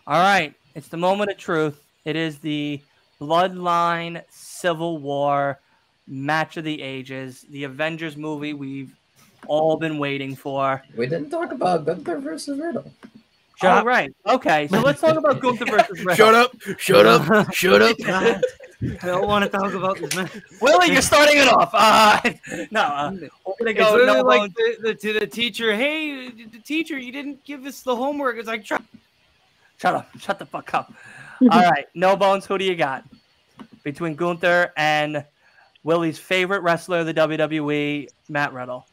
S1: All right. It's the moment of truth. It is the Bloodline Civil War match of the ages, the Avengers movie we've all been waiting for.
S6: We didn't talk about Gunther versus Riddle.
S1: All right. Okay. So let's talk about Gunther versus Riddle.
S4: Shut up! Shut up! Shut up!
S3: God, I don't want to talk about this man.
S1: Willie, you're starting it off. Uh, no, uh, we're gonna
S3: It's
S1: go.
S3: literally
S1: No
S3: like the, the, to the teacher. Hey, the teacher, you didn't give us the homework. It's like, "Shut
S1: Shut up. Shut the fuck up. All right. No bones. Who do you got between Gunther and Willie's favorite wrestler of the WWE, Matt Riddle?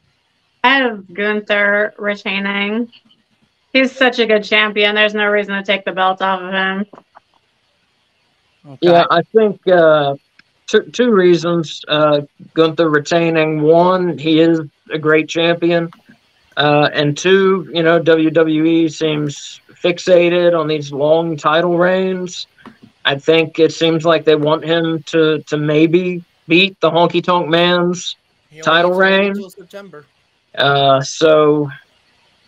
S2: I have Gunther retaining. He's such a good champion. There's no reason to take the belt off of him.
S1: Okay.
S5: Yeah, I think uh, two, two reasons. Uh, Gunther retaining one, he is a great champion, uh, and two, you know, WWE seems fixated on these long title reigns. I think it seems like they want him to to maybe beat the Honky Tonk Man's. Title
S4: gets
S5: reign.
S4: until September.
S5: Uh, so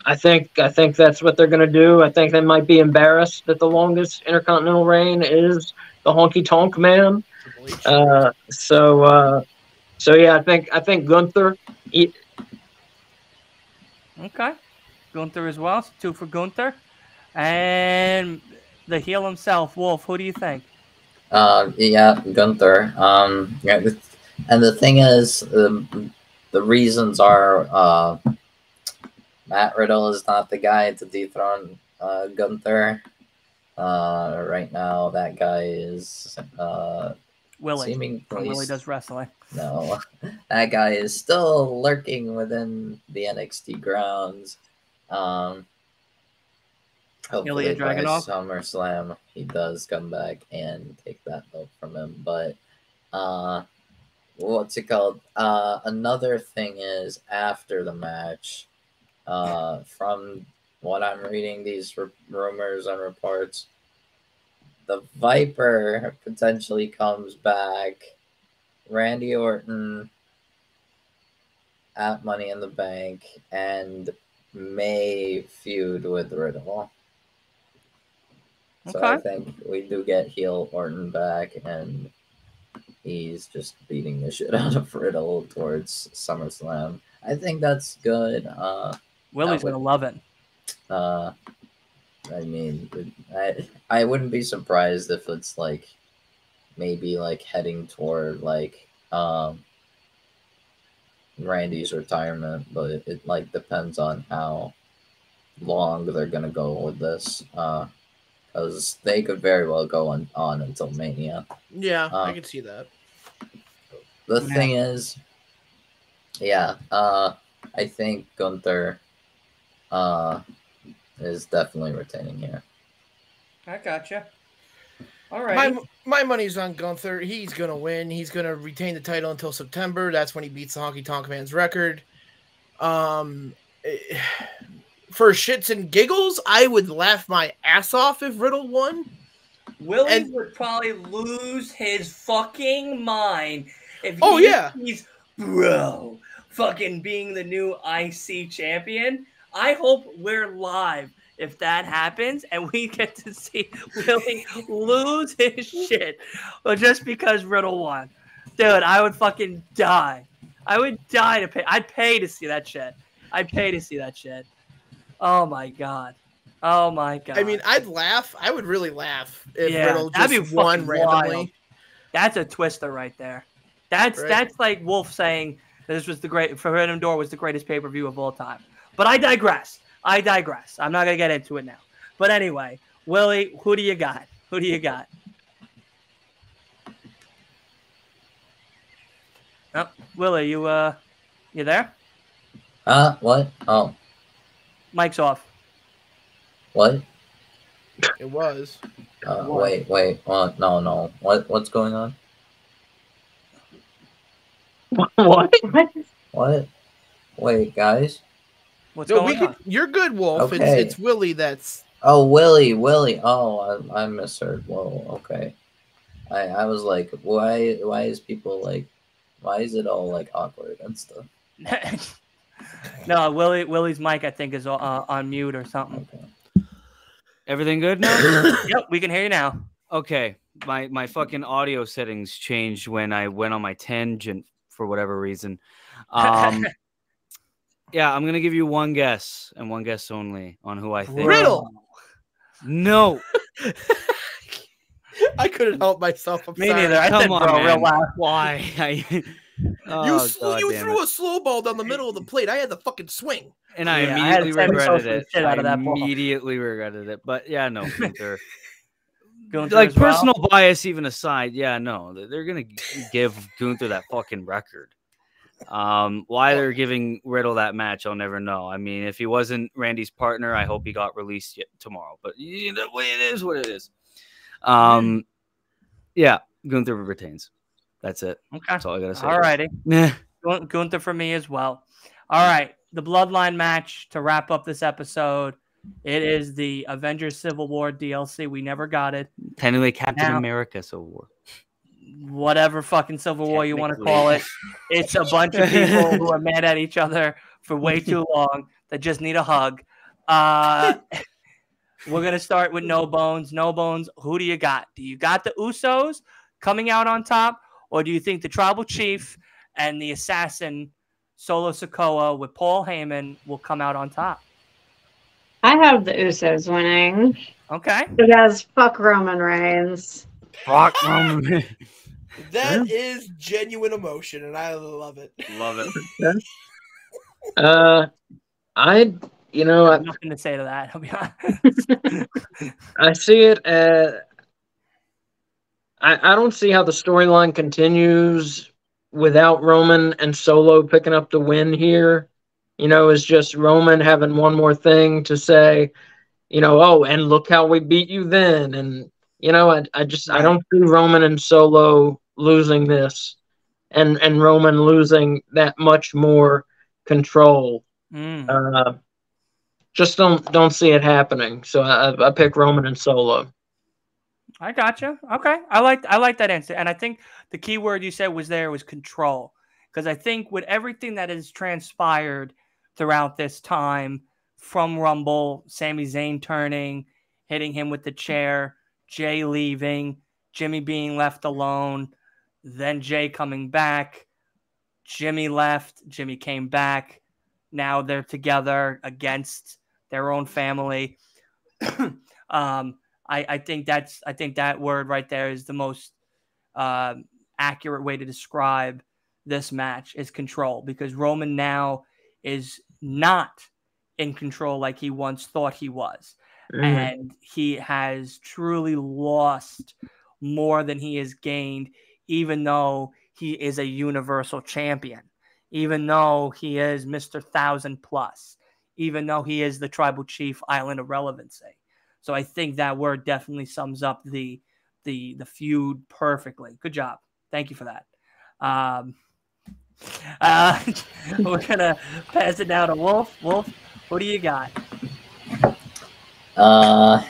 S5: I think I think that's what they're going to do. I think they might be embarrassed that the longest intercontinental reign is the Honky Tonk Man. Uh, so uh, so yeah, I think I think Gunther. He,
S1: Okay. Gunther as well. So two for Gunther. And the heel himself, Wolf. Who do you think?
S6: Uh, yeah, Gunther. Um, yeah, and the thing is, um, the reasons are uh, Matt Riddle is not the guy to dethrone uh, Gunther. Uh, right now, that guy is uh,
S1: Willie.
S6: seemingly
S1: Willie does wrestling.
S6: no, that guy is still lurking within the NXT grounds. Um, hopefully
S1: Ilya
S6: by
S1: Dragunov?
S6: SummerSlam he does come back and take that belt from him. But uh, what's it called? Uh, another thing is after the match, uh, from what I'm reading, these r- rumors and reports, the Viper potentially comes back Randy Orton at Money in the Bank and may feud with Riddle. So I think we do get heel Orton back, and he's just beating the shit out of Riddle towards SummerSlam. I think that's good. Uh,
S1: Willie's
S6: would-
S1: gonna love it.
S6: uh, I mean, I I wouldn't be surprised if it's like maybe like heading toward like um Randy's retirement, but it, it like depends on how long they're gonna go with this. Uh, because they could very well go on, on until Mania.
S4: Yeah, I
S6: Uh,
S4: can see that.
S6: The
S1: Yeah.
S6: thing is, yeah, uh, I think Gunther, uh, is definitely retaining here.
S1: I gotcha. All right.
S4: My my money's on Gunther. He's gonna win. He's gonna retain the title until September. That's when he beats the Honky Tonk Man's record. Um, for shits and giggles, I would laugh my ass off if Riddle won.
S1: Willie
S4: and-
S1: would probably lose his fucking mind if
S4: Oh,
S1: he-
S4: yeah.
S1: he's bro fucking being the new IC champion. I hope we're live if that happens and we get to see Willie lose his shit well, just because Riddle won. Dude, I would fucking die. I would die to pay. I'd pay to see that shit. I'd pay to see that shit. Oh my god. Oh my god.
S4: I mean, I'd laugh. I would really laugh if
S1: Yeah,
S4: Riddle
S1: that'd
S4: just
S1: be
S4: won randomly.
S1: wild. That's a twister right there. That's
S4: Right.
S1: that's like Wolf saying this was the great Forbidden Door was the greatest pay per view of all time. But I digress. I digress. I'm not gonna get into it now. But anyway, Willie, who do you got? Who do you got? Oh, Willie, you uh, you there?
S6: Uh, what? Oh,
S1: Mic's off.
S6: what?
S4: It was.
S6: Uh,
S1: What?
S6: wait, wait. Uh, no, no. What? What's going on?
S5: what?
S6: What? Wait, guys.
S1: What's
S4: No, we
S1: going
S4: could, you're good, Wolf.
S6: Okay.
S4: It's, it's Willie that's.
S6: Oh, Willie, Willie. Oh, I, I misheard. Whoa, okay. I, I was like, why, why is people like, why is it all like awkward and stuff?
S1: no, Willie. Willie's mic, I think, is uh, on mute or something.
S6: Okay.
S3: Everything good now?
S1: Yep, we can hear you now.
S3: okay. My my fucking audio settings changed when I went on my tangent for whatever reason. Um, yeah, I'm gonna give you one guess and one guess only on who I think.
S4: Riddle.
S3: No,
S4: I couldn't help myself. I'm
S1: Me
S4: sorry.
S1: neither. I
S3: come
S1: said,
S3: on,
S1: bro, real
S3: man.
S1: loud.
S3: Why? I,
S4: You,
S3: oh,
S4: sl-
S3: God
S4: you threw
S3: it.
S4: a slow ball down the middle of the plate. I had the fucking swing.
S3: and I
S1: Yeah, I had to
S3: immediately
S1: send
S3: regretted it.
S1: shit out of
S3: I
S1: that ball.
S3: immediately regretted it. But yeah, no, Gunther.
S1: Gunther
S3: like
S1: as well?
S3: personal bias even aside, yeah, no, they're- they're gonna give Gunther that fucking record. Um, why they're giving Riddle that match, I'll never know. I mean, if he wasn't Randy's partner, I hope he got released yet tomorrow. But you know, the way it is, what it is. Um, yeah, Gunther retains. That's it.
S1: Okay.
S3: That's all I gotta say.
S1: All righty. Gunther for me as well. All right. The Bloodline match to wrap up this episode. It is the Avengers Civil War DLC. We never got it.
S3: Technically, Captain
S1: Now-
S3: America Civil War.
S1: Whatever fucking Civil War you want to call it. It's a bunch of people who are mad at each other for way too long that just need a hug. Uh, we're gonna start with No Bones. No Bones. Who do you got? Do you got the Usos coming out on top, or do you think the Tribal Chief and the Assassin Solo Sikoa with Paul Heyman will come out on top?
S2: I have the Usos winning
S1: Okay.
S2: because fuck Roman Reigns.
S3: Fuck Roman.
S4: That is genuine emotion, and I love it.
S3: Love it.
S5: Uh, I, you know,
S1: I
S5: I,
S1: have nothing to say to that. I'll be honest.
S5: I see it as I, I don't see how the storyline continues without Roman and Solo picking up the win here. You know, is just Roman having one more thing to say, you know, oh, and look how we beat you then. And, you know, I, I just I don't see Roman and Solo losing this and and Roman losing that much more control.
S1: Mm.
S5: Uh, just don't don't see it happening. So I, I pick Roman and Solo.
S1: I gotcha. Okay, I like I like that answer, and I think the key word you said was there was control, because I think with everything that has transpired throughout this time, from Rumble, Sami Zayn turning, hitting him with the chair, Jay leaving, Jimmy being left alone, then Jay coming back, Jimmy left, Jimmy came back. Now they're together against their own family. um, I, I think that's I think that word right there is the most uh, accurate way to describe this match is control because Roman now is not in control like he once thought he was. Mm-hmm. And he has truly lost more than he has gained, even though he is a universal champion, even though he is Mr. Thousand Plus, even though he is the tribal chief island of relevancy. So I think that word definitely sums up the the the feud perfectly. Good job. Thank you for that. Um, uh, we're gonna pass it now to Wolf. Wolf, what do you got?
S6: Uh,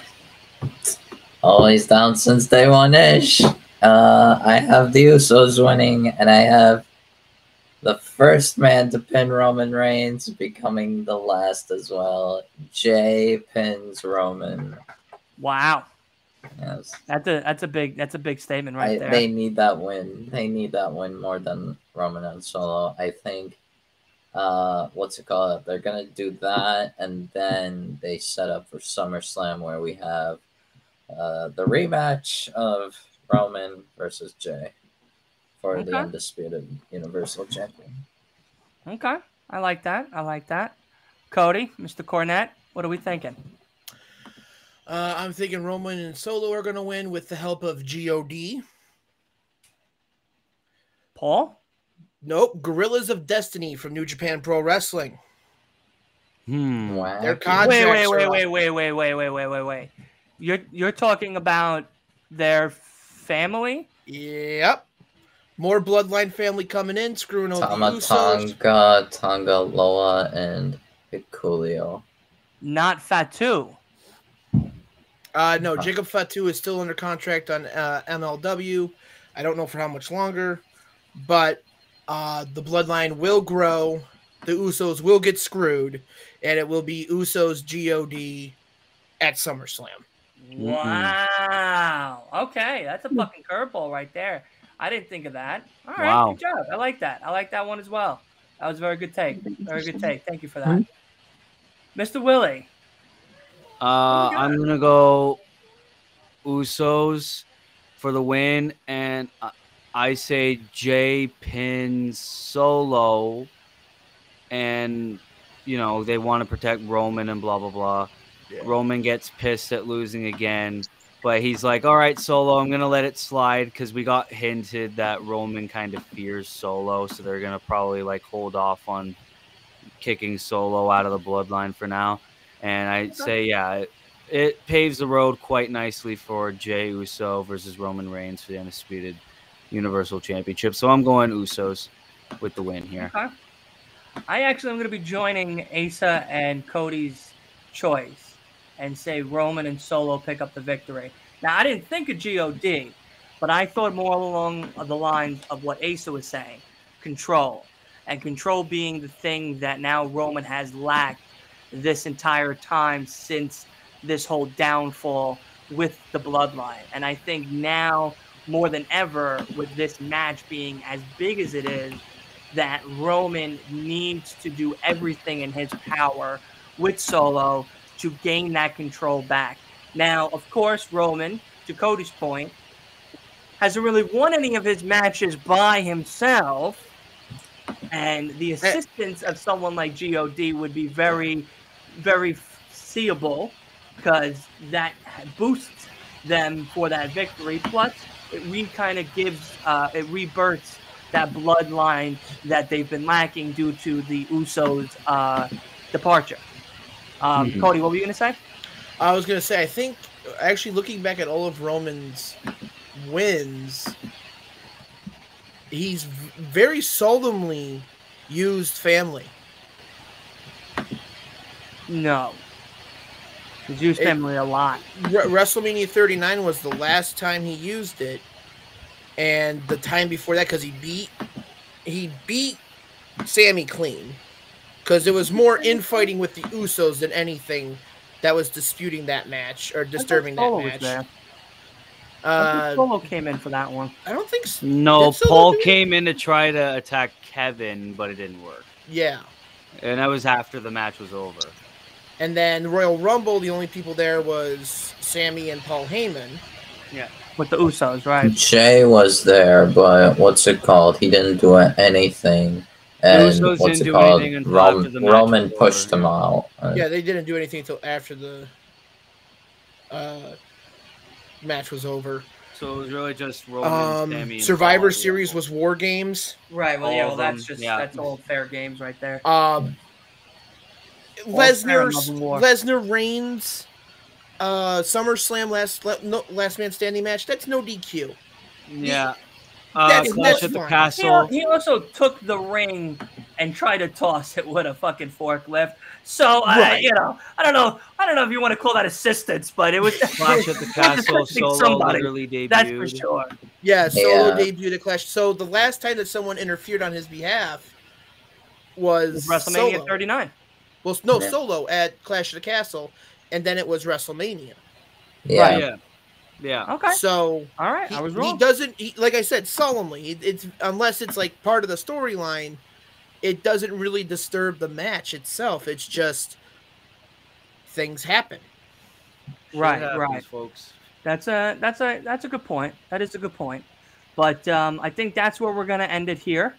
S6: always down since day one ish. Uh, I have the Usos winning, and I have the first man to pin Roman Reigns becoming the last as well. Jay pins Roman.
S1: Wow.
S6: Yes.
S1: That's a that's a big that's a big statement right
S6: I,
S1: there.
S6: They need that win. They need that win more than Roman and Solo. I think uh what's it called? They're gonna do that and then they set up for SummerSlam where we have uh the rematch of Roman versus Jay for okay. the undisputed Universal Champion.
S1: Okay. I like that. I like that. Cody, Mr. Cornett, what are we thinking?
S4: Uh, I'm thinking Roman and Solo are going to win with the help of God.
S1: Paul?
S4: Nope. Guerrillas of Destiny from New Japan Pro Wrestling.
S3: Hmm.
S6: Wow.
S4: Their contracts
S1: wait, wait, wait, wait, wait, wait, wait, wait, wait, wait, wait. You're you're talking about their family?
S4: Yep. More bloodline family coming in, screwing over the Usos.
S6: Tonga, Tonga, Loa, and Hikuleo.
S1: Not Fatu.
S4: Uh, no, Jacob Fatu is still under contract on uh, MLW. I don't know for how much longer, but uh, the bloodline will grow. The Usos will get screwed, and it will be Usos God at SummerSlam. Mm-hmm.
S1: Wow. Okay, that's a hmm. fucking curveball right there. I didn't think of that. All right,
S3: Wow.
S1: good job. I like that. I like that one as well. That was a very good take. Very good take. Thank you for that. Hmm. Mr. Willie.
S3: Uh. I'm gonna go Usos for the win, and I- I say J Pin Solo, and you know they want to protect Roman and blah blah blah. Roman gets pissed at losing again, but he's like, "All right, Solo, I'm gonna let it slide because we got hinted that Roman kind of fears Solo, so they're gonna probably like hold off on kicking Solo out of the bloodline for now." And I say, yeah, it, it paves the road quite nicely for Jey Uso versus Roman Reigns for the undisputed Universal Championship. So I'm going Usos with the win here.
S1: Okay. I actually am going to be joining Asa and Cody's choice and say Roman and Solo pick up the victory. Now, I didn't think of God, but I thought more along the lines of what Asa was saying control. And control being the thing that now Roman has lacked this entire time since this whole downfall with the bloodline. And I think now more than ever, with this match being as big as it is, that Roman needs to do everything in his power with Solo to gain that control back. Now, of course, Roman, to Cody's point, hasn't really won any of his matches by himself. And the assistance of someone like God would be very, very seeable because that boosts them for that victory. Plus, it re kind of gives, uh, it rebirths that bloodline that they've been lacking due to the Usos' uh, departure. Um,
S3: Mhm.
S1: Cody, what were you going to say?
S4: I was gonna say, I think actually looking back at all of Roman's wins, he's very seldomly used family.
S1: No. He's used
S4: It-
S1: family a lot.
S4: Re- WrestleMania 39 was the last time he used it, and the time before that, because he beat he beat Sami clean, because it was more infighting with the Usos than anything that was disputing that match or disturbing that
S1: Solo was
S4: match.
S1: there. I think
S4: Uh,
S1: Solo came in for that one.
S4: I don't think so.
S3: No, Paul came in to try to attack Kevin, but it didn't work.
S4: Yeah,
S3: And that was after the match was over.
S4: and then Royal Rumble, the only people there was Sami and Paul Heyman. Yeah.
S1: With the Usos, right?
S6: Jay was there, but what's it called? He didn't do anything. And
S3: Usos
S6: what's it called?
S3: anything
S6: Rom-
S3: the
S6: Roman pushed
S3: them
S6: him
S3: yeah.
S6: out. Uh,
S4: Yeah, they didn't do anything until after the uh, match was over.
S3: So it was really just Roman,
S4: Um,
S3: and
S4: Survivor
S3: Paul.
S4: Series was War Games.
S1: Right. Well,
S3: All
S1: yeah. Well, that's
S3: them,
S1: just
S3: yeah.
S1: that's all fair games right there.
S4: Um,
S1: All
S4: Lesnar,
S1: in love and war.
S4: Lesnar Reigns, uh, SummerSlam last no, last man standing match. That's no DQ.
S3: Yeah. Uh, Clash at the
S4: fine.
S1: He,
S3: Castle.
S1: he also took the ring and tried to toss it with a fucking forklift. So I, you know, I don't know. I don't know if you want to call that assistance, but it was
S3: Clash at the Castle. Solo
S1: somebody.
S3: literally debuted.
S1: that's for sure.
S4: Yeah, Solo
S6: Yeah.
S4: debuted at Clash. So the last time that someone interfered on his behalf was
S1: WrestleMania
S4: Solo.
S1: 39.
S4: Well, no,
S6: Yeah.
S4: Solo at Clash of the Castle, and then it was WrestleMania.
S6: yeah.
S3: Yeah. Yeah.
S1: Okay.
S4: So
S1: All right.
S4: he,
S1: I was wrong.
S4: he doesn't he, like I said solemnly. It, it's unless it's like part of the storyline, it doesn't really disturb the match itself. It's just things happen.
S1: Right,
S3: happens,
S1: right.
S3: folks.
S1: That's a that's a that's a good point. That is a good point. But um, I think that's where we're gonna end it here.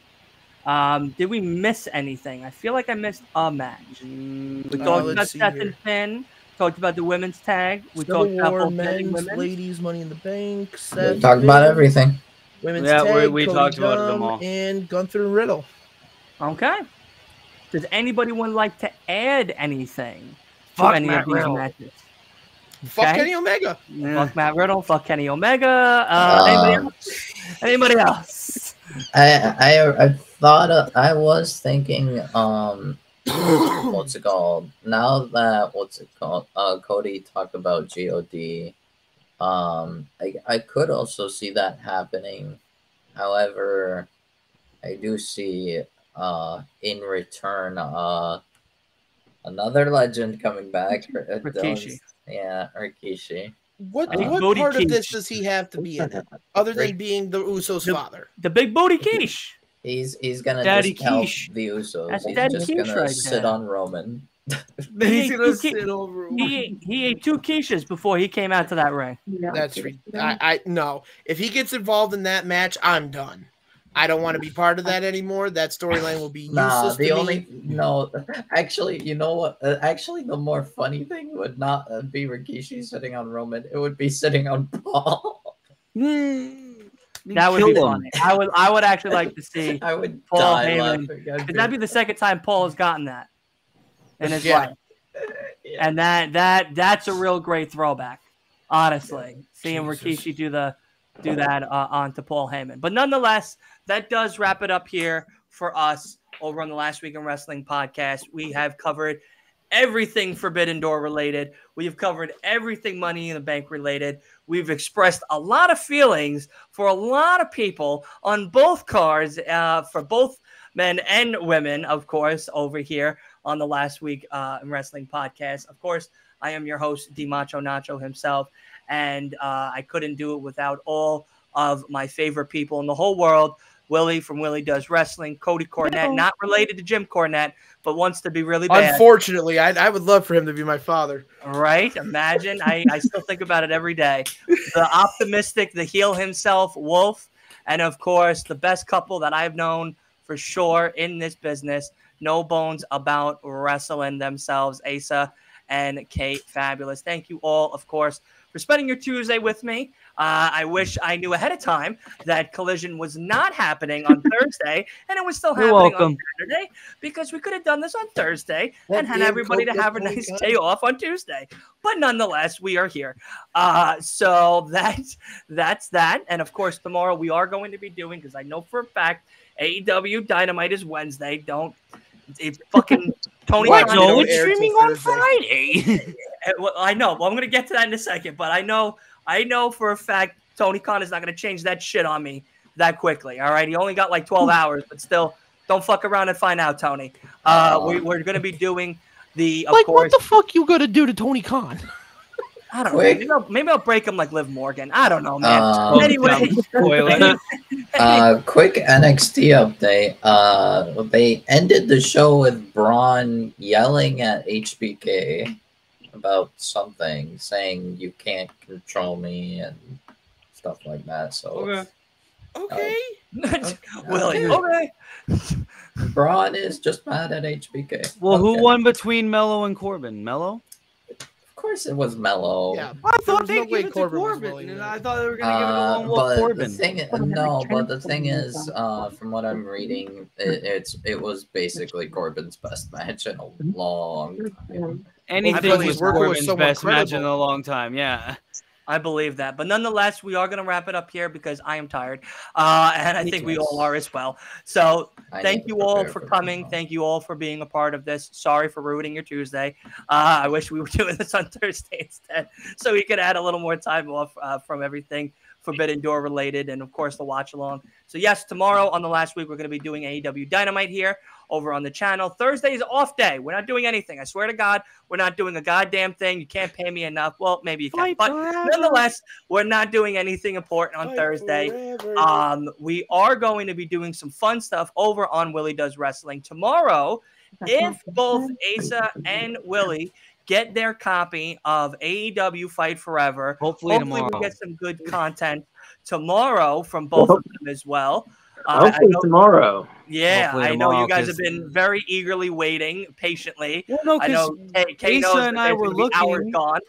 S1: Um, did we miss anything? I feel like I missed a match. We
S4: Uh,
S1: talked
S4: let's
S1: about Seth
S4: here.
S1: and Finn. Talked about the women's tag. We
S4: Civil
S1: talked about
S4: War,
S1: both men and
S4: men's,
S1: women.
S4: ladies, Money in the Bank.
S6: We talked about everything.
S4: Women's
S3: Yeah, we-
S4: tag,
S3: we
S4: Cody
S3: talked about them all.
S4: And Gunther and Riddle.
S1: Okay. Does anybody want like to add anything to
S3: Fuck
S1: any
S3: Matt
S1: of these
S3: Riddle.
S1: matches?
S4: Fuck
S1: Okay.
S4: Kenny Omega.
S3: Yeah.
S1: Fuck Matt Riddle. Fuck Kenny Omega. Uh, anybody
S6: Um,
S1: else? Anybody else?
S6: I I I thought uh, I was thinking um what's it called now that what's it called uh Cody talked about God um I I could also see that happening however I do see uh in return uh another legend coming back uh,
S1: Rikishi.
S6: yeah Rikishi
S4: What
S6: Uh,
S4: what
S1: Bodhi
S4: part of this does he have to be in it, other than being the Usos'
S1: The-
S4: father?
S1: The big booty quiche.
S6: He's he's gonna
S3: Daddy
S6: just help the Usos
S1: That's
S6: he's
S1: Daddy
S6: just
S1: Quiche
S6: gonna
S1: right
S6: sit
S1: there.
S6: on Roman
S3: He's
S1: He-
S3: gonna
S1: he-
S3: sit over.
S1: He he ate two quiches before he came out to that ring.
S4: That's re- I, I no. If he gets involved in that match, I'm done. I don't want to be part of that anymore. That storyline will be useless
S6: Nah, the
S4: to
S6: only
S4: me.
S6: no, actually, you know what? Uh, actually, the more funny thing would not uh, be Rikishi sitting on Roman. It would be sitting on Paul.
S1: That would be funny. I would I would actually like to see
S6: I would
S1: Paul
S6: die
S1: Heyman,
S6: laughing.
S1: Because that'd be the second time Paul has gotten that in his
S4: Yeah.
S1: life,
S6: Yeah.
S1: and that that that's a real great throwback. Honestly, seeing
S4: Jesus.
S1: Rikishi do the do that uh, onto Paul Heyman, but nonetheless, that does wrap it up here for us over on the Last Week in Wrestling podcast. We have covered everything Forbidden Door related. We have covered everything Money in the Bank related. We've expressed a lot of feelings for a lot of people on both cards, uh, for both men and women, of course, over here on the Last Week uh, in Wrestling podcast. Of course, I am your host, Dimacho Nacho himself, and uh, I couldn't do it without all of my favorite people in the whole world. Willie from Willie Does Wrestling, Cody Cornett, not related to Jim Cornette, but wants to be really bad.
S4: Unfortunately, I, I would love for him to be my father.
S1: Right? Imagine. I, I still think about it every day. The optimistic, the heel himself, Wolf, and of course, the best couple that I've known for sure in this business. No bones about wrestling themselves, Asa and Kate Fabulous. Thank you all, of course, for spending your Tuesday with me. Uh, I wish I knew ahead of time that Collision was not happening on Thursday and it was still
S3: You're
S1: happening on
S3: welcome.
S1: Saturday because we could have done this on Thursday
S4: That
S1: and had everybody to have a nice day off on Tuesday. But nonetheless, we are here. Uh, so that's that's that. And of course, tomorrow we are going to be doing because I know for a fact AEW Dynamite is Wednesday. Don't it's fucking Tony.
S4: What? No, it's
S3: it's
S4: air till
S3: streaming on Friday.
S1: well, I know. Well, I'm going to get to that in a second, but I know, I know for a fact Tony Khan is not going to change that shit on me that quickly. All right, he only got like 12 hours, but still, don't fuck around and find out, Tony. Uh, we, we're going to be doing the, of
S4: like,
S1: course.
S4: what the fuck you gonna do to Tony Khan?
S1: I don't know. Maybe I'll, maybe I'll break him like Liv Morgan. I don't know, man.
S6: Um,
S1: anyway,
S6: uh, quick NXT update. Uh, they ended the show with Bron yelling at HBK about something, saying you can't control me and stuff like that. So
S3: Okay.
S4: Okay.
S1: Willie.
S6: Okay.
S1: Okay.
S6: Bron is just mad at HBK.
S3: Well, who won between Melo and Corbin? Melo?
S6: Of course, it was Melo.
S4: Yeah.
S3: I thought they
S4: no
S3: would
S4: way
S3: give it to
S4: Corbin was
S3: Corbin,
S4: willing
S3: and I thought they were going to give it to
S6: Uh,
S3: Lone
S6: but the
S3: Corbin.
S6: thing, no, but the thing is, uh, from what I'm reading, it, it's it was basically Corbin's best match in a long time.
S3: Anything
S1: believe
S3: was
S1: working
S4: with
S3: Corbin's
S4: someone
S3: best match in a long time. Yeah.
S1: I believe that. But nonetheless, we are going to wrap it up here because I am tired. Uh, and I
S6: Me
S1: think
S6: too.
S1: we all are as well. So
S6: I
S1: thank you all
S6: prepare
S1: for coming.
S6: one.
S1: Thank you all for being a part of this. Sorry for ruining your Tuesday. Uh, I wish we were doing this on Thursday instead, so we could add a little more time off uh, from everything Forbidden Door related, and of course the watch along. So yes, tomorrow on the last week we're going to be doing AEW Dynamite here over on the channel. Thursday is off day. We're not doing anything. I swear to God, we're not doing a goddamn thing. You can't pay me enough. Well, maybe you can, but nonetheless, we're not doing anything important on Thursday. Um, we are going to be doing some fun stuff over on Willie Does Wrestling tomorrow. If both Asa and Willie get their copy of AEW Fight Forever,
S3: Hopefully,
S1: hopefully
S3: tomorrow.
S1: we get some good content tomorrow from both of them as well. Uh, I
S5: Hopefully
S1: know-
S5: tomorrow.
S1: yeah,
S3: Hopefully
S1: I know
S3: tomorrow,
S1: you guys
S3: 'cause-
S1: have been very eagerly waiting patiently.
S3: Well, no, because
S1: Kay, Kay
S3: Asa and I were
S1: gonna be hours
S3: looking-
S1: gone.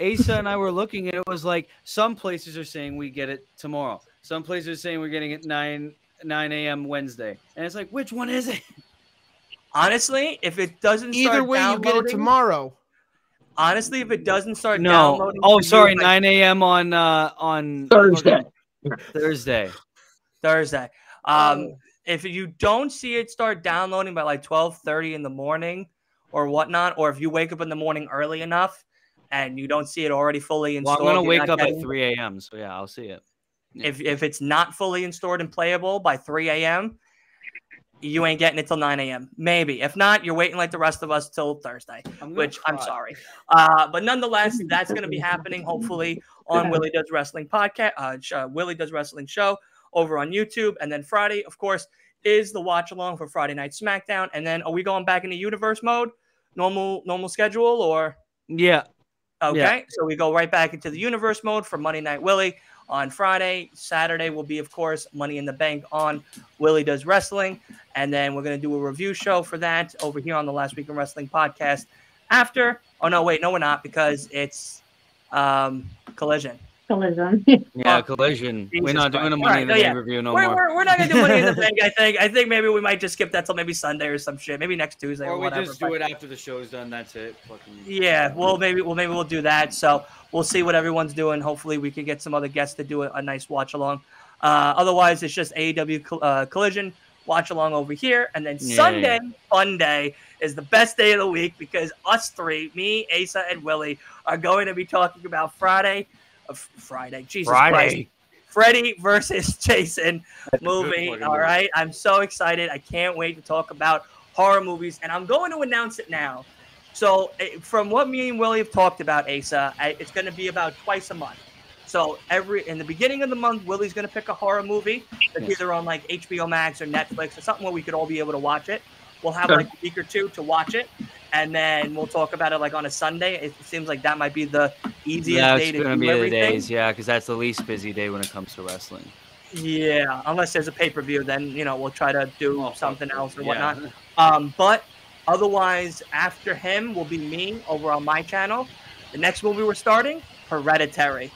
S3: Asa and I were looking, and it was like some places are saying we get it tomorrow. Some places are saying we're getting it nine nine a.m. Wednesday, and it's like, which one is it?
S1: Honestly, if it doesn't
S4: Either
S1: start
S4: way, you get it tomorrow.
S1: Honestly, if it doesn't start
S3: No.
S1: downloading,
S3: Oh,
S1: for you
S3: sorry, nine a.m. on uh on
S5: Thursday.
S3: Thursday.
S1: Thursday. Um, if you don't see it start downloading by like twelve thirty in the morning or whatnot, or if you wake up in the morning early enough and you don't see it already fully
S3: Well, I'm gonna wake up at three a.m. So yeah, I'll see it.
S1: If if it's not fully installed and playable by three a.m., you ain't getting it till nine a.m. Maybe. If not, you're waiting like the rest of us till Thursday.
S3: I'm gonna
S1: which I'm sorry. Uh, but nonetheless, that's going to be happening hopefully on Willie Does Wrestling podcast, uh, sh- uh, Willie Does Wrestling show over on YouTube. And then Friday, of course, is the watch along for Friday Night SmackDown. And then are we going back into universe mode, normal normal schedule, or
S3: Yeah,
S1: okay?
S3: Yeah.
S1: So we go right back into the universe mode for Monday Night Willie on Friday. Saturday will be, of course, Money in the Bank on Willie Does Wrestling. And then we're going to do a review show for that over here on the Last Week in Wrestling podcast after. Oh, no, wait, no, we're not because it's um, Collision.
S2: Collision.
S3: yeah, collision.
S1: Jesus
S3: we're not doing
S1: Christ.
S3: a money
S1: Alright,
S3: in the
S1: no,
S3: bank
S1: yeah.
S3: review no
S1: we're,
S3: more.
S1: we're, we're not going to do Money in the Bank, I think. I think maybe we might just skip that till maybe Sunday or some shit. Maybe next Tuesday or,
S3: or we
S1: whatever.
S3: just
S1: but-
S3: do it after the show's done. That's it. Fucking
S1: Yeah, well, maybe well maybe we'll do that. So we'll see what everyone's doing. Hopefully, we can get some other guests to do a, a nice watch along. Uh, otherwise, it's just AEW col- uh, Collision watch along over here, and then
S3: Yeah,
S1: Sunday Fun Day is the best day of the week because us three, me, Asa, and Willie, are going to be talking about Friday. Uh, Friday, Jesus Christ.
S3: Friday.
S1: Freddy versus Jason movie.
S3: fucking
S1: All
S3: movie.
S1: right. I'm so excited. I can't wait to talk about horror movies. And I'm going to announce it now. So, eh, from what me and Willie have talked about, Asa, I- it's going to be about twice a month. So, every in the beginning of the month, Willie's going to pick a horror movie that's
S3: Yes.
S1: either on like HBO Max or Netflix or something where we could all be able to watch it. We'll have
S5: Sure.
S1: like a week or two to watch it. And then we'll talk about it like on a Sunday. It seems like that might be the easiest
S3: Yeah,
S1: day
S3: it's
S1: to
S3: gonna
S1: do
S3: be the days. Yeah, because that's the least busy day when it comes to wrestling.
S1: Yeah, unless there's a pay per view, then you know we'll try to do
S3: Oh,
S1: something else or
S3: Yeah.
S1: whatnot. Um, but otherwise, after him will be me over on my channel. The next movie we're starting, Hereditary.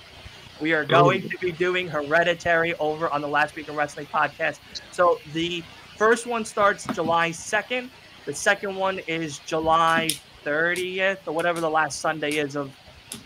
S1: We are going to be doing Hereditary over on the Last Week in Wrestling podcast. So the first one starts July 2nd. The second one is July 30th or whatever the last Sunday is of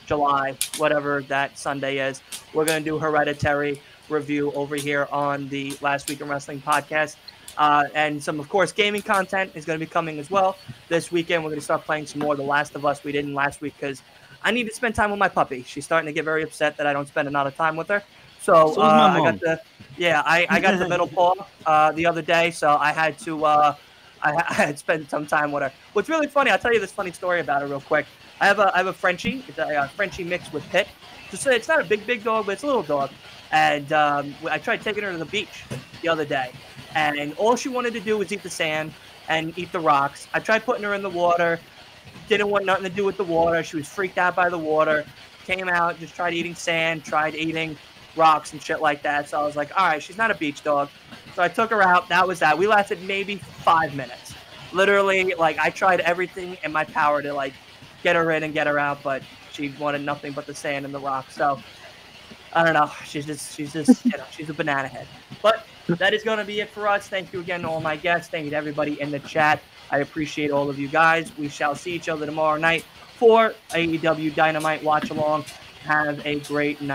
S1: July, whatever that Sunday is. We're going to do Hereditary review over here on the Last Week in Wrestling podcast. Uh, and some, of course, gaming content is going to be coming as well. This weekend, we're going to start playing some more The Last of Us. We didn't last week because I need to spend time with my puppy. She's starting to get very upset that I don't spend a lot of time with her. So,
S3: So
S1: uh, I got the yeah, I, I got the middle paw uh, the other day, so I had to uh, I, I had spent some time with her. What's really funny, I'll tell you this funny story about her real quick. I have a I have a Frenchie, it's a, uh Frenchie mixed with Pit. Just it's not a big big dog, but it's a little dog. And um, I tried taking her to the beach the other day, and all she wanted to do was eat the sand and eat the rocks. I tried putting her in the water, didn't want nothing to do with the water. She was freaked out by the water. Came out, just tried eating sand, tried eating rocks and shit like that. So I was like, all right, she's not a beach dog. So I took her out. That was that. We lasted maybe five minutes. Literally, like I tried everything in my power to like get her in and get her out, but she wanted nothing but the sand and the rocks. So I don't know. She's just she's just you know she's a banana head. But that is going to be it for us. Thank you again to all my guests. Thank you to everybody in the chat. I appreciate all of you guys. We shall see each other tomorrow night for AEW Dynamite Watch Along. Have a great night.